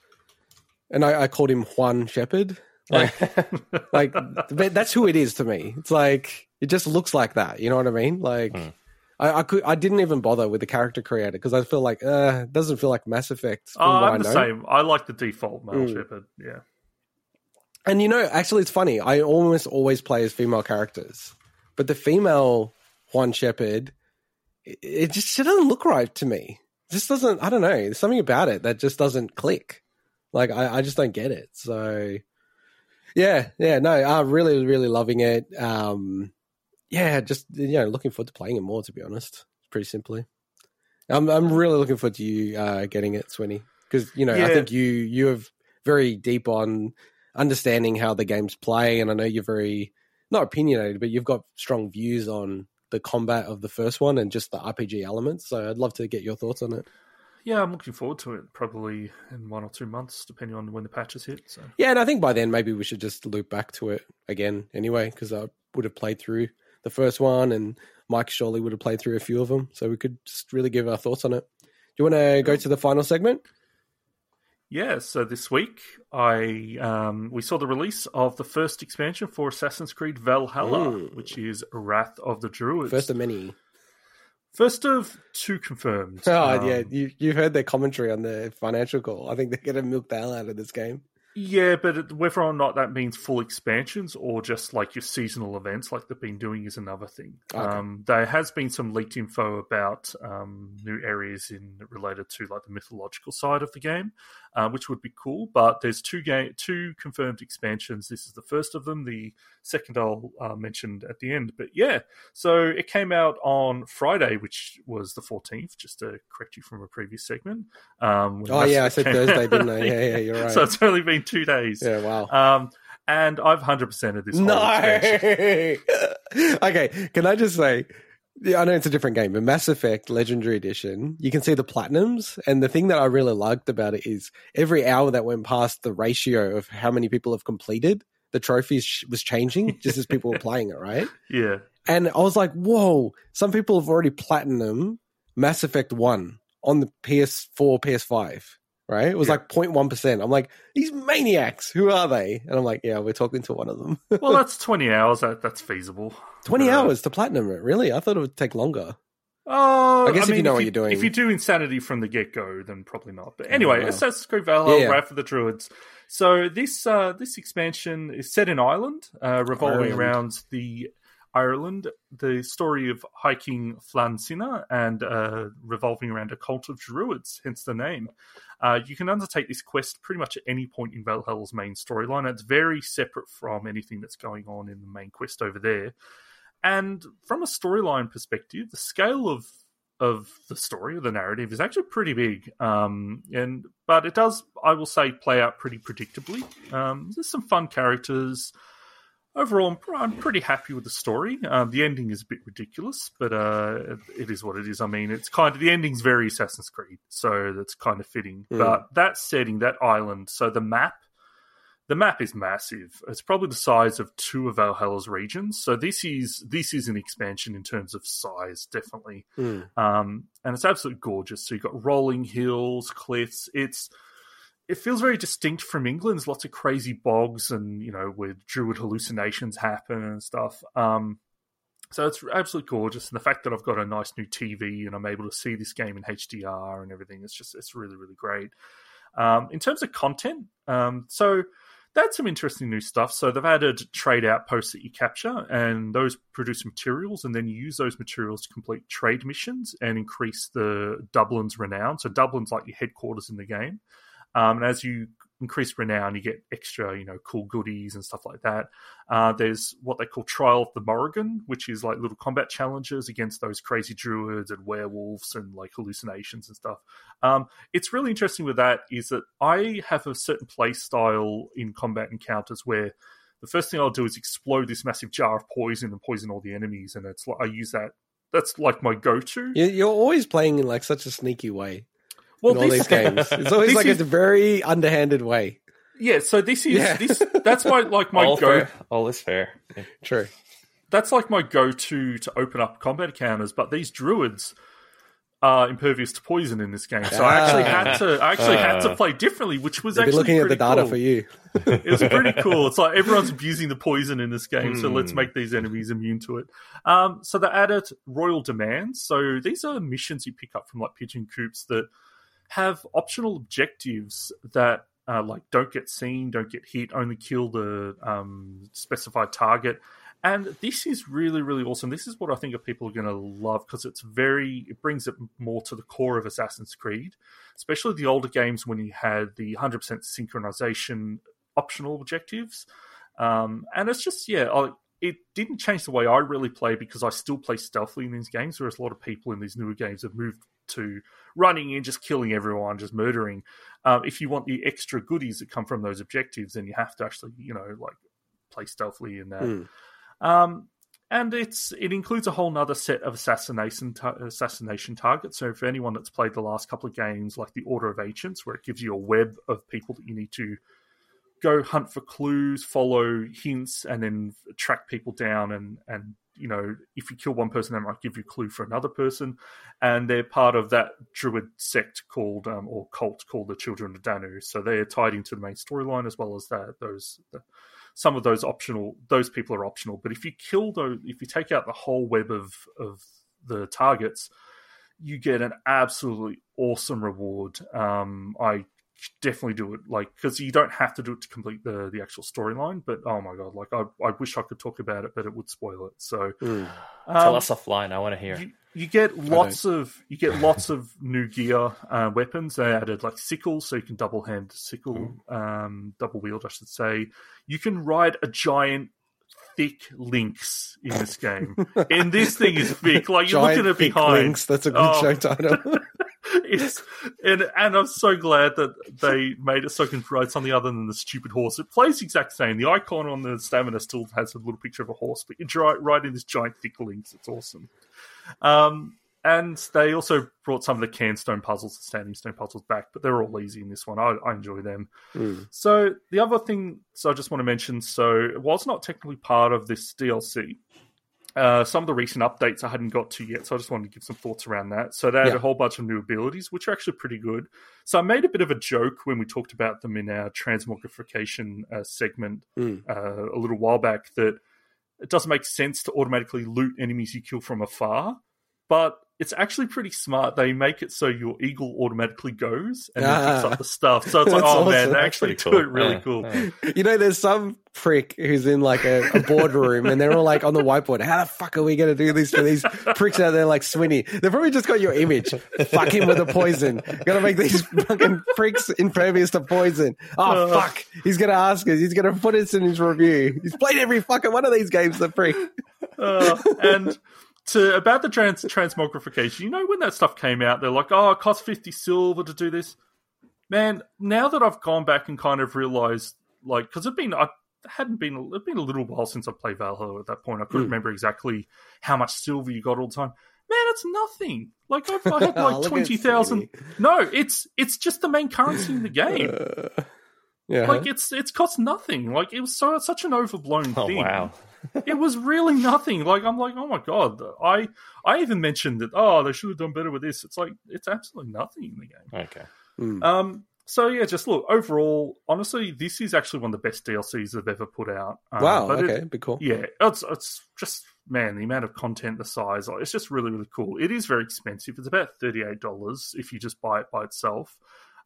and I, I called him Juan Shepard. Like, *laughs* like that's who it is to me. It's like it just looks like that. You know what I mean? Like Hmm. I, I could I didn't even bother with the character creator because I feel like uh, it doesn't feel like Mass Effect. Oh, I'm I the same. I like the default male Mm. shepherd. Yeah. And you know, actually, it's funny. I almost always play as female characters, but the female Juan Shepard, it, it just she doesn't look right to me. Just doesn't. I don't know. There's something about it that just doesn't click. Like I, I just don't get it. So, yeah, yeah, no, I'm really, really loving it. Um, yeah, just you know, looking forward to playing it more. To be honest, pretty simply. I'm, I'm really looking forward to you uh, getting it, Swinny, because you know, I think you you have very deep on understanding how the games play, and I know you're very not opinionated, but you've got strong views on the combat of the first one and just the RPG elements. So I'd love to get your thoughts on it. Yeah, I'm looking forward to it. Probably in one or two months, depending on when the patches hit. So Yeah, and I think by then maybe we should just loop back to it again anyway, because I would have played through the first one, and Mike surely would have played through a few of them, so we could just really give our thoughts on it. Do you want to go to the final segment? Yeah, so this week I um, we saw the release of the first expansion for Assassin's Creed Valhalla, Ooh. which is Wrath of the Druids. First of many. First of two confirmed. *laughs* Oh Um, yeah, you you heard their commentary on the financial call. I think they're going to milk the hell out of this game. Yeah, but whether or not that means full expansions or just like your seasonal events, like they've been doing, is another thing. Okay. Um, there has been some leaked info about um, new areas in related to like the mythological side of the game, uh, which would be cool. But there's two game, two confirmed expansions. This is the first of them. The second I'll uh, mention at the end. But yeah, so it came out on Friday, which was the 14th. Just to correct you from a previous segment. Um, Oh yeah, I said *laughs* Thursday, out. didn't I? *laughs* Yeah, yeah, you're right. so it's only been two days. yeah, wow. Um, and I've hundred percent of this. No. *laughs* okay, can I just say? Yeah, I know it's a different game, but Mass Effect Legendary Edition, you can see the platinums, and the thing that I really liked about it is every hour that went past, the ratio of how many people have completed the trophies was changing just as people were playing it, right? *laughs* Yeah, And I was like, whoa, some people have already platinum Mass Effect 1 on the PS4, PS5, right? It was Yeah. like 0.1%. I'm like, these maniacs, who are they? And I'm like, yeah, we're talking to one of them. well, *laughs* that's twenty hours. That, that's feasible. 20 Uh, hours to platinum it, really? I thought it would take longer. Oh, I guess if you mean, know what you're doing. If you do insanity from the get go, then probably not. But anyway, wow. Assassin's Creed Valhalla, Yeah, yeah. Wrath of the Druids. So this uh, this expansion is set in Ireland, uh, revolving Ireland. around the Ireland, the story of High King Flann Sinna, and uh, revolving around a cult of druids, hence the name. Uh, you can undertake this quest pretty much at any point in Valhalla's main storyline. It's very separate from anything that's going on in the main quest over there. And from a storyline perspective, the scale of of the story, of the narrative, is actually pretty big. Um, and but it does, I will say, play out pretty predictably. Um, there's some fun characters. Overall, I'm, I'm pretty happy with the story. Um, the ending is a bit ridiculous, but uh, it, is what it is. I mean, it's kind of the ending's very Assassin's Creed, so that's kind of fitting. Mm. But that setting, that island, so the map the map is massive. It's probably the size of two of Valhalla's regions. So this is this is an expansion in terms of size, definitely. Mm. Um, and it's absolutely gorgeous. So you've got rolling hills, cliffs. It's it feels very distinct from England. There's lots of crazy bogs and you know where druid hallucinations happen and stuff. Um, so it's absolutely gorgeous, and the fact that I've got a nice new TV and I'm able to see this game in HDR and everything, it's just it's really really great. Um, in terms of content, um, so that's some interesting new stuff. So they've added trade outposts that you capture, and those produce materials, and then you use those materials to complete trade missions and increase the Dublin's renown. So Dublin's like your headquarters in the game, um, and as you increase renown, you get extra, you know, cool goodies and stuff like that. Uh, there's what they call Trial of the Morrigan, which is like little combat challenges against those crazy druids and werewolves and like hallucinations and stuff. Um, it's really interesting with that is that I have a certain play style in combat encounters where the first thing I'll do is explode this massive jar of poison and poison all the enemies, and it's like I use that. That's like my go-to. You- You're always playing in like such a sneaky way well, in all these games. *laughs* It's always like is- a very underhanded way. yeah. So this is Yeah. this. That's my like my all go. fair. All is fair. True. that's like my go-to to open up combat encounters. But these druids are impervious to poison in this game, so I actually Ah. had to I actually had to Ah. play differently, which was They've actually looking at the data cool. for you. It was pretty *laughs* cool. It's like everyone's abusing the poison in this game, so let's Hmm. make these enemies immune to it. Um, so they added royal demands. So these are missions you pick up from like pigeon coops that have optional objectives that uh, like don't get seen, don't get hit, only kill the um, specified target. And this is really, really awesome. This is what I think of people are going to love because it's very, it brings it more to the core of Assassin's Creed, especially the older games when you had the 100% synchronization optional objectives. Um, and it's just, yeah, I, it didn't change the way I really play because I still play stealthily in these games, whereas a lot of people in these newer games have moved to running and just killing everyone, just murdering. Um, if you want the extra goodies that come from those objectives, then you have to actually, you know, like play stealthily in that. Hmm. Um, and it's it includes a whole nother set of assassination ta- assassination targets. So for anyone that's played the last couple of games, like the Order of Ancients, where it gives you a web of people that you need to go hunt for clues, follow hints, and then track people down. And and you know, if you kill one person, they might give you a clue for another person. And they're part of that druid sect called um, or cult called the Children of Danu. So they're tied into the main storyline as well as that those. The, some of those optional those people are optional but if you kill those if you take out the whole web of of the targets you get an absolutely awesome reward um i definitely do it like because you don't have to do it to complete the the actual storyline but oh my god like i, I wish i could talk about it but it would spoil it so Hmm. Tell um, us offline. I want to hear. you, you get lots of you get lots of new gear uh, weapons. They added like sickles, so you can double hand sickle, um, double wield, I should say. You can ride a giant, thick lynx in this game, *laughs* and this thing is thick. Like you're Giant at it thick behind. lynx. That's a good Oh. show title. *laughs* it's and and I'm so glad that they made it so you can ride something other than the stupid horse. It plays the exact same. The icon on the stamina still has a little picture of a horse, but you're riding this giant thick lynx. It's awesome. Um, and they also brought some of the can stone puzzles, the standing stone puzzles back, but they're all easy in this one. I, I enjoy them. Mm. So the other thing, so I just want to mention, so while it's not technically part of this DLC, uh, some of the recent updates I hadn't got to yet, so I just wanted to give some thoughts around that. So they had Yeah. a whole bunch of new abilities, which are actually pretty good. So I made a bit of a joke when we talked about them in our transmogrification uh, segment Mm. uh, a little while back that it doesn't make sense to automatically loot enemies you kill from afar, but it's actually pretty smart. They make it so your eagle automatically goes and then picks Ah. up the stuff. So it's *laughs* like, That's oh man, they That's actually pretty do it really Yeah, cool. yeah. You know, there's some prick who's in like a, a boardroom and they're all like on the whiteboard. How the fuck are we going to do this to these pricks out there like Swinny? They've probably just got your image. Fuck him with a poison. Gotta make these fucking pricks impervious to poison. Oh, Uh. fuck. He's going to ask us. He's going to put us in his review. He's played every fucking one of these games, the prick. Uh, and to about the trans transmogrification, you know, when that stuff came out, they're like, "Oh, it costs fifty silver to do this." Man, now that I've gone back and kind of realized, like, because it's been, I hadn't been, it's been a little while since I played Valhalla. At that point, I couldn't Hmm. remember exactly how much silver you got all the time. Man, it's nothing. Like I've, I had *laughs* Oh, like twenty thousand. No, it's it's just the main currency in the game. Uh, yeah. Like it's it's cost nothing. Like it was so such an overblown Oh thing wow! *laughs* it was really nothing. Like I'm like, oh my god. I I even mentioned that. Oh, they should have done better with this. It's like it's absolutely nothing in the game. Okay. Mm. Um. So yeah, just look overall. Honestly, this is actually one of the best DLCs they've ever put out. Um, wow. but it- Okay. Be cool. yeah, it's it's just man, the amount of content, the size, like, it's just really really cool. It is very expensive. It's about thirty eight dollars if you just buy it by itself.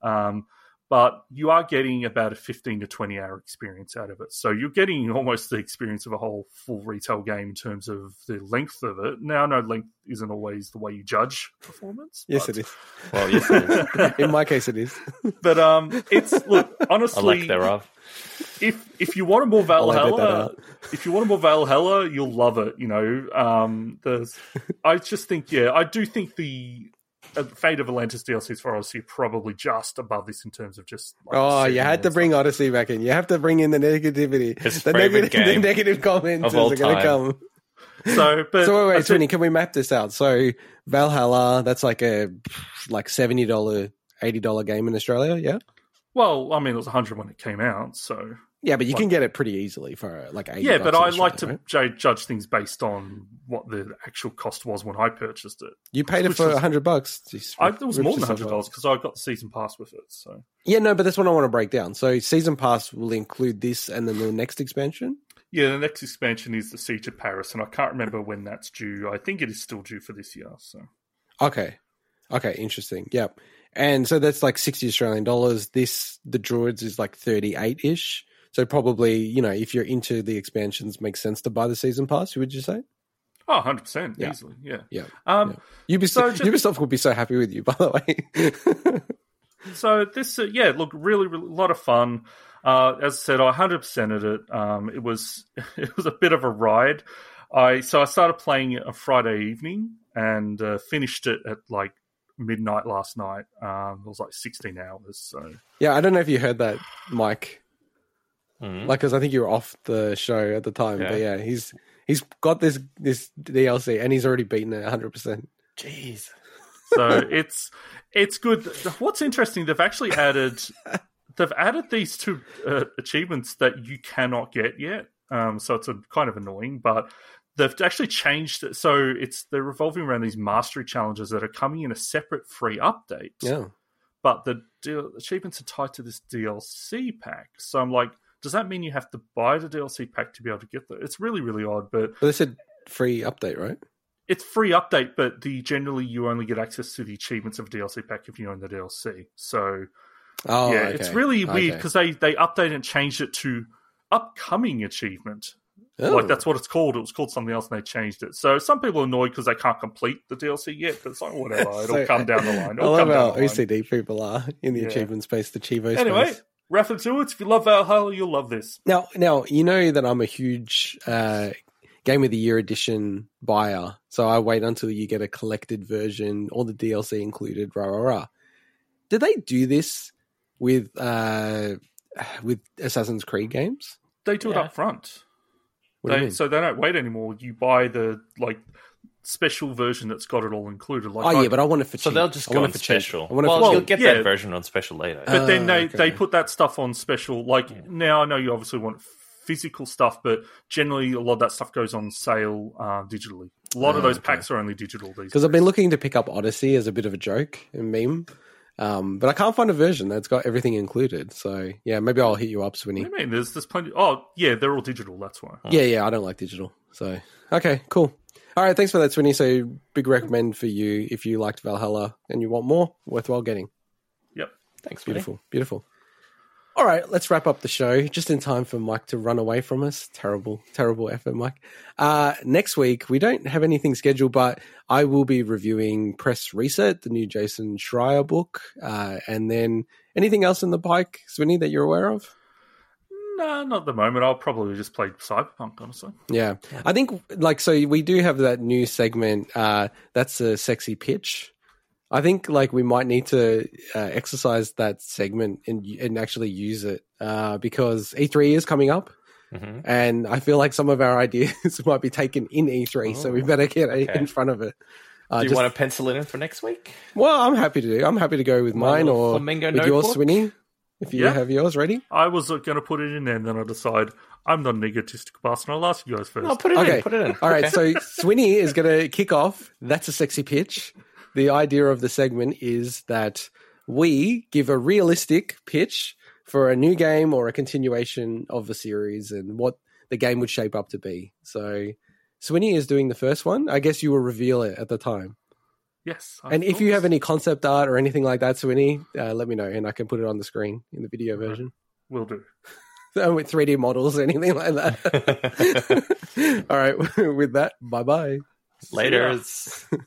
Um, but you are getting about a fifteen to twenty hour experience out of it. So you're getting almost the experience of a whole full retail game in terms of the length of it. Now, I know length isn't always the way you judge performance. Yes, but, it is. Well, yes, it is. *laughs* In my case, it is. *laughs* But um, it's look a honestly lack thereof. if if you want a more I'll edit that Valhalla, if you want a more Valhalla, you'll love it. You know, um, there's, I just think, yeah, I do think the Fate of Atlantis DLCs for Odyssey are probably just above this in terms of just. Like, Oh, you had to bring stuff. Odyssey back in. You have to bring in the negativity. His the, favorite negative, the negative comments are going to come. So, but So wait, wait, said- can we map this out? So Valhalla, that's like a like seventy dollar, eighty dollar game in Australia. Yeah, well, I mean, it was 100 when it came out, so yeah, but you Like- can get it pretty easily for like eighty. yeah. But I like to right? ju- judge things based on what the actual cost was when I purchased it. You paid it for hundred bucks. Jeez, I, it was more than hundred dollars because I got the season pass with it. So Yeah, no, but that's what I want to break down. So season pass will include this and then the next expansion. Yeah, the next expansion is the Siege of Paris, and I can't remember when that's due. I think it is still due for this year. So Okay. Okay, interesting. Yep. And so that's like 60 Australian dollars. This, the Druids is like 38 ish. So probably, you know, if you're into the expansions, makes sense to buy the season pass, would you say? oh, 100 percent Yeah. easily. Yeah. Yeah. Um. Ubisoft, So just- Ubisoft would be so happy with you, by the way. *laughs* So this, uh, yeah, look, really, really, a lot of fun. Uh, as I said, I 100 percented it. Um, it was *laughs* it was a bit of a ride. I so I started playing it a Friday evening and uh, finished it at like midnight last night. Um, it was like 16 hours. So yeah, I don't know if you heard that, Mike. Mhm. Like, because I think you were off the show at the time. But Yeah. yeah, he's he's got this this DLC and he's already beaten it 100%. Jeez. *laughs* so it's it's good. What's interesting, they've actually added *laughs* they've added these two uh, achievements that you cannot get yet. Um, so it's a kind of annoying, but they've actually changed it. So it's they're revolving around these mastery challenges that are coming in a separate free update. Yeah. But the deal, achievements are tied to this DLC pack. So I'm like, does that mean you have to buy the DLC pack to be able to get that? It's really really odd, but But they said free update, right? it's free update, but the generally you only get access to the achievements of a DLC pack if you own the DLC. So Oh, yeah, okay. it's really weird Okay. because they they updated and changed it to upcoming achievement. Oh. Like that's oh. what it's called. It was called something else, and they changed it. So some people are annoyed because they can't complete the DLC yet. But it's like whatever, *laughs* it'll So- come down the line. *laughs* I It'll love come how. OCD people are in the Yeah. achievement space, the Chivo Anyway, space. Reference to it. If you love Valhalla, you'll love this. Now, now you know that I'm a huge uh, Game of the Year edition buyer. So I wait until you get a collected version, all the DLC included, rah rah rah. Did they do this with uh with Assassin's Creed games? They do it Yeah. up front. What do you They, mean? so they don't wait anymore. You buy the like special version that's got it all included. Like oh I- yeah, but I want it for So they'll just I go want on it for cheap. special. I want it well, for Well, you'll get yeah. that version on special later. But then Ah, they, okay. they put that stuff on special. Like now, I know you obviously want physical stuff, but generally a lot of that stuff goes on sale uh, digitally. A lot of Ah, those okay. packs are only digital these Because. I've been looking to pick up Odyssey as a bit of a joke and meme. Um, but I can't find a version that's got everything included. So yeah, maybe I'll hit you up, What Swinny. do you mean? There's there's plenty. Oh yeah, they're all digital. That's why. Yeah, yeah, I don't like digital. So okay, cool. All right, thanks for that, Swinny. So big recommend for you if you liked Valhalla and you want more, worthwhile getting. Yep. Thanks, Willie. Beautiful, beautiful. All right, let's wrap up the show just in time for Mike to run away from us. Terrible, terrible effort, Mike. Uh, next week, we don't have anything scheduled, but I will be reviewing Press Reset, the new Jason Schreier book, uh, and then anything else in the bike, Swinny, that you're aware of? No, not at the moment. I'll probably just play Cyberpunk. Honestly, Yeah. I think like so we do have that new segment uh that's a sexy pitch. I think like we might need to uh, exercise that segment and and actually use it uh because E3 is coming up Mhm. and I feel like some of our ideas *laughs* might be taken in E3 so we Oh, better get okay. in front of it. Uh, Do you just- want to pencil it in for next week? well, I'm happy to do. I'm happy to go with My mine or flamingo with yours, notebook? Swinny. If you Yeah. have yours ready. I was going to put it in there, and then I decide I'm not an egotistic bastard. I'll ask you guys first. No, put it Okay. in. Put it in. All right, so Swinny is going to kick off. That's a sexy pitch. The idea of the segment is that we give a realistic pitch for a new game or a continuation of a series and what the game would shape up to be. So Swinny is doing the first one. I guess you will reveal it at the time. Yes. of and if you have any concept art or anything like that, Swinny, uh, let me know and I can put it on the screen in the video version. will do. *laughs* With 3D models or anything like that. *laughs* *laughs* All right, with that, bye bye. Later. See ya.